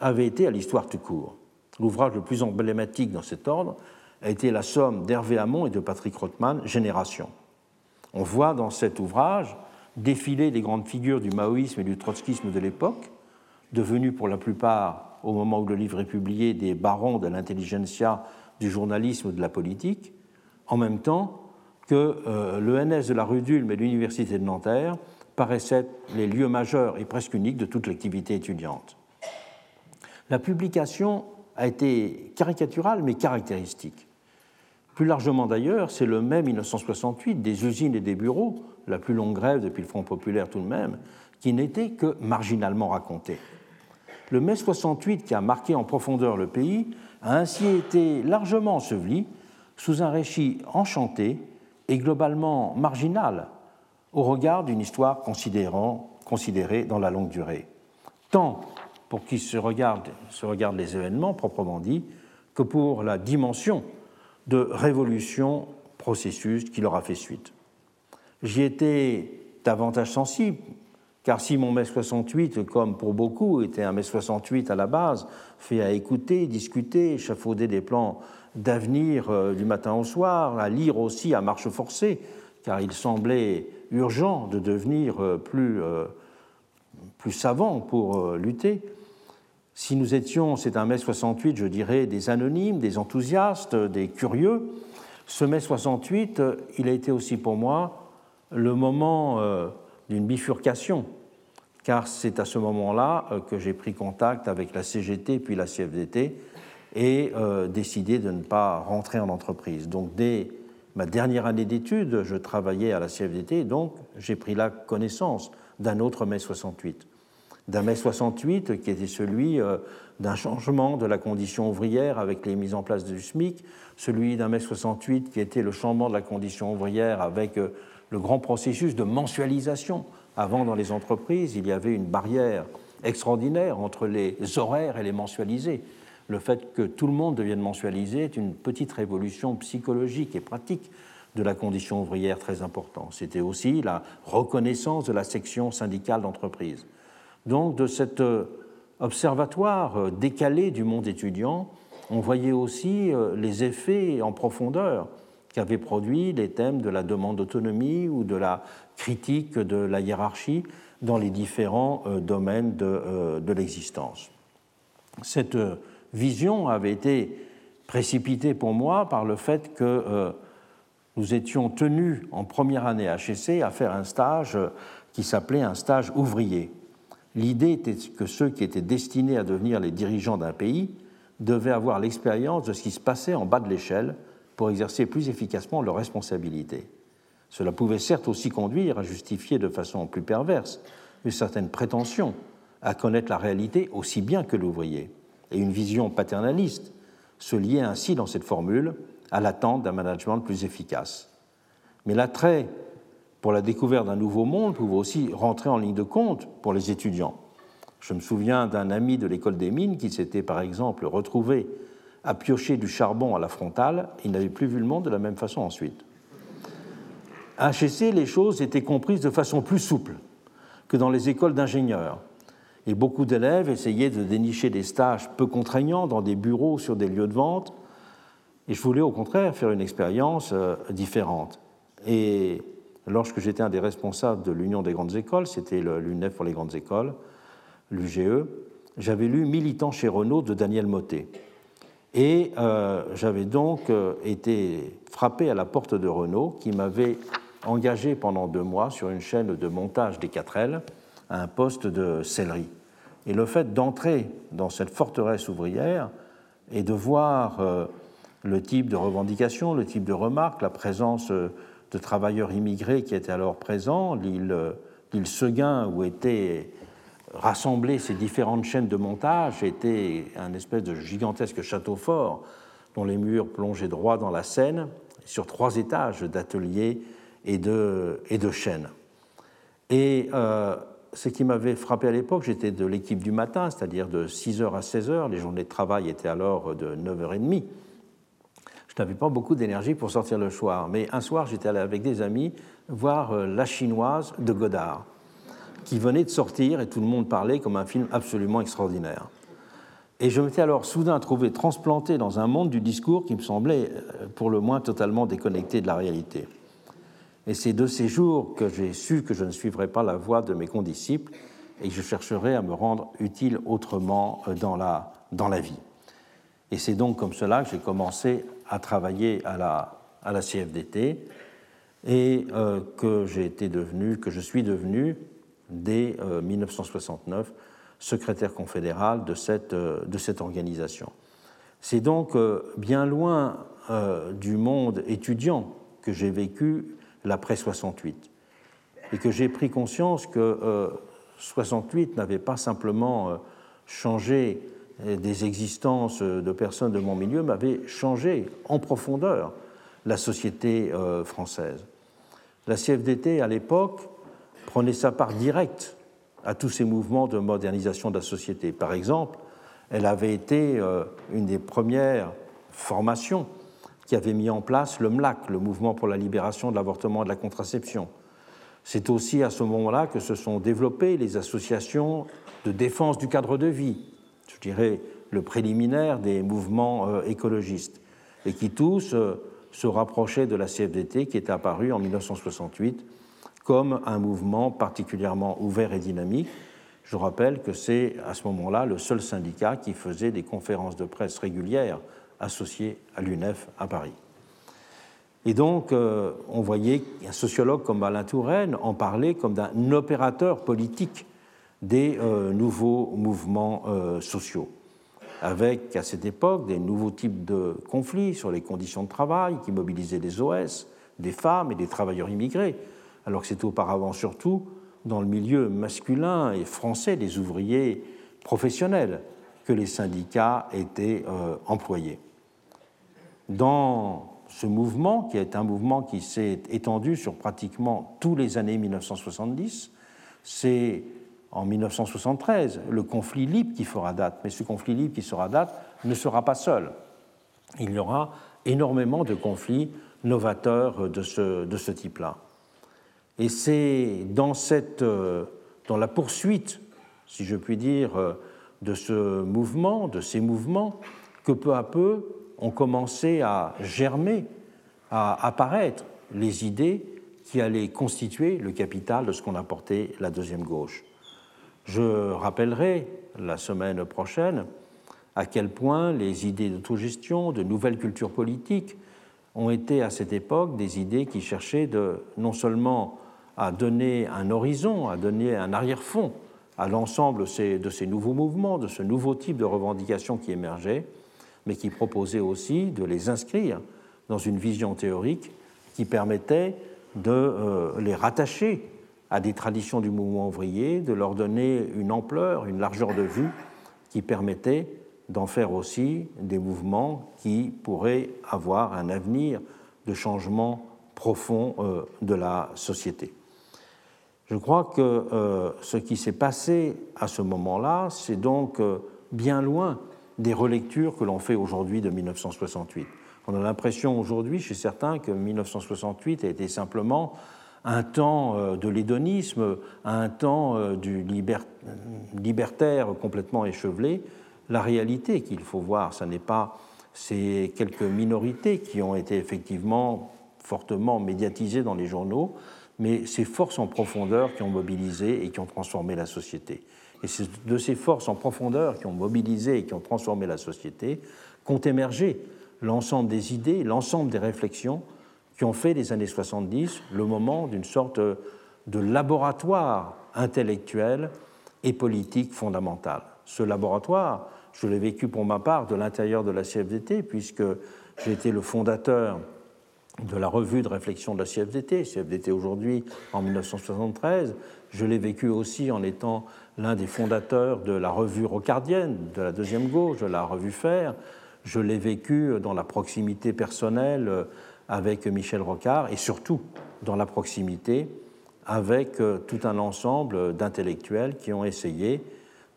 avait été à l'histoire tout court. L'ouvrage le plus emblématique dans cet ordre a été la somme d'Hervé Hamon et de Patrick Rothman, Génération. On voit dans cet ouvrage défiler les grandes figures du maoïsme et du trotskisme de l'époque, devenus pour la plupart, au moment où le livre est publié, des barons de l'intelligentsia, du journalisme, de la politique, en même temps que euh, l'ENS de la rue d'Ulm et l'Université de Nanterre paraissaient les lieux majeurs et presque uniques de toute l'activité étudiante. La publication a été caricaturale mais caractéristique. Plus largement d'ailleurs, c'est le mai 1968 des usines et des bureaux, la plus longue grève depuis le Front populaire tout de même, qui n'était que marginalement raconté. Le mai 68, qui a marqué en profondeur le pays, a ainsi été largement enseveli sous un récit enchanté et globalement marginal au regard d'une histoire considérée dans la longue durée, tant pour qui se regardent, se regardent les événements proprement dit que pour la dimension de révolution processus qui leur a fait suite. J'y étais davantage sensible, car si mon mai 68, comme pour beaucoup, était un mai 68 à la base, fait à écouter, discuter, échafauder des plans d'avenir euh, du matin au soir, à lire aussi à marche forcée, car il semblait urgent de devenir euh, plus, euh, plus savant pour lutter, si nous étions, c'est un mai 68, je dirais, des anonymes, des enthousiastes, des curieux, ce mai 68, il a été aussi pour moi le moment d'une bifurcation, car c'est à ce moment-là euh, que j'ai pris contact avec la CGT puis la CFDT et euh, décidé de ne pas rentrer en entreprise. Donc dès ma dernière année d'études, je travaillais à la CFDT, donc j'ai pris la connaissance d'un autre mai 68 d'un mai 68 qui était celui euh, d'un changement de la condition ouvrière avec les mises en place du SMIC, celui d'un mai 68 qui était le changement de la condition ouvrière avec le grand processus de mensualisation. Avant, dans les entreprises, il y avait une barrière extraordinaire entre les horaires et les mensualisés. le fait que tout le monde devienne mensualisé est une petite révolution psychologique et pratique de la condition ouvrière très importante. C'était aussi la reconnaissance de la section syndicale d'entreprise. Donc de cet euh, observatoire euh, décalé du monde étudiant, on voyait aussi euh, les effets en profondeur qu'avaient produits les thèmes de la demande d'autonomie ou de la critique de la hiérarchie dans les différents domaines de, de l'existence. Cette vision avait été précipitée pour moi par le fait que nous étions tenus en première année HEC à faire un stage qui s'appelait un stage ouvrier. L'idée était que ceux qui étaient destinés à devenir les dirigeants d'un pays devaient avoir l'expérience de ce qui se passait en bas de l'échelle pour exercer plus efficacement leurs responsabilités. Cela pouvait certes aussi conduire à justifier de façon plus perverse une certaine prétention à connaître la réalité aussi bien que l'ouvrier, et une vision paternaliste se liait ainsi dans cette formule à l'attente d'un management plus efficace. Mais l'attrait pour la découverte d'un nouveau monde pouvait aussi rentrer en ligne de compte pour les étudiants. Je me souviens d'un ami de l'école des mines qui s'était par exemple retrouvé à piocher du charbon à la frontale, il n'avait plus vu le monde de la même façon ensuite. À HEC, les choses étaient comprises de façon plus souple que dans les écoles d'ingénieurs, et beaucoup d'élèves essayaient de dénicher des stages peu contraignants dans des bureaux sur des lieux de vente, et je voulais au contraire faire une expérience euh, différente. Et lorsque j'étais un des responsables de l'Union des grandes écoles, c'était l'UNEF pour les grandes écoles, l'UGE, j'avais lu Militant chez Renault de Daniel Motet. Et euh, j'avais donc euh, été frappé à la porte de Renault qui m'avait engagé pendant deux mois sur une chaîne de montage des 4L à un poste de sellerie. Et le fait d'entrer dans cette forteresse ouvrière et de voir euh, le type de revendication, le type de remarque, la présence de travailleurs immigrés qui étaient alors présents, l'île, Seguin où étaient rassemblées ces différentes chaînes de montage était un espèce de gigantesque château fort dont les murs plongeaient droit dans la Seine, sur trois étages d'ateliers et de, et chaînes. Et euh, ce qui m'avait frappé à l'époque, j'étais de l'équipe du matin, c'est-à-dire de 6h à 16h, les journées de travail étaient alors de 9h30 je n'avais pas beaucoup d'énergie pour sortir le soir. Mais un soir, j'étais allé avec des amis voir euh, La Chinoise de Godard, qui venait de sortir et tout le monde parlait comme un film absolument extraordinaire. Et je m'étais alors soudain trouvé transplanté dans un monde du discours qui me semblait euh, pour le moins totalement déconnecté de la réalité. Et c'est de ces jours que j'ai su que je ne suivrais pas la voie de mes condisciples et que je chercherais à me rendre utile autrement euh, dans la, dans la vie. Et c'est donc comme cela que j'ai commencé à travailler à la, à la CFDT et euh, que j'ai été devenu, que je suis devenu dès 1969 euh, secrétaire confédéral de cette, de cette organisation. C'est donc bien loin du monde étudiant que j'ai vécu l'après 68 et que j'ai pris conscience que 68 n'avait pas simplement changé des existences de personnes de mon milieu m'avaient changé en profondeur la société euh, française. La CFDT, à l'époque, prenait sa part directe à tous ces mouvements de modernisation de la société. Par exemple, elle avait été euh, une des premières formations qui avait mis en place le MLAC, le mouvement pour la libération de l'avortement et de la contraception. C'est aussi à ce moment-là que se sont développées les associations de défense du cadre de vie, je dirais, le préliminaire des mouvements euh, écologistes, et qui tous euh, se rapprochaient de la CFDT qui est apparue en 1968 comme un mouvement particulièrement ouvert et dynamique. Je rappelle que c'est à ce moment-là le seul syndicat qui faisait des conférences de presse régulières associées à l'UNEF à Paris. Et donc, euh, on voyait un sociologue comme Alain Touraine en parler comme d'un opérateur politique des euh, nouveaux mouvements euh, sociaux, avec à cette époque des nouveaux types de conflits sur les conditions de travail qui mobilisaient des OS, des femmes et des travailleurs immigrés, alors que c'était auparavant surtout dans le milieu masculin et français des ouvriers professionnels que les syndicats étaient employés. Dans ce mouvement, qui est un mouvement qui s'est étendu sur pratiquement tous les années 1970, c'est en 1973, le conflit libre qui fera date. Mais ce conflit libre qui sera date ne sera pas seul. Il y aura énormément de conflits novateurs de ce, de ce type-là. Et c'est dans, cette, dans la poursuite, si je puis dire, de ce mouvement, de ces mouvements, que peu à peu ont commencé à germer, à apparaître les idées qui allaient constituer le capital de ce qu'on appelait la deuxième gauche. Je rappellerai la semaine prochaine à quel point les idées d'autogestion, de nouvelles cultures politiques, ont été à cette époque des idées qui cherchaient de, non seulement à donner un horizon, à donner un arrière-fond à l'ensemble de ces nouveaux mouvements, de ce nouveau type de revendications qui émergeaient, mais qui proposaient aussi de les inscrire dans une vision théorique qui permettait de euh, les rattacher à des traditions du mouvement ouvrier, de leur donner une ampleur, une largeur de vue qui permettait d'en faire aussi des mouvements qui pourraient avoir un avenir de changement profond euh, de la société. Je crois que euh, ce qui s'est passé à ce moment-là, c'est donc bien loin des relectures que l'on fait aujourd'hui de 1968. On a l'impression aujourd'hui chez certains que 1968 a été simplement un temps euh, de l'hédonisme, un temps du libertaire complètement échevelé. La réalité qu'il faut voir, ce n'est pas ces quelques minorités qui ont été effectivement fortement médiatisées dans les journaux, mais ces forces en profondeur qui ont mobilisé et qui ont transformé la société. Et c'est de ces forces en profondeur qui ont mobilisé et qui ont transformé la société qu'ont émergé l'ensemble des idées, l'ensemble des réflexions qui ont fait des années 70 le moment d'une sorte de laboratoire intellectuel et politique fondamental. Ce laboratoire, je l'ai vécu pour ma part de l'intérieur de la CFDT, puisque j'ai été le fondateur de la revue de réflexion de la CFDT, CFDT aujourd'hui en 1973. Je l'ai vécu aussi en étant l'un des fondateurs de la revue rocardienne, de la deuxième gauche, de la revue Fer. Je l'ai vécu dans la proximité personnelle avec Michel Rocard et surtout dans la proximité avec tout un ensemble d'intellectuels qui ont essayé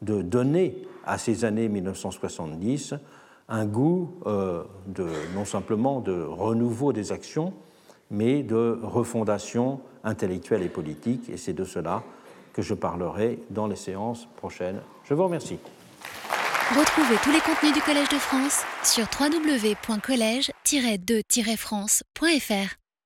de donner à ces années 1970 un goût euh, de, non simplement de renouveau des actions, mais de refondation intellectuelle et politique. Et c'est de cela que je parlerai dans les séances prochaines. Je vous remercie.
Retrouvez tous les contenus du Collège de France sur www.colège-2-france.fr.